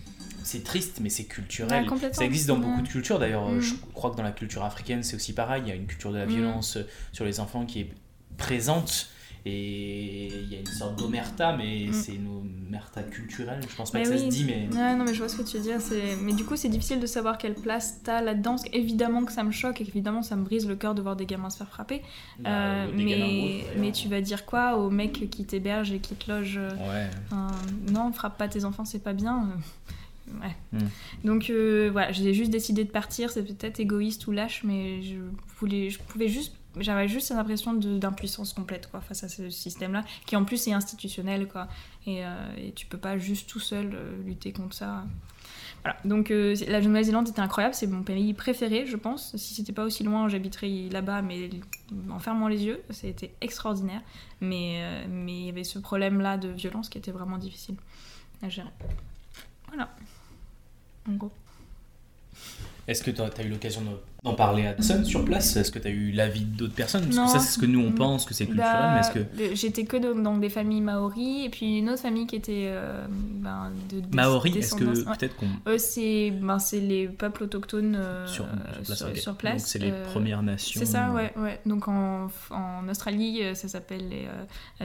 Speaker 1: c'est triste, mais c'est culturel.
Speaker 2: Ouais, complètement.
Speaker 1: ça existe dans beaucoup de cultures. D'ailleurs,
Speaker 2: Mm.
Speaker 1: je crois que dans la culture africaine, c'est aussi pareil. Il y a une culture de la
Speaker 2: Mm.
Speaker 1: violence euh, sur les enfants qui est présente. Et il y a une sorte d'omerta, mais
Speaker 2: Mm.
Speaker 1: c'est une omerta culturelle. Je pense pas
Speaker 2: Mais
Speaker 1: que ça se dit, mais.
Speaker 2: Ouais, non, mais je vois ce que tu veux dire. Mais du coup, c'est difficile de savoir quelle place t'as là-dedans. Parce qu'évidemment que ça me choque et qu'évidemment ça me brise le cœur de voir des gamins se faire frapper.
Speaker 1: Bah,
Speaker 2: Euh, mais, mais tu vas dire quoi au mec qui t'héberge et qui te loge euh,
Speaker 5: Ouais.
Speaker 2: un- Non, frappe pas tes enfants, c'est pas bien. Euh, Ouais.
Speaker 5: Mm.
Speaker 2: Donc euh, voilà, j'ai juste décidé de partir. C'est peut-être égoïste ou lâche, mais je voulais, je pouvais juste, j'avais juste cette impression d'impuissance complète quoi face à ce système-là, qui en plus est institutionnel quoi. Et, euh, et tu peux pas juste tout seul euh, lutter contre ça. Voilà. Donc euh, la Nouvelle-Zélande était incroyable, c'est mon pays préféré, je pense. Si c'était pas aussi loin, j'habiterais là-bas, mais en fermant les yeux, c'était extraordinaire. Mais mais il y avait ce problème-là de violence qui était vraiment difficile à gérer. Voilà.
Speaker 1: Est-ce que tu as, eu l'occasion de- parler à personne sur place Est-ce que tu as eu l'avis d'autres personnes? Parce
Speaker 2: Non.
Speaker 1: que ça, c'est ce que nous on pense que c'est culturel,
Speaker 2: Bah,
Speaker 1: mais est-ce que.
Speaker 2: J'étais que dans, dans des familles maoris, et puis une autre famille qui était euh, ben, de, des-
Speaker 1: Maori, est-ce que
Speaker 2: ouais.
Speaker 1: peut-être qu'on.
Speaker 2: Eux, c'est ben, les peuples autochtones euh,
Speaker 1: Sur, sur place,
Speaker 2: sur-
Speaker 1: ok.
Speaker 2: sur place.
Speaker 1: Donc c'est les
Speaker 2: Euh,
Speaker 1: Premières Nations.
Speaker 2: C'est ça, ouais, ouais. Donc en, en Australie, ça s'appelle les,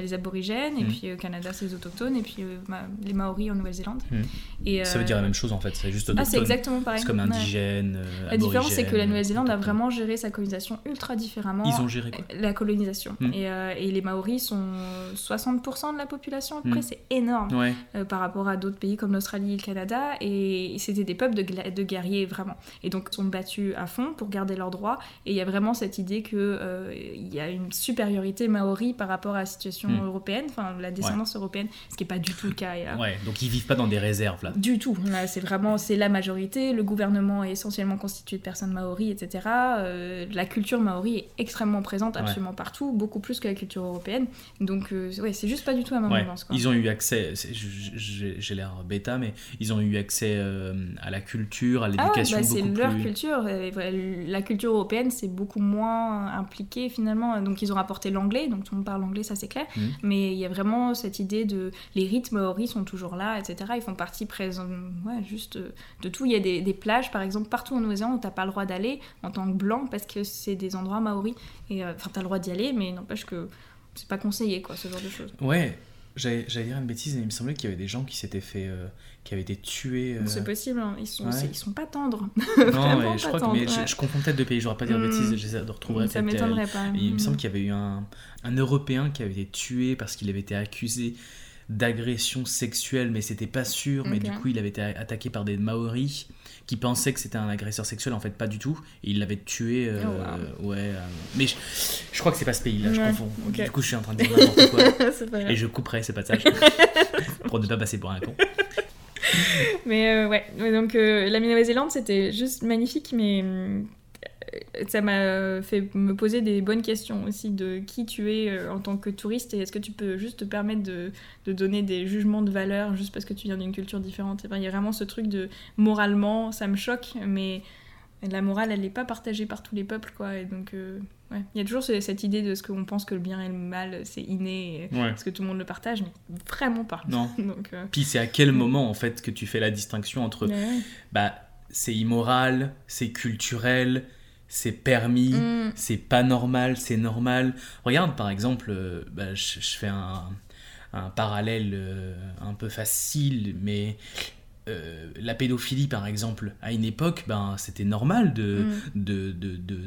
Speaker 2: les aborigènes, et
Speaker 1: Mhm.
Speaker 2: puis au Canada, c'est les autochtones, et puis les Maoris en Nouvelle-Zélande.
Speaker 1: Mhm.
Speaker 2: Et,
Speaker 1: Ça veut dire la même chose en fait, c'est juste
Speaker 2: Ah, c'est
Speaker 1: autochtone.
Speaker 2: exactement pareil.
Speaker 1: C'est comme indigène.
Speaker 2: La différence, c'est que la
Speaker 1: aborigène,
Speaker 2: Nouvelle-Zélande a vraiment géré sa colonisation ultra différemment.
Speaker 1: Ils ont géré quoi
Speaker 2: La colonisation.
Speaker 1: Hmm.
Speaker 2: Et, euh, et les Maoris sont 60% de la population à peu
Speaker 1: Hmm.
Speaker 2: près, c'est énorme
Speaker 1: Ouais.
Speaker 2: euh, par rapport à d'autres pays comme l'Australie et le Canada. Et c'était des peuples de, guerriers vraiment. Et donc ils sont battus à fond pour garder leurs droits. Et il y a vraiment cette idée qu'il y a une supériorité maori par rapport à la situation
Speaker 1: Hmm.
Speaker 2: européenne, enfin la descendance européenne, ce qui n'est pas du tout le cas. Et
Speaker 1: Ouais, donc ils vivent pas dans des réserves là.
Speaker 2: du tout. C'est vraiment c'est la majorité. Le gouvernement est essentiellement constitué de personnes maoris, etc. Euh, la culture maori est extrêmement présente absolument partout, beaucoup plus que la culture européenne. Donc, euh, ouais, c'est juste pas du tout la même
Speaker 1: Ouais,
Speaker 2: quoi.
Speaker 1: ils ont eu accès, j'ai l'air bêta, mais ils ont eu accès euh, à la culture, à
Speaker 2: Ah
Speaker 1: l'éducation
Speaker 2: bah, c'est leur
Speaker 1: plus.
Speaker 2: culture. Euh, La culture européenne, c'est beaucoup moins impliqué finalement. Donc, ils ont rapporté l'anglais, donc tout le monde parle anglais, ça c'est clair.
Speaker 1: Mhm.
Speaker 2: Mais il y a vraiment cette idée de les rites maoris sont toujours là, etc. Ils font partie présent, ouais, juste de tout. Il y a des, des plages, par exemple, partout en Nouvelle-Zélande où t'as pas le droit d'aller en tant que blanc parce que c'est des endroits maoris. Et euh, enfin, t'as le droit d'y aller, mais n'empêche que c'est pas conseillé, quoi, ce genre de choses.
Speaker 1: Ouais, j'allais dire une bêtise, mais il me semblait qu'il y avait des gens qui s'étaient fait, euh, qui avaient été tués. euh,
Speaker 2: C'est possible, hein. ils, sont,
Speaker 1: ouais.
Speaker 2: ils sont pas tendres.
Speaker 1: Non, mais je crois que mais je,
Speaker 2: ouais.
Speaker 1: je confonds peut-être de pays. Je voudrais pas dire de
Speaker 2: Hmm.
Speaker 1: bêtises. J'essaie de retrouver
Speaker 2: Ça
Speaker 1: peut-être, euh,
Speaker 2: m'étonnerait pas.
Speaker 1: Il me
Speaker 2: Mm.
Speaker 1: semble qu'il y avait eu un, un Européen qui avait été tué parce qu'il avait été accusé d'agression sexuelle, mais c'était pas sûr. Mais du coup, il avait été attaqué par des Maoris qui pensaient que c'était un agresseur sexuel. En fait, pas du tout. Et il l'avait tué. euh,
Speaker 2: Oh,
Speaker 1: ouais. euh, mais je, je crois que c'est pas ce pays-là. Je confonds.
Speaker 2: ok.
Speaker 1: Du coup, je suis en train de dire n'importe quoi.
Speaker 2: c'est pas grave.
Speaker 1: Et je couperai ces passages pour ne pas passer pour un con.
Speaker 2: Mais euh, ouais, donc euh, la Nouvelle-Zélande c'était juste magnifique, mais euh, ça m'a fait me poser des bonnes questions aussi de qui tu es euh, en tant que touriste et est-ce que tu peux juste te permettre de, de donner des jugements de valeur juste parce que tu viens d'une culture différente? Et ben, Il y a vraiment ce truc de moralement, ça me choque, mais la morale elle n'est pas partagée par tous les peuples quoi. Et donc euh, ouais. il y a toujours ce- cette idée de ce qu'on pense que le bien et le mal c'est inné, et-
Speaker 1: Ouais.
Speaker 2: parce que tout le monde le partage, mais vraiment pas.
Speaker 1: Non.
Speaker 2: donc, euh,
Speaker 1: Puis c'est à quel moment en fait que tu fais la distinction entre
Speaker 2: ouais.
Speaker 1: bah c'est immoral, c'est culturel, c'est permis,
Speaker 2: Mm.
Speaker 1: c'est pas normal, c'est normal. Regarde par exemple, euh, bah, je, je fais un, un parallèle euh, un peu facile, mais euh, la pédophilie par exemple, à une époque, ben, c'était normal de,
Speaker 2: Mm.
Speaker 1: de, de, de,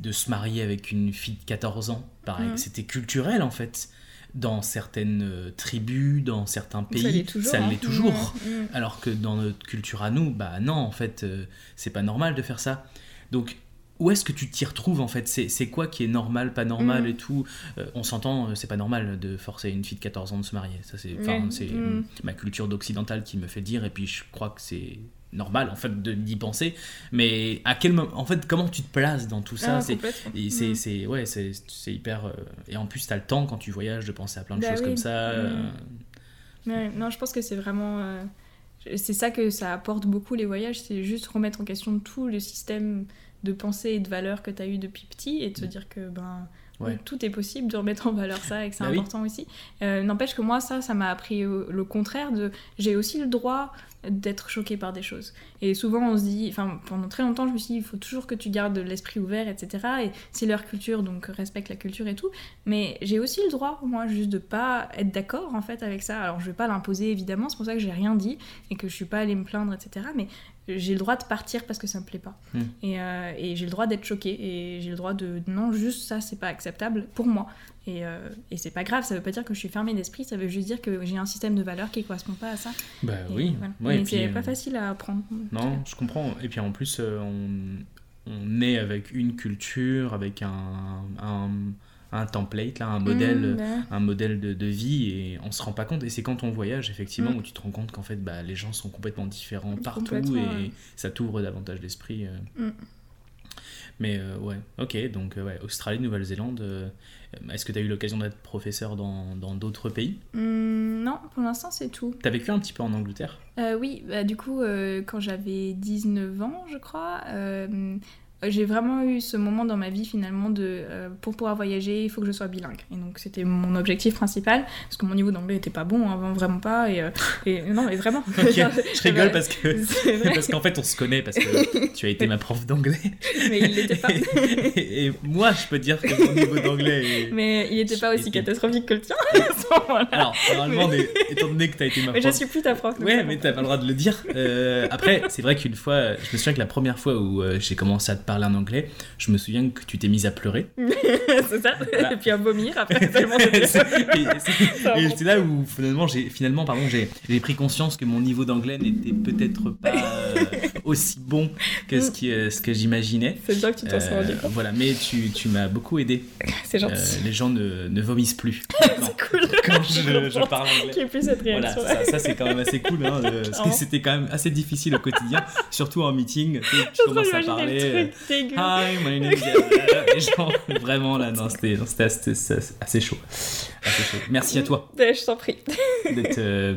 Speaker 1: de se marier avec une fille de 14 ans.
Speaker 2: Mm.
Speaker 1: C'était culturel en fait. Dans certaines tribus, dans certains pays,
Speaker 2: ça l'est toujours.
Speaker 1: ça
Speaker 2: hein.
Speaker 1: toujours. Alors que dans notre culture à nous, bah non, en fait, euh, c'est pas normal de faire ça. Donc, où est-ce que tu t'y retrouves en fait? C'est quoi qui est normal, pas normal
Speaker 2: Mm.
Speaker 1: et tout? Euh, On s'entend, euh, c'est pas normal de forcer une fille de 14 ans de se marier. Ça, c'est
Speaker 2: mm.
Speaker 1: ma culture d'occidentale qui me fait dire, et puis je crois que c'est normal en fait d'y penser. Mais à quel moment, en fait, comment tu te places dans tout ça?
Speaker 2: Ah,
Speaker 1: c'est, c'est,
Speaker 2: Mm.
Speaker 1: c'est, ouais, c'est, hyper. euh, et en plus, t'as le temps quand tu voyages de penser à plein de
Speaker 2: Bah
Speaker 1: choses
Speaker 2: oui.
Speaker 1: comme ça. euh,
Speaker 2: Ouais, non, je pense que c'est vraiment. c'est ça que ça apporte beaucoup les voyages, c'est juste remettre en question tout le système de pensée et de valeurs que tu as eu depuis petit et de se dire que ben.
Speaker 1: Ouais.
Speaker 2: Tout est possible de remettre en valeur ça et que c'est
Speaker 1: Bah oui.
Speaker 2: important aussi. Euh, N'empêche que moi, ça, ça m'a appris euh, le contraire de. J'ai aussi le droit d'être choquée par des choses. Et souvent, on se dit. Enfin, pendant très longtemps, je me suis dit, il faut toujours que tu gardes l'esprit ouvert, etc. Et c'est leur culture, donc respecte la culture et tout. Mais j'ai aussi le droit, moi, juste de pas être d'accord en fait avec ça. Alors je vais pas l'imposer évidemment, c'est pour ça que j'ai rien dit et que je suis pas allée me plaindre, etc. Mais j'ai le droit de partir parce que ça me plaît pas.
Speaker 1: Hmm.
Speaker 2: Et, euh, et j'ai le droit d'être choquée et j'ai le droit de non, juste ça, c'est pas acceptable pour moi. Et, euh, et c'est pas grave, ça veut pas dire que je suis fermée d'esprit, ça veut juste dire que j'ai un système de valeurs qui correspond pas à ça.
Speaker 1: Bah
Speaker 2: Et
Speaker 1: oui.
Speaker 2: voilà.
Speaker 1: Ouais, et
Speaker 2: Mais
Speaker 1: puis,
Speaker 2: c'est
Speaker 1: euh,
Speaker 2: pas facile à apprendre.
Speaker 1: Non, je comprends. Et puis en plus, euh, on, on est avec une culture, avec un, un, un template, là, un modèle.
Speaker 2: Bah,
Speaker 1: un modèle de, de vie et on se rend pas compte et c'est quand on voyage effectivement
Speaker 2: Mm.
Speaker 1: où tu te rends compte qu'en fait bah, les gens sont complètement différents partout
Speaker 2: Complètement,
Speaker 1: et
Speaker 2: ouais.
Speaker 1: ça t'ouvre davantage l'esprit euh.
Speaker 2: Mm.
Speaker 1: mais euh, ouais ok donc euh, ouais Australie Nouvelle-Zélande euh, est-ce que tu as eu l'occasion d'être professeur dans dans d'autres pays?
Speaker 2: Hmm, non, pour l'instant c'est tout.
Speaker 1: T'as vécu un petit peu en Angleterre?
Speaker 2: Euh, oui, bah, du coup, quand j'avais 19 ans, je crois, j'ai vraiment eu ce moment dans ma vie finalement de euh, pour pouvoir voyager, il faut que je sois bilingue. Et donc c'était mon objectif principal, parce que mon niveau d'anglais était pas bon, hein, vraiment pas. Et, euh, et- non, mais vraiment.
Speaker 1: Ok, je rigole parce que parce qu'en fait on se connaît parce que tu as été ma prof d'anglais
Speaker 2: mais il l'était pas.
Speaker 1: et, et moi je peux dire que mon niveau d'anglais
Speaker 2: mais il était pas aussi catastrophique que le tien
Speaker 1: alors normalement étant donné que tu as été ma
Speaker 2: Mais
Speaker 1: prof
Speaker 2: je suis plus ta prof.
Speaker 1: Ouais, mais t'as pas le droit de le dire. Euh, après, c'est vrai qu'une fois, je me souviens que la première fois où j'ai commencé à te parler en anglais, je me souviens que tu t'es mise à pleurer.
Speaker 2: c'est ça.
Speaker 1: Voilà.
Speaker 2: Et puis à vomir après tellement
Speaker 1: et c'est- là où finalement j'ai finalement pardon j'ai j'ai pris conscience que mon niveau d'anglais n'était peut-être pas euh, aussi bon que ce qui euh, ce que j'imaginais.
Speaker 2: C'est bien que tu t'en sois rendu
Speaker 1: Euh,
Speaker 2: compte.
Speaker 1: voilà, mais tu, tu m'as beaucoup aidé.
Speaker 2: C'est gentil.
Speaker 1: Euh, les gens ne, ne vomissent plus
Speaker 2: c'est cool.
Speaker 1: quand je, je parle anglais.
Speaker 2: Plus cette
Speaker 1: Voilà, ça, ça, c'est quand même assez cool, hein, parce que c'était quand même assez difficile au quotidien, surtout en meeting. Tu, commences à parler.
Speaker 2: Dégueu.
Speaker 1: Hi, my name is. Et genre, vraiment là, non, c'était assez, assez- chaud. Assez chaud. Merci à toi
Speaker 2: Ouais, je t'en prie.
Speaker 1: d'être. euh,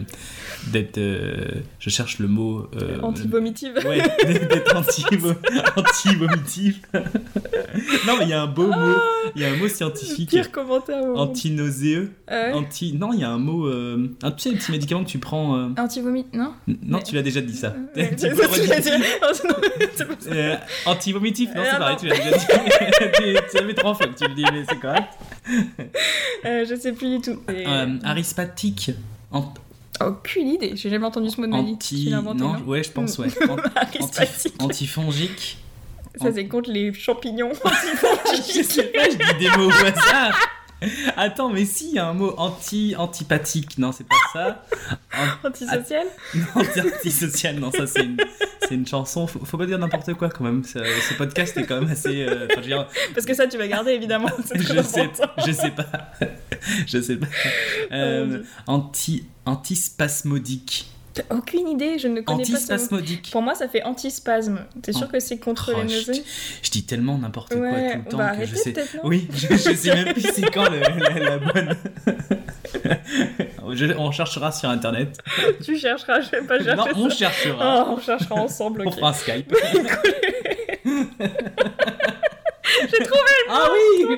Speaker 1: d'être euh, je cherche le mot. euh,
Speaker 2: Anti-vomitive.
Speaker 1: Ouais, d'être anti- anti-vomitif. non, mais il y a un beau mot, il y a un mot scientifique.
Speaker 2: Pire commentaire.
Speaker 1: Anti-nauséeux.
Speaker 2: Ah ouais.
Speaker 1: Anti. Non, il y a un mot. euh, un, tu sais, le petit médicament que tu prends. euh,
Speaker 2: Anti-vomit, non?
Speaker 1: Non,
Speaker 2: Mais-
Speaker 1: tu l'as déjà dit ça. Tu
Speaker 2: l'as dit. Oh, non,
Speaker 1: non, c'est pareil, tu l'as déjà dit. tu, l'avais trois fois que tu le dis, mais c'est correct.
Speaker 2: Euh, je sais plus du tout.
Speaker 1: Euh, arispatique. Ant-
Speaker 2: Aucune idée, j'ai jamais entendu ce mot de ma vie.
Speaker 1: anti.
Speaker 2: Tu l'as inventé,
Speaker 1: non, ouais, je pense, ouais. Anti-
Speaker 2: Arispatique.
Speaker 1: Antifongique.
Speaker 2: Ça, c'est contre les champignons.
Speaker 1: je sais pas, je dis des mots au hasard. Attends, mais si, il y a un mot anti antipathique. Non, c'est pas ça. An-
Speaker 2: Antisocial
Speaker 1: Non, anti- antisocial, non, ça c'est une, une chanson. Faut, faut pas dire n'importe quoi quand même. Ce, ce podcast est quand même assez. euh, enfin, dire,
Speaker 2: Parce que ça, tu vas garder évidemment.
Speaker 1: Je sais, je sais pas. je sais pas. Euh, anti, antispasmodique.
Speaker 2: T'as aucune idée, je ne connais pas ce mot.
Speaker 1: Antispasmodique.
Speaker 2: Pour moi, ça fait antispasme. T'es sûr
Speaker 1: Oh.
Speaker 2: que c'est contre
Speaker 1: Oh,
Speaker 2: les
Speaker 1: je,
Speaker 2: nausées
Speaker 1: je dis tellement n'importe quoi tout le temps
Speaker 2: bah
Speaker 1: que je sais. Oui, je, je sais même plus c'est quand le- la, la bonne. Je- on cherchera sur internet.
Speaker 2: Tu chercheras, je vais pas chercher
Speaker 1: Non, on
Speaker 2: ça.
Speaker 1: cherchera.
Speaker 2: Oh, on cherchera ensemble,
Speaker 1: On fera un Skype.
Speaker 2: J'ai trouvé
Speaker 1: Ah
Speaker 2: trop
Speaker 1: oui
Speaker 2: bien.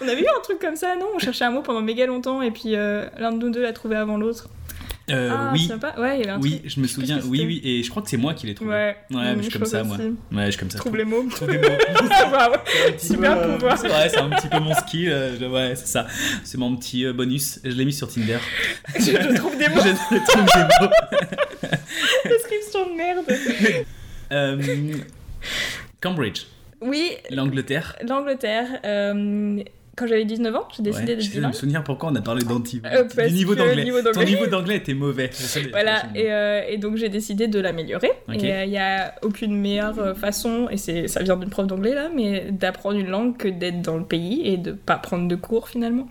Speaker 2: On avait eu un truc comme ça, non? On cherchait un mot pendant méga longtemps et puis euh, l'un de nous deux l'a trouvé avant l'autre.
Speaker 1: Euh,
Speaker 2: ah,
Speaker 1: Oui,
Speaker 2: pas Ouais, il y avait un
Speaker 1: oui,
Speaker 2: truc.
Speaker 1: je me
Speaker 2: plus
Speaker 1: souviens. Oui, oui, et je crois que c'est moi qui l'ai trouvé.
Speaker 2: Ouais,
Speaker 1: Ouais, mais
Speaker 2: mm,
Speaker 1: je suis comme ça, moi. Ouais, je suis comme ça.
Speaker 2: Trouve les mots.
Speaker 1: Trouve des mots.
Speaker 2: Super
Speaker 1: euh,
Speaker 2: pouvoir.
Speaker 1: C'est vrai, c'est un petit peu mon skill. euh, je- ouais, c'est ça. C'est mon petit euh, bonus. Je l'ai mis sur Tinder.
Speaker 2: je, je trouve des mots.
Speaker 1: je trouve des mots.
Speaker 2: Description de merde.
Speaker 1: Euh, Cambridge,
Speaker 2: Oui,
Speaker 1: l'Angleterre.
Speaker 2: l'Angleterre. Euh, Quand j'avais 19 ans, j'ai décidé
Speaker 1: Ouais,
Speaker 2: d'être
Speaker 1: J'essaie de me
Speaker 2: bilingue.
Speaker 1: souvenir pourquoi on a parlé d'anti.
Speaker 2: Euh,
Speaker 1: du niveau d'anglais. Ton niveau d'anglais était mauvais.
Speaker 2: Voilà, et, euh, et donc j'ai décidé de l'améliorer. Et il n'y a aucune meilleure euh, façon, et c'est ça vient d'une prof d'anglais là, mais d'apprendre une langue que d'être dans le pays et de pas prendre de cours finalement.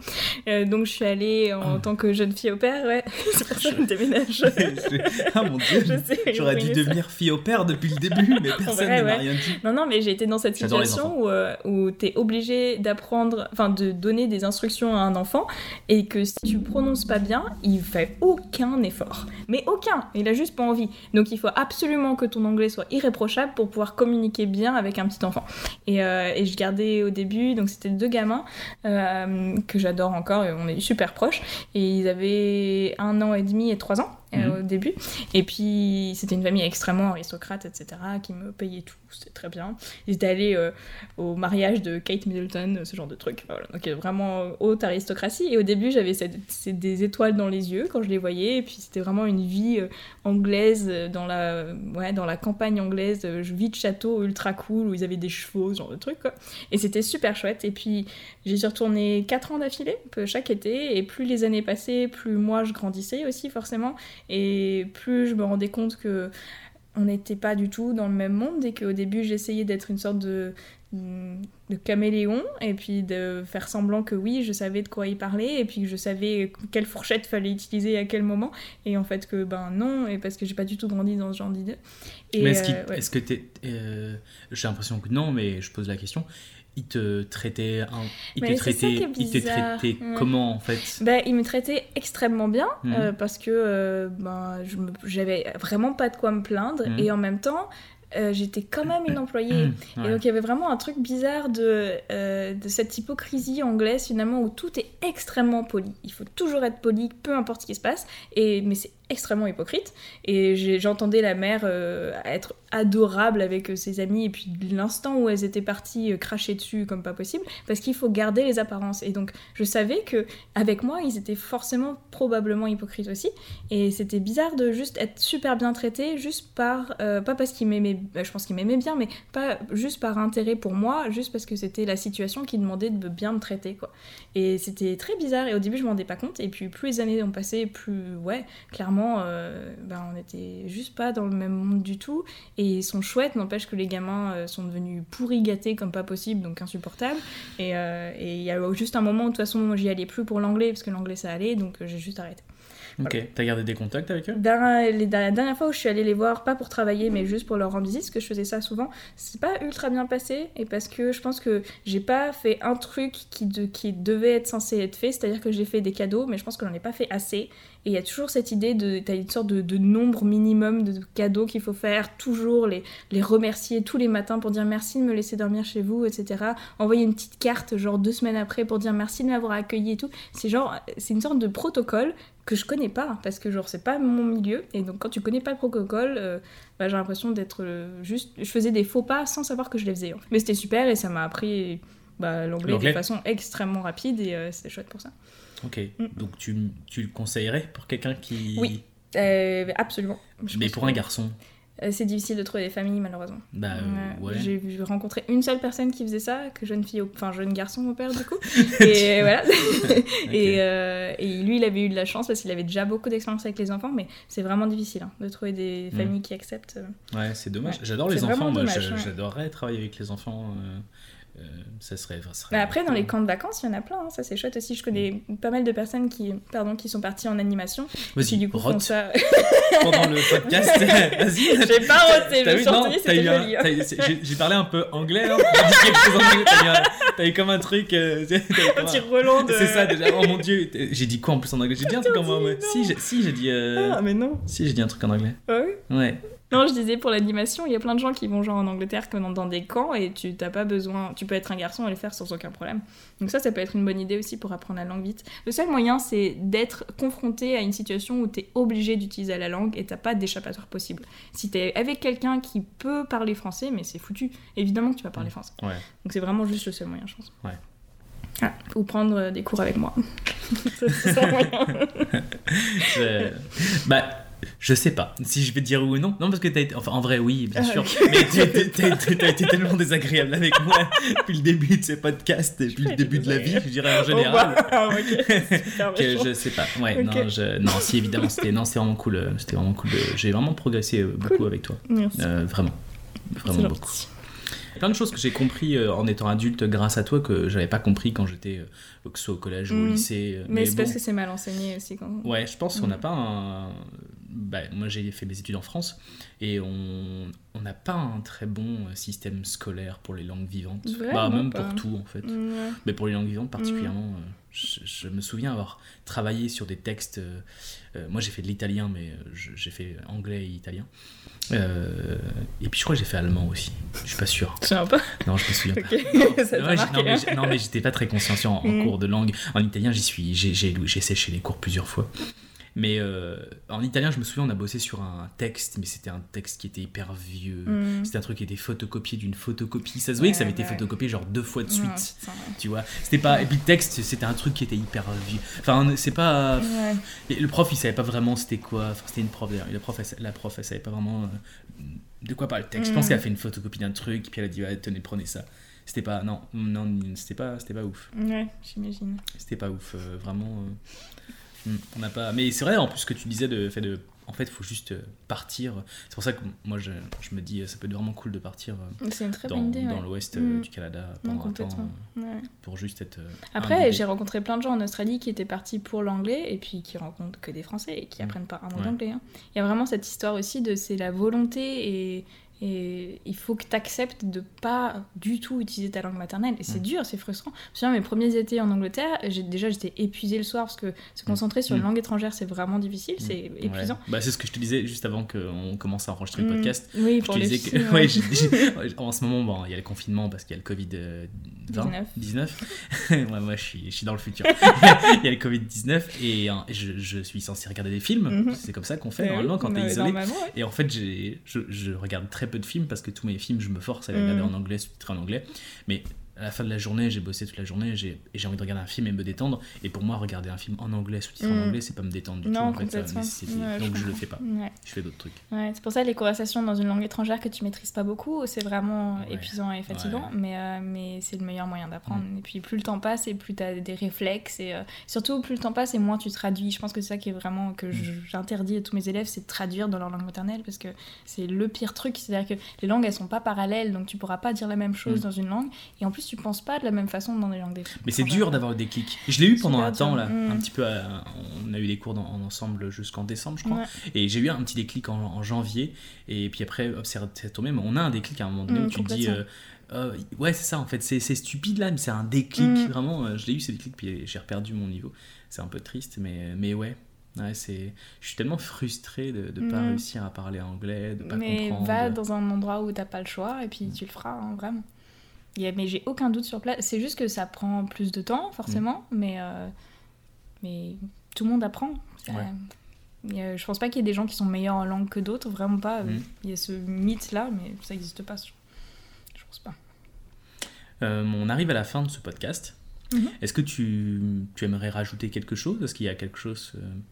Speaker 2: Euh, donc je suis allée en
Speaker 1: Ah.
Speaker 2: tant que jeune fille au père, ouais, c'est pour ça que je déménage.
Speaker 1: ah mon dieu,
Speaker 2: Je sais,
Speaker 1: j'aurais dû devenir fille au père depuis le début, mais personne
Speaker 2: vrai,
Speaker 1: ne m'a
Speaker 2: ouais.
Speaker 1: rien dit.
Speaker 2: Non, non, mais j'ai été dans cette situation où, euh, où tu es obligé d'apprendre, enfin de donner des instructions à un enfant et que si tu prononces pas bien, il fait aucun effort. Mais aucun, il a juste pas envie. Donc il faut absolument que ton anglais soit irréprochable pour pouvoir communiquer bien avec un petit enfant. Et, euh, je gardais au début, donc c'était deux gamins euh, que j'adore encore, et on est super proches, et ils avaient un an et demi et trois ans. Euh,
Speaker 1: Mhm.
Speaker 2: au début et puis c'était une famille extrêmement aristocrate etc qui me payait tout c'était très bien ils étaient allés euh, au mariage de Kate Middleton, ce genre de truc. Voilà. Donc euh, vraiment euh, haute aristocratie. Et au début, j'avais des étoiles dans les yeux quand je les voyais. Et puis c'était vraiment une vie euh, anglaise euh, dans la, ouais, dans la campagne anglaise, euh, vie de château ultra cool où ils avaient des chevaux, ce genre de truc. Quoi. Et c'était super chouette. Et puis j'y suis retournée 4 ans d'affilée, chaque été. Et plus les années passaient, plus moi je grandissais aussi forcément. Et plus je me rendais compte que on n'était pas du tout dans le même monde et qu'au début j'essayais d'être une sorte de, de caméléon et puis de faire semblant que oui je savais de quoi il parlait et puis que je savais quelle fourchette fallait utiliser à quel moment et en fait que ben non et parce que j'ai pas du tout grandi dans ce genre d'idée
Speaker 1: mais est-ce,
Speaker 2: euh, ouais.
Speaker 1: est-ce que t'es. euh, j'ai l'impression que non, mais je pose la question. Il te traitait. il te traitait, il traitait
Speaker 2: Ouais.
Speaker 1: comment en fait?
Speaker 2: Ben, il me traitait extrêmement bien
Speaker 1: Mhm.
Speaker 2: euh, parce que euh, ben, j'avais vraiment pas de quoi me plaindre
Speaker 1: Mhm.
Speaker 2: et en même temps euh, j'étais quand même une employée. Et donc il y avait vraiment un truc bizarre de, euh, de cette hypocrisie anglaise finalement où tout est extrêmement poli. Il faut toujours être poli, peu importe ce qui se passe. Et, mais c'est extrêmement hypocrite. Et j'entendais la mère euh, être adorable avec euh, ses amis et puis l'instant où elles étaient parties euh, cracher dessus comme pas possible parce qu'il faut garder les apparences. Et donc je savais que avec moi ils étaient forcément probablement hypocrites aussi. Et c'était bizarre de juste être super bien traité juste par euh, pas parce qu'ils m'aimaient, bah, je pense qu'ils m'aimaient bien, mais pas juste par intérêt pour moi, juste parce que c'était la situation qui demandait de bien me traiter quoi. Et c'était très bizarre. Et au début je m'en rendais pas compte. Et puis plus les années ont passé, plus ouais, clairement euh, ben, on était juste pas dans le même monde du tout. Et ils sont chouettes, n'empêche que les gamins euh, sont devenus pourri gâtés comme pas possible, donc insupportables. Et euh, il y a juste un moment où de toute façon j'y allais plus pour l'anglais parce que l'anglais ça allait, donc j'ai juste arrêté.
Speaker 1: Ok, t'as gardé des contacts avec eux?
Speaker 2: Dernière- les- la dernière fois où je suis allée les voir, pas pour travailler, mais juste pour leur rendre visite, parce que je faisais ça souvent, c'est pas ultra bien passé, et parce que je pense que j'ai pas fait un truc qui, de- qui devait être censé être fait, c'est-à-dire que j'ai fait des cadeaux, mais je pense que j'en ai pas fait assez, et il y a toujours cette idée de. T'as une sorte de, de nombre minimum de cadeaux qu'il faut faire, toujours les, les remercier tous les matins pour dire merci de me laisser dormir chez vous, etc. Envoyer une petite carte, genre deux semaines après, pour dire merci de m'avoir accueilli et tout. C'est genre. C'est une sorte de protocole que je connais pas parce que genre c'est pas mon milieu et donc quand tu connais pas le protocole euh, bah, j'ai l'impression d'être euh, juste je faisais des faux pas sans savoir que je les faisais en fait. mais c'était super et ça m'a appris bah, l'anglais de façon extrêmement rapide et euh, c'était chouette pour ça
Speaker 1: Ok,
Speaker 2: Mm.
Speaker 1: donc tu, tu le conseillerais pour quelqu'un qui.
Speaker 2: Oui. Euh, absolument Je
Speaker 1: Mais pour
Speaker 2: que-
Speaker 1: un garçon
Speaker 2: c'est difficile de trouver des familles malheureusement
Speaker 1: Bah euh, ouais.
Speaker 2: J'ai rencontré une seule personne qui faisait ça, que jeune fille, au- enfin jeune garçon au père du coup. et voilà. et, euh, et lui, il avait eu de la chance parce qu'il avait déjà beaucoup d'expérience avec les enfants, mais c'est vraiment difficile hein, de trouver des
Speaker 1: Mm.
Speaker 2: familles qui acceptent. euh.
Speaker 1: Ouais, c'est dommage.
Speaker 2: Ouais.
Speaker 1: J'adore les enfants, moi j'adorerais travailler avec les enfants. euh, euh, ça serait. ça serait
Speaker 2: Mais après, dans les camps de vacances, il y en a plein, hein, ça c'est chouette aussi. Je connais pas mal de personnes qui, pardon, qui sont parties en animation, qui
Speaker 1: Vas-y,
Speaker 2: du coup font ça.
Speaker 1: pendant le podcast. Vas-y.
Speaker 2: J'ai pas roté, je suis c'était joli. hein.
Speaker 1: j'ai- parlé un peu anglais, hein. T'as eu, comme un truc. euh,
Speaker 2: Un petit de.
Speaker 1: C'est ça déjà. Oh mon dieu. J'ai dit quoi en plus en anglais? J'ai dit un truc en anglais. Si, j'ai- si, j'ai dit. euh,
Speaker 2: Ah, mais non.
Speaker 1: Si, j'ai dit un truc en anglais.
Speaker 2: Ah oui?
Speaker 1: Ouais.
Speaker 2: Non, je disais pour l'animation, il y a plein de gens qui vont genre en Angleterre comme dans des camps et tu t'as pas besoin, tu peux être un garçon et le faire sans aucun problème. Donc ça, ça peut être une bonne idée aussi pour apprendre la langue vite. Le seul moyen, c'est d'être confronté à une situation où t'es obligé d'utiliser la langue et t'as pas d'échappatoire possible. Si t'es avec quelqu'un qui peut parler français, mais c'est foutu. Évidemment que tu vas parler français.
Speaker 1: Ouais.
Speaker 2: Donc c'est vraiment juste le seul moyen, je pense.
Speaker 1: Ouais.
Speaker 2: Ah, ou prendre des cours avec moi. c'est ça moyen.
Speaker 1: Bah, Je sais pas si je vais te dire oui ou non. Non, parce que t'as été. Enfin, en vrai, oui, bien
Speaker 2: Ah,
Speaker 1: sûr.
Speaker 2: ok.
Speaker 1: Mais t'as été- tellement désagréable avec moi depuis le début de ces podcasts, depuis le début de la vie, je dirais en
Speaker 2: Oh,
Speaker 1: général.
Speaker 2: bah, ok, super
Speaker 1: que je sais pas. Ouais, non, je... non, si évidemment, c'était non, c'était vraiment cool. euh, C'était vraiment cool. de- J'ai vraiment progressé euh, beaucoup
Speaker 2: Cool.
Speaker 1: avec toi.
Speaker 2: Merci.
Speaker 1: Euh, vraiment. Vraiment
Speaker 2: gentil.
Speaker 1: beaucoup. Plein de choses que j'ai compris euh, en étant adulte grâce à toi que j'avais pas compris quand j'étais euh, que ce soit au collège ou au
Speaker 2: Mm.
Speaker 1: lycée. euh,
Speaker 2: Mais, c'est
Speaker 1: bon.
Speaker 2: parce que c'est mal enseigné aussi. Quand...
Speaker 1: Ouais, je pense qu'on
Speaker 2: Mm.
Speaker 1: n'a pas un. Bah, moi, j'ai fait mes études en France et on n'a pas un très bon euh, système scolaire pour les langues vivantes. Bah, même
Speaker 2: pas.
Speaker 1: pour tout en fait. Mais pour les langues vivantes
Speaker 2: Mm.
Speaker 1: particulièrement, euh, je, je me souviens avoir travaillé sur des textes. euh, moi, j'ai fait de l'italien, mais j'ai fait anglais et italien. Euh, et puis, je crois que j'ai fait allemand aussi. Je suis pas sûr.
Speaker 2: Peu.
Speaker 1: Non, je me souviens pas.
Speaker 2: T'a
Speaker 1: Ouais,
Speaker 2: marqué,
Speaker 1: non, mais,
Speaker 2: hein.
Speaker 1: non, j'étais pas très consciencieux en, en
Speaker 2: Mm.
Speaker 1: cours de langue. En italien, j'y suis, j'ai séché les cours plusieurs fois. Mais euh, en italien, je me souviens, on a bossé sur un texte, mais c'était un texte qui était hyper vieux.
Speaker 2: Mm.
Speaker 1: C'était un truc qui était photocopié d'une photocopie. Ça se voyait que ça avait été
Speaker 2: Ouais,
Speaker 1: photocopié genre deux fois de suite.
Speaker 2: Ouais.
Speaker 1: Tu vois, c'était pas. Et puis le texte, c'était un truc qui était hyper vieux. Enfin, c'est pas. Et Le prof, il savait pas vraiment c'était quoi. Enfin, c'était une prof d'ailleurs. La prof, elle, la prof, elle savait pas vraiment euh, de quoi parle le texte. Je pense
Speaker 2: Mm.
Speaker 1: qu'elle a fait une photocopie d'un truc, puis elle a dit, ouais, tenez, prenez ça. C'était pas. Non, non, c'était pas, c'était pas ouf.
Speaker 2: Ouais, j'imagine.
Speaker 1: C'était pas ouf. euh, vraiment. euh, on n'a pas. Mais c'est vrai, en plus, ce que tu disais de fait de. En fait, il faut juste euh, partir. C'est pour ça que moi, je, je me dis, euh, ça peut être vraiment cool de partir euh,
Speaker 2: C'est une très
Speaker 1: dans, dans l'ouest
Speaker 2: Mm.
Speaker 1: du Canada pendant un temps
Speaker 2: Ouais.
Speaker 1: pour juste être.
Speaker 2: Après, j'ai rencontré plein de gens en Australie qui étaient partis pour l'anglais et puis qui rencontrent que des Français et qui
Speaker 1: Mm.
Speaker 2: apprennent pas un mot d'anglais. hein. Il y a vraiment cette histoire aussi de c'est la volonté et, et il faut que tu acceptes de pas du tout utiliser ta langue maternelle. Et c'est
Speaker 1: Mm.
Speaker 2: dur, c'est frustrant. Je me mes premiers étés en Angleterre, déjà j'étais épuisée le soir parce que se concentrer sur une
Speaker 1: Mm.
Speaker 2: langue étrangère c'est vraiment difficile, c'est
Speaker 1: Ouais.
Speaker 2: épuisant.
Speaker 1: Bah, c'est ce que je te disais juste avant qu'on commence à enregistrer le
Speaker 2: Mm.
Speaker 1: podcast.
Speaker 2: Oui,
Speaker 1: Je
Speaker 2: pour
Speaker 1: te
Speaker 2: les
Speaker 1: disais que ouais,
Speaker 2: ouais.
Speaker 1: en ce moment, bon, il y a le confinement parce qu'il y a le Covid euh, 20, 19. ouais, moi, je suis, je suis dans le futur. il y a le Covid 19 et hein, je, je suis censé regarder des films.
Speaker 2: Mhm.
Speaker 1: C'est comme ça qu'on fait
Speaker 2: Eh
Speaker 1: normalement quand t'es
Speaker 2: mais
Speaker 1: isolé. Et en fait, j'ai- je, je regarde très peu de films parce que tous mes films, je me force à les regarder
Speaker 2: Mm.
Speaker 1: en anglais, sous-titrés en anglais. Mais à la fin de la journée, j'ai bossé toute la journée j'ai- et j'ai envie de regarder un film et me détendre. Et pour moi, regarder un film en anglais, sous-titré en
Speaker 2: Mm.
Speaker 1: anglais, c'est pas me détendre du
Speaker 2: Non,
Speaker 1: tout. En fait, ça
Speaker 2: Ouais,
Speaker 1: Donc je, le
Speaker 2: comprends.
Speaker 1: fais pas.
Speaker 2: Ouais.
Speaker 1: Je fais d'autres trucs.
Speaker 2: Ouais, c'est pour ça les conversations dans une langue étrangère que tu maîtrises pas beaucoup, c'est vraiment épuisant et fatigant, mais, euh, mais c'est le meilleur moyen d'apprendre. Et puis plus le temps passe et plus tu as des réflexes, et euh, surtout plus le temps passe et moins tu traduis. Je pense que c'est ça qui est vraiment que je- j'interdis à tous mes élèves, c'est de traduire dans leur langue maternelle parce que c'est le pire truc. C'est-à-dire que les langues elles sont pas parallèles, donc tu pourras pas dire la même chose
Speaker 1: Mm.
Speaker 2: dans une langue, et en plus tu penses pas de la même façon dans des langues.
Speaker 1: Mais c'est dur d'avoir le déclic. Je l'ai eu pendant un temps, là,
Speaker 2: Mm.
Speaker 1: un petit peu. à- on a eu des cours dans- en ensemble jusqu'en décembre, je crois.
Speaker 2: Ouais.
Speaker 1: Et j'ai eu un petit déclic en, en janvier. Et puis après, c'est tombé. Mais on a un déclic à un moment donné
Speaker 2: Mm,
Speaker 1: où tu te dis. euh, euh, ouais, c'est ça en fait. C'est stupide là, mais c'est un déclic.
Speaker 2: Mm.
Speaker 1: Vraiment, euh, je l'ai eu ce déclic, puis j'ai reperdu mon niveau. C'est un peu triste, mais, mais ouais. Ouais, c'est... Je suis tellement frustré de ne pas
Speaker 2: Mm.
Speaker 1: réussir à parler anglais, de pas
Speaker 2: mais
Speaker 1: comprendre.
Speaker 2: va dans un endroit où t'as pas le choix et puis tu le feras, hein, vraiment. Mais j'ai aucun doute sur place. C'est juste que ça prend plus de temps, forcément, mais, euh, mais tout le monde apprend. Ça-
Speaker 1: Ouais.
Speaker 2: a- je pense pas qu'il y ait des gens qui sont meilleurs en langue que d'autres, vraiment pas.
Speaker 1: Mm.
Speaker 2: Il y a ce mythe-là, mais ça n'existe pas. Je je pense pas.
Speaker 1: Euh, on arrive à la fin de ce podcast.
Speaker 2: Mhm.
Speaker 1: Est-ce que tu, tu aimerais rajouter quelque chose? Est-ce qu'il y a quelque chose euh, euh, que tu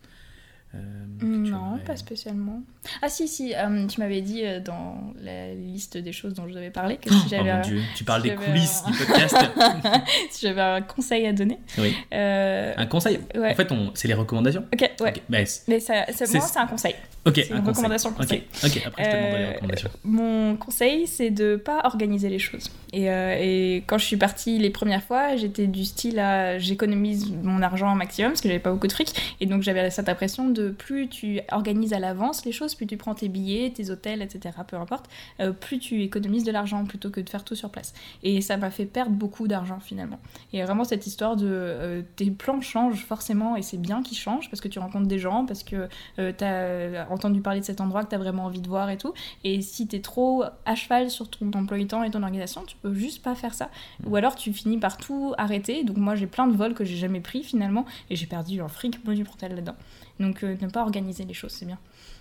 Speaker 2: Non,
Speaker 1: aimerais-
Speaker 2: pas spécialement. Ah si, si, euh, tu m'avais dit euh, dans la liste des choses dont je devais parler que si
Speaker 1: Oh
Speaker 2: j'avais
Speaker 1: mon
Speaker 2: un-
Speaker 1: dieu, tu parles
Speaker 2: si
Speaker 1: des
Speaker 2: j'avais
Speaker 1: coulisses
Speaker 2: un-
Speaker 1: du podcast.
Speaker 2: si j'avais un conseil à donner.
Speaker 1: oui.
Speaker 2: Euh,
Speaker 1: Un conseil?
Speaker 2: Ouais.
Speaker 1: En fait, on... c'est les recommandations.
Speaker 2: Ok, ouais.
Speaker 1: Ok, c'est-
Speaker 2: Mais ça, ça-
Speaker 1: C'est-
Speaker 2: moi, c'est un conseil.
Speaker 1: Ok,
Speaker 2: C'est une recommandation
Speaker 1: Ok,
Speaker 2: conseil.
Speaker 1: ok, après je te demanderai les
Speaker 2: Euh,
Speaker 1: recommandations.
Speaker 2: Mon conseil, c'est de pas organiser les choses. Et, euh, et quand je suis partie les premières fois, j'étais du style à j'économise mon argent au maximum parce que j'avais pas beaucoup de fric. Et donc j'avais cette impression de plus tu organises à l'avance les choses, plus tu prends tes billets, tes hôtels, etc., peu importe, euh, plus tu économises de l'argent plutôt que de faire tout sur place. Et ça m'a fait perdre beaucoup d'argent finalement. Et vraiment cette histoire de euh, tes plans changent forcément et c'est bien qu'ils changent parce que tu rencontres des gens, parce que tu as entendu parler de cet endroit que tu as vraiment envie de voir et tout. Et si tu es trop à cheval sur ton emploi du temps et ton organisation, tu peux juste pas faire ça. Ou alors tu finis par tout arrêter. Donc moi j'ai plein de vols que j'ai jamais pris finalement et j'ai perdu un fric monumental là-dedans. Donc euh, ne pas organiser les choses, c'est bien.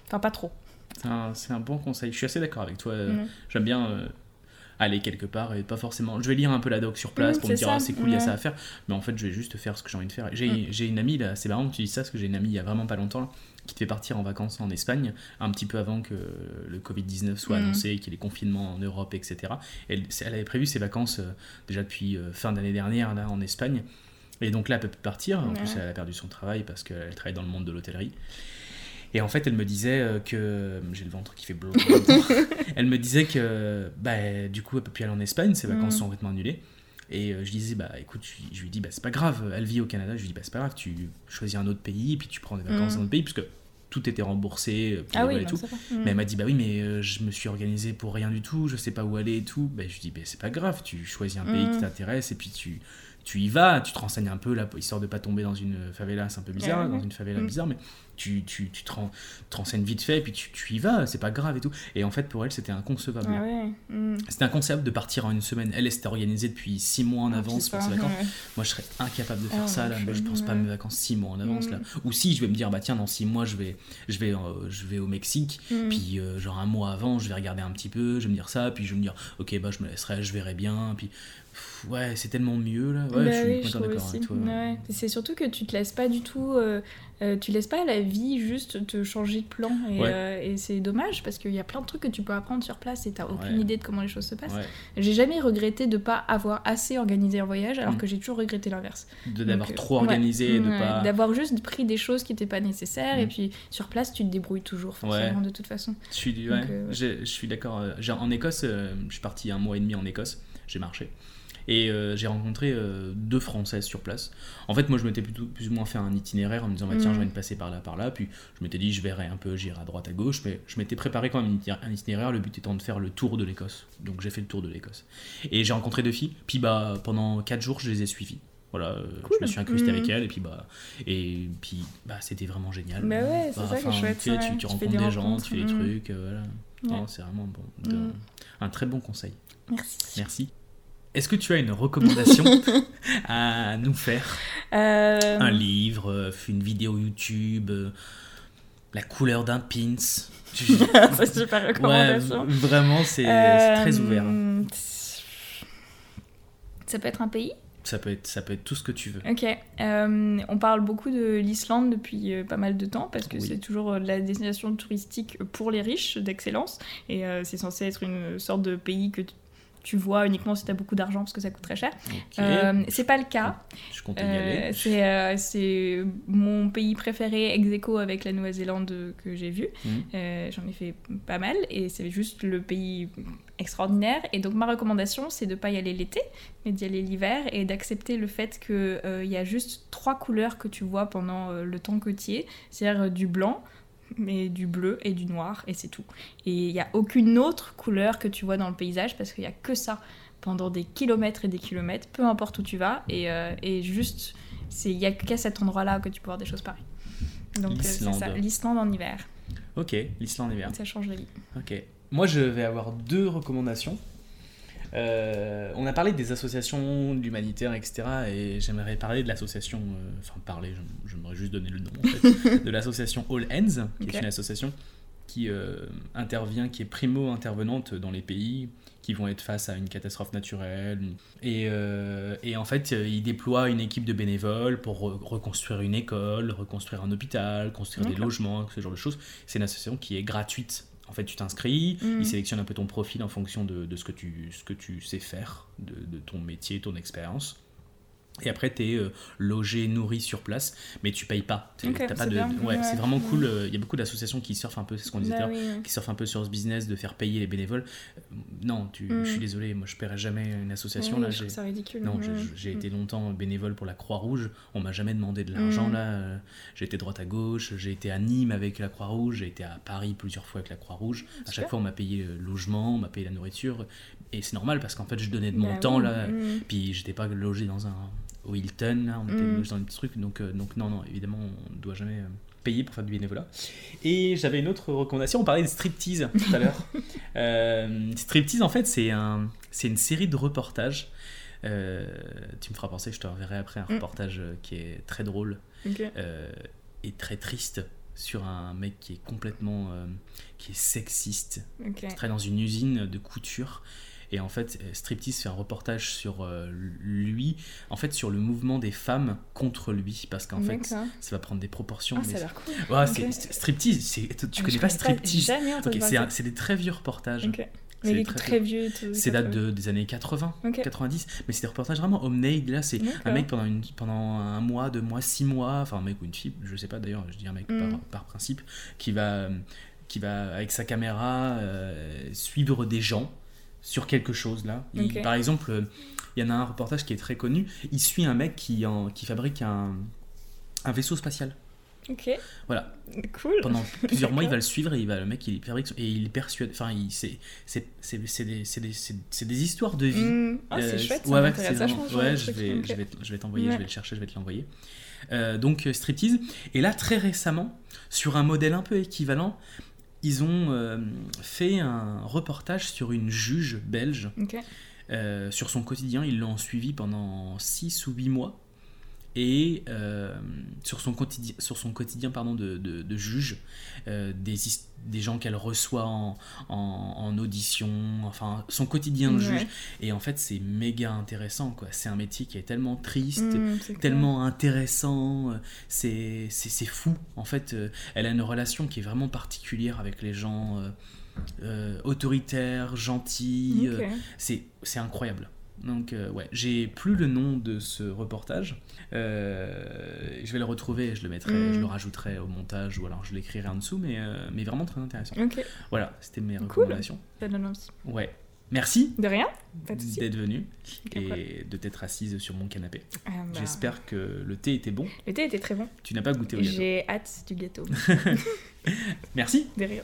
Speaker 2: Enfin pas trop.
Speaker 1: C'est un, un bon conseil. Je suis assez d'accord avec toi.
Speaker 2: Mhm.
Speaker 1: J'aime bien. euh, aller quelque part et pas forcément. Je vais lire un peu la doc sur place
Speaker 2: Mm,
Speaker 1: pour me dire ah, c'est cool, il y a ça à faire. Mais en fait, je vais juste faire ce que j'ai envie de faire. J'ai
Speaker 2: Mm.
Speaker 1: j'ai une amie là, c'est marrant que tu dis ça parce que j'ai une amie il y a vraiment pas longtemps là, qui devait partir en vacances en Espagne un petit peu avant que le Covid-19 soit
Speaker 2: Mm.
Speaker 1: annoncé, qu'il y ait les confinements en Europe, etc. Elle, elle avait prévu ses vacances euh, déjà depuis euh, fin d'année dernière là en Espagne. Et donc là, elle peut plus partir. En
Speaker 2: Ouais.
Speaker 1: plus, elle a perdu son travail parce qu'elle travaille dans le monde de l'hôtellerie. Et en fait, elle me disait euh, que. J'ai le ventre qui fait bleu. elle me disait que, bah, du coup, elle peut plus aller en Espagne, ses vacances
Speaker 2: Mm.
Speaker 1: sont complètement annulées. Et euh, je disais, bah écoute, je, je lui dis, bah c'est pas grave, elle vit au Canada. Je lui dis, bah c'est pas grave, tu choisis un autre pays, puis tu prends des vacances
Speaker 2: Mm.
Speaker 1: dans un autre pays, puisque tout était remboursé euh, pour
Speaker 2: Ah oui,
Speaker 1: et tout.
Speaker 2: Mm.
Speaker 1: Mais elle m'a dit, bah oui, mais euh, je me suis organisé pour rien du tout, je sais pas où aller et tout. Bah, je lui dis, bah c'est pas grave, tu choisis un pays
Speaker 2: Mm.
Speaker 1: qui t'intéresse et puis tu, tu y vas, tu te renseignes un peu là, histoire de pas tomber dans une favela, c'est un peu bizarre,
Speaker 2: Ouais, ouais.
Speaker 1: dans une favela
Speaker 2: Mm.
Speaker 1: bizarre, mais tu, tu, tu te, ren- te renseignes vite fait puis tu, tu y vas, c'est pas grave et tout. Et en fait, pour elle, c'était inconcevable.
Speaker 2: Ah mm.
Speaker 1: C'était inconcevable de partir en une semaine. Elle, elle s'était organisée depuis six mois en
Speaker 2: Ah,
Speaker 1: avance pour ses vacances. Moi, je serais incapable de faire
Speaker 2: Ah,
Speaker 1: ça là.
Speaker 2: je-
Speaker 1: Moi, je pense pas à mes vacances six mois en avance
Speaker 2: Mm.
Speaker 1: là. Ou si je vais me dire, bah tiens, dans six mois, je vais, je vais, euh, je vais au Mexique. Puis, euh, genre un mois avant, je vais regarder un petit peu, je vais me dire ça. Puis, je vais me dire, ok, bah je me laisserai, je verrai bien. Puis, ouais, c'est tellement mieux là. Ouais,
Speaker 2: Bah
Speaker 1: je suis
Speaker 2: oui,
Speaker 1: d'accord avec toi.
Speaker 2: Ouais. C'est surtout que tu te laisses pas du tout. euh, euh, tu laisses pas la vie juste te changer de plan. Et,
Speaker 1: Ouais.
Speaker 2: euh, et c'est dommage parce qu'il y a plein de trucs que tu peux apprendre sur place et t'as aucune idée de comment les choses se passent. J'ai jamais regretté de pas avoir assez organisé un voyage alors
Speaker 1: Mm.
Speaker 2: que j'ai toujours regretté l'inverse.
Speaker 1: De d'avoir
Speaker 2: euh,
Speaker 1: trop organisé, et de pas.
Speaker 2: D'avoir juste pris des choses qui n'étaient pas nécessaires et
Speaker 1: Mm.
Speaker 2: puis sur place tu te débrouilles toujours forcément de toute façon.
Speaker 1: Je suis, je suis d'accord. En Écosse, je suis parti un mois et demi en Écosse, j'ai marché. Et euh, j'ai rencontré euh, deux Françaises sur place. En fait, moi, je m'étais plutôt plus ou moins fait un itinéraire en me disant, bah, tiens,
Speaker 2: Mm.
Speaker 1: je vais me passer par là, par là. Puis je m'étais dit, je verrai un peu, j'irai à droite, à gauche. Mais je m'étais préparé quand même un itinéraire- le but étant de faire le tour de l'Écosse. Donc j'ai fait le tour de l'Écosse. Et j'ai rencontré deux filles. Puis bah, pendant quatre jours, je les ai suivies. Voilà, euh,
Speaker 2: Cool.
Speaker 1: je me suis incrusté
Speaker 2: Mm.
Speaker 1: avec elles et puis bah et puis bah c'était vraiment génial.
Speaker 2: Bah ouais, c'est
Speaker 1: Bah,
Speaker 2: ça qui chouette,
Speaker 1: Tu,
Speaker 2: ouais.
Speaker 1: tu rencontres
Speaker 2: des
Speaker 1: des, gens, tu fais des
Speaker 2: mm.
Speaker 1: trucs, euh, voilà.
Speaker 2: Ouais.
Speaker 1: Non, c'est vraiment bon, de-
Speaker 2: Mm.
Speaker 1: un très bon conseil.
Speaker 2: Merci.
Speaker 1: Merci. Est-ce que tu as une recommandation à nous faire?
Speaker 2: Euh,
Speaker 1: Un livre, euh, une vidéo YouTube, euh, la couleur d'un pins
Speaker 2: c'est super recommandation.
Speaker 1: vraiment, c'est très ouvert.
Speaker 2: Ça peut être un pays?
Speaker 1: Ça peut, être, ça peut être tout ce que tu veux.
Speaker 2: Ok. Euh, on parle beaucoup de l'Islande depuis euh, pas mal de temps parce que
Speaker 1: Oui.
Speaker 2: c'est toujours euh, la destination touristique pour les riches d'excellence et c'est censé être une sorte de pays que tu- vois uniquement si tu as beaucoup d'argent parce que ça coûte très cher.
Speaker 1: Ok,
Speaker 2: Euh, c'est pas le cas.
Speaker 1: je compte y
Speaker 2: Euh,
Speaker 1: aller.
Speaker 2: c'est euh, c'est mon pays préféré ex aequo avec la Nouvelle-Zélande euh, que j'ai vu.
Speaker 1: Mhm.
Speaker 2: Euh, J'en ai fait pas mal et c'est juste le pays extraordinaire. Et donc ma recommandation, c'est de pas y aller l'été, mais d'y aller l'hiver et d'accepter le fait qu'il y a juste trois couleurs que tu vois pendant euh, le temps côtier, c'est-à-dire euh, du blanc, mais du bleu et du noir, et c'est tout. Et il n'y a aucune autre couleur que tu vois dans le paysage parce qu'il n'y a que ça pendant des kilomètres et des kilomètres, peu importe où tu vas, et, euh, et juste, c'est- il n'y a qu'à cet endroit-là que tu peux voir des choses pareilles. Donc euh, c'est ça, l'Islande en hiver,
Speaker 1: Ok, l'Islande hiver.
Speaker 2: ça change la vie.
Speaker 1: Ok. Moi, je vais avoir deux recommandations. Euh, on a parlé des associations, de l'humanitaire, etc. Et j'aimerais parler de l'association, euh, enfin parler, j'aimerais juste donner le nom en fait, de l'association All Ends, qui est une association qui euh, intervient, qui est primo-intervenante dans les pays qui vont être face à une catastrophe naturelle. Et, et en fait, euh, il déploie une équipe de bénévoles pour re- reconstruire une école, reconstruire un hôpital, construire des logements, ce genre de choses. C'est une association qui est gratuite. En fait, tu t'inscris, il sélectionne un peu ton profil en fonction de, de ce, que tu, ce que tu sais faire, de, de ton métier, ton expérience. Et après, tu es logé, nourri sur place, mais tu payes pas. T'es-
Speaker 2: Ok,
Speaker 1: t'as pas
Speaker 2: c'est
Speaker 1: de, ouais,
Speaker 2: Ouais.
Speaker 1: vraiment cool. euh, Il y a beaucoup d'associations qui surfent un peu, c'est ce qu'on disait
Speaker 2: Bah oui,
Speaker 1: qui surfent un peu sur ce business de faire payer les bénévoles. Euh, Non, tu, je suis désolé, moi je paierai jamais une association.
Speaker 2: Oui,
Speaker 1: là,
Speaker 2: je ça ridicule.
Speaker 1: non, j'ai- j'ai
Speaker 2: Mm.
Speaker 1: été longtemps bénévole pour la Croix-Rouge. On m'a jamais demandé de l'argent
Speaker 2: Mm.
Speaker 1: là. euh, J'ai été droite à gauche. J'ai été à Nîmes avec la Croix-Rouge. J'ai été à Paris plusieurs fois avec la Croix-Rouge. À chaque fois, on m'a payé le logement, on m'a payé la nourriture. Et c'est normal parce qu'en fait, je donnais de mon
Speaker 2: Bah
Speaker 1: temps
Speaker 2: oui,
Speaker 1: là.
Speaker 2: mm.
Speaker 1: Puis j'étais pas logé dans un au Hilton. Là, on était
Speaker 2: Mm.
Speaker 1: logé dans un petit truc. Donc, euh, donc non, non, évidemment, on ne doit jamais euh, payer pour faire du bénévolat. Et j'avais une autre recommandation. On parlait de striptease tout à l'heure. Euh, striptease, en fait, c'est un, une série de reportages. Euh, tu me feras penser, je te reverrai après un
Speaker 2: Mm.
Speaker 1: reportage qui est très drôle euh, et très triste sur un mec qui est complètement qui est sexiste
Speaker 2: Ok.
Speaker 1: qui travaille dans une usine de couture Et en fait, euh, Striptease fait un reportage sur euh, lui, en fait, sur le mouvement des femmes contre lui, parce qu'en fait, ça va prendre des proportions.
Speaker 2: Ah, ça a l'air cool.
Speaker 1: Ouais, Striptease, tu
Speaker 2: Ah,
Speaker 1: connais pas Striptease c'est des très vieux reportages.
Speaker 2: ça. Ok.
Speaker 1: C'est
Speaker 2: Mais il est
Speaker 1: très
Speaker 2: très vieux.
Speaker 1: C'est date de, des années 80,
Speaker 2: Ok.
Speaker 1: 90, mais c'est des reportages vraiment homemade. Là, c'est un mec pendant, une, pendant un mois, deux mois, six mois, enfin un mec ou une fille, je sais pas d'ailleurs, je dis un mec
Speaker 2: Mm.
Speaker 1: par, par principe, qui va, qui va avec sa caméra euh, suivre des gens sur quelque chose là. Il-. Par exemple, euh, il y en a un reportage qui est très connu, il suit un mec qui, en, qui fabrique un, un vaisseau spatial.
Speaker 2: Ok.
Speaker 1: Voilà.
Speaker 2: Cool.
Speaker 1: Pendant plusieurs mois, il va le suivre et il va, le mec il fabrique et il persuade. Enfin, c'est c'est c'est c'est des, c'est des, des histoires de vie.
Speaker 2: Hmm. Ah, c'est
Speaker 1: Euh,
Speaker 2: chouette.
Speaker 1: ouais, ouais, vraiment- ouais, je vais, je vais, je vais t'envoyer,
Speaker 2: Ouais.
Speaker 1: je vais le chercher, je vais te l'envoyer. Euh, donc euh, striptease. Et là, très récemment, sur un modèle un peu équivalent, ils ont euh, fait un reportage sur une juge belge, euh, sur son quotidien. Ils l'ont suivi pendant 6 ou 8 mois. Et euh, sur, son quotidien, sur son quotidien pardon, de, de, de juge, euh, des, des gens qu'elle reçoit en, en, en audition, enfin son quotidien de
Speaker 2: Ouais.
Speaker 1: juge. Et en fait, c'est méga intéressant. quoi. C'est un métier qui est tellement triste,
Speaker 2: cool.
Speaker 1: tellement intéressant, euh, c'est fou. En fait, elle a une relation qui est vraiment particulière avec les gens euh, autoritaires, gentils.
Speaker 2: Ok.
Speaker 1: c'est c'est incroyable. Donc euh, ouais, j'ai plus le nom de ce reportage. Euh, je vais le retrouver, et je le mettrai, je le rajouterai au montage ou alors je l'écrirai en dessous, mais, euh, mais vraiment très intéressant.
Speaker 2: Ok.
Speaker 1: Voilà, c'était mes
Speaker 2: Cool.
Speaker 1: recommandations.
Speaker 2: Ça donne envie.
Speaker 1: Ouais. Merci
Speaker 2: De rien.
Speaker 1: D'être venu et de t'être assise sur mon canapé.
Speaker 2: Ah, bah,
Speaker 1: J'espère que le thé était bon.
Speaker 2: Le thé était très bon.
Speaker 1: Tu n'as pas goûté au gâteau.
Speaker 2: J'ai hâte du gâteau.
Speaker 1: Merci.
Speaker 2: De rien.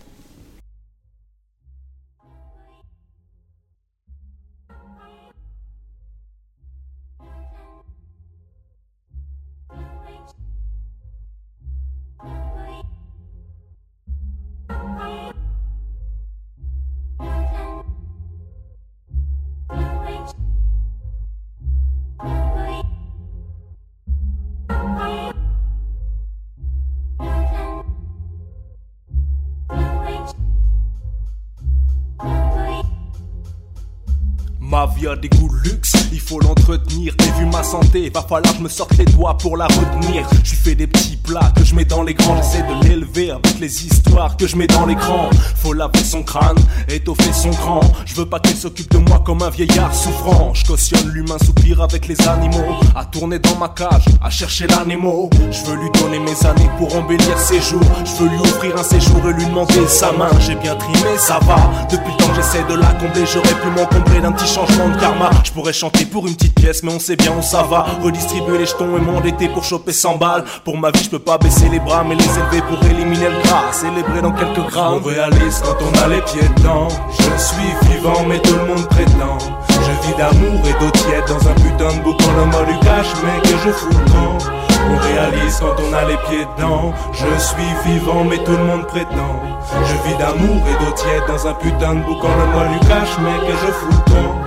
Speaker 6: Ma vie a des goûts luxe, il faut l'entretenir. Et vu ma santé, va falloir que je me sorte les doigts pour la retenir. Je fais des petits plats que je mets dans l'écran, j'essaie de l'élever avec les histoires que je mets dans l'écran. Faut laver son crâne, étoffer son cran. Je veux pas qu'il s'occupe de moi comme un vieillard souffrant. Je cautionne l'humain soupir avec les animaux. À tourner dans ma cage, à chercher l'animo. Je veux lui donner mes années pour embellir ses jours. Je veux lui offrir un séjour et lui demander sa main. J'ai bien trimé, ça va. Depuis le temps j'essaie de la combler, j'aurais pu m'encombrer d'un petit changement Je pourrais chanter pour une petite pièce, mais on sait bien où ça va. Redistribuer les jetons et m'endetter pour choper 100 balles. Pour ma vie, je peux pas baisser les bras, mais les élever pour éliminer le gras. Célébrer dans quelques grammes. On réalise quand on a les pieds dedans. Je suis vivant, mais tout le monde prétend. Je vis d'amour et d'eau tiède dans un putain de boucan. Le mot du cache, mais que je fous le. On réalise quand on a les pieds dedans. Je suis vivant, mais tout le monde prétend. Je vis d'amour et d'eau tiède dans un putain de boucan. Le mot du cache, mais que je fous le camp.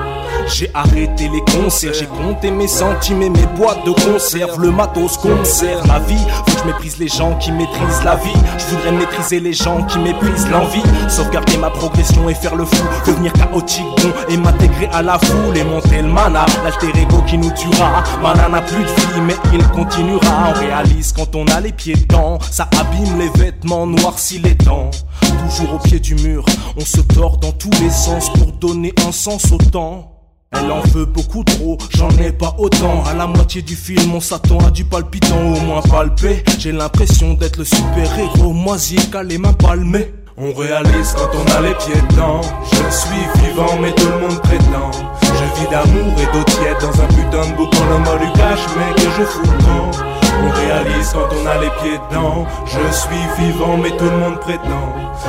Speaker 6: J'ai arrêté les concerts, j'ai compté mes centimes et mes boîtes de conserve. Le matos conserve ma vie. Faut que je méprise les gens qui maîtrisent la vie. Je voudrais maîtriser les gens qui méprisent l'envie. Sauvegarder ma progression et faire le fou. Devenir chaotique, bon et m'intégrer à la foule et monter le mana. L'alter ego qui nous tuera. Mana n'a plus de vie, mais il continuera. On réalise quand on a les pieds dedans. Ça abîme les vêtements, noircit les dents. Toujours au pied du mur, on se tord dans tous les sens pour donner un sens au temps. Elle en veut beaucoup trop, j'en ai pas autant. À la moitié du film, on s'attend à du palpitant, au moins palpé. J'ai l'impression d'être le super-héros, moisi, les mains palmées. On réalise quand on a les pieds dedans. Je suis vivant, mais tout le monde prétend. Je vis d'amour et d'eau tiède dans un putain de boucan. Le cache, mais que je fous le. On réalise quand on a les pieds dedans. Je suis vivant, mais tout le monde prétend.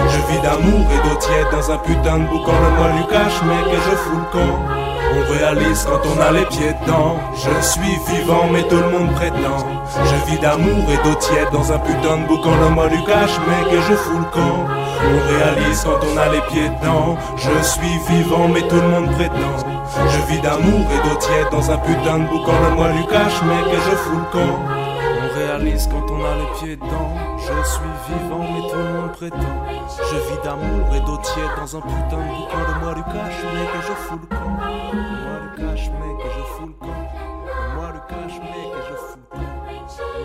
Speaker 6: Je vis d'amour et d'eau tiède dans un putain de boucan. Le mot du cache, mais que je fous le camp. On réalise quand on a les pieds dedans. Je suis vivant, mais tout le monde prétend. Je vis d'amour et d'eau tiède dans un putain de boucan. Le mot du cache, mais que je fous le camp. On réalise quand on a les pieds dedans. Je suis vivant, mais tout le monde prétend. Je vis d'amour et d'eau tiède dans un putain de boucan. Le mot du cache, mais que je fous le camp réalise quand on a les pieds dedans. Je suis vivant, mais tout le monde prétend. Je vis d'amour et d'eau tiède dans un putain de boucan de moi du cash, mais que je fous le camp. Moi du cash, mais que je fous le camp. Moi du cash, mais que je fous le camp.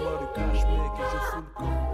Speaker 6: Moi du cash, mais que je fous le camp.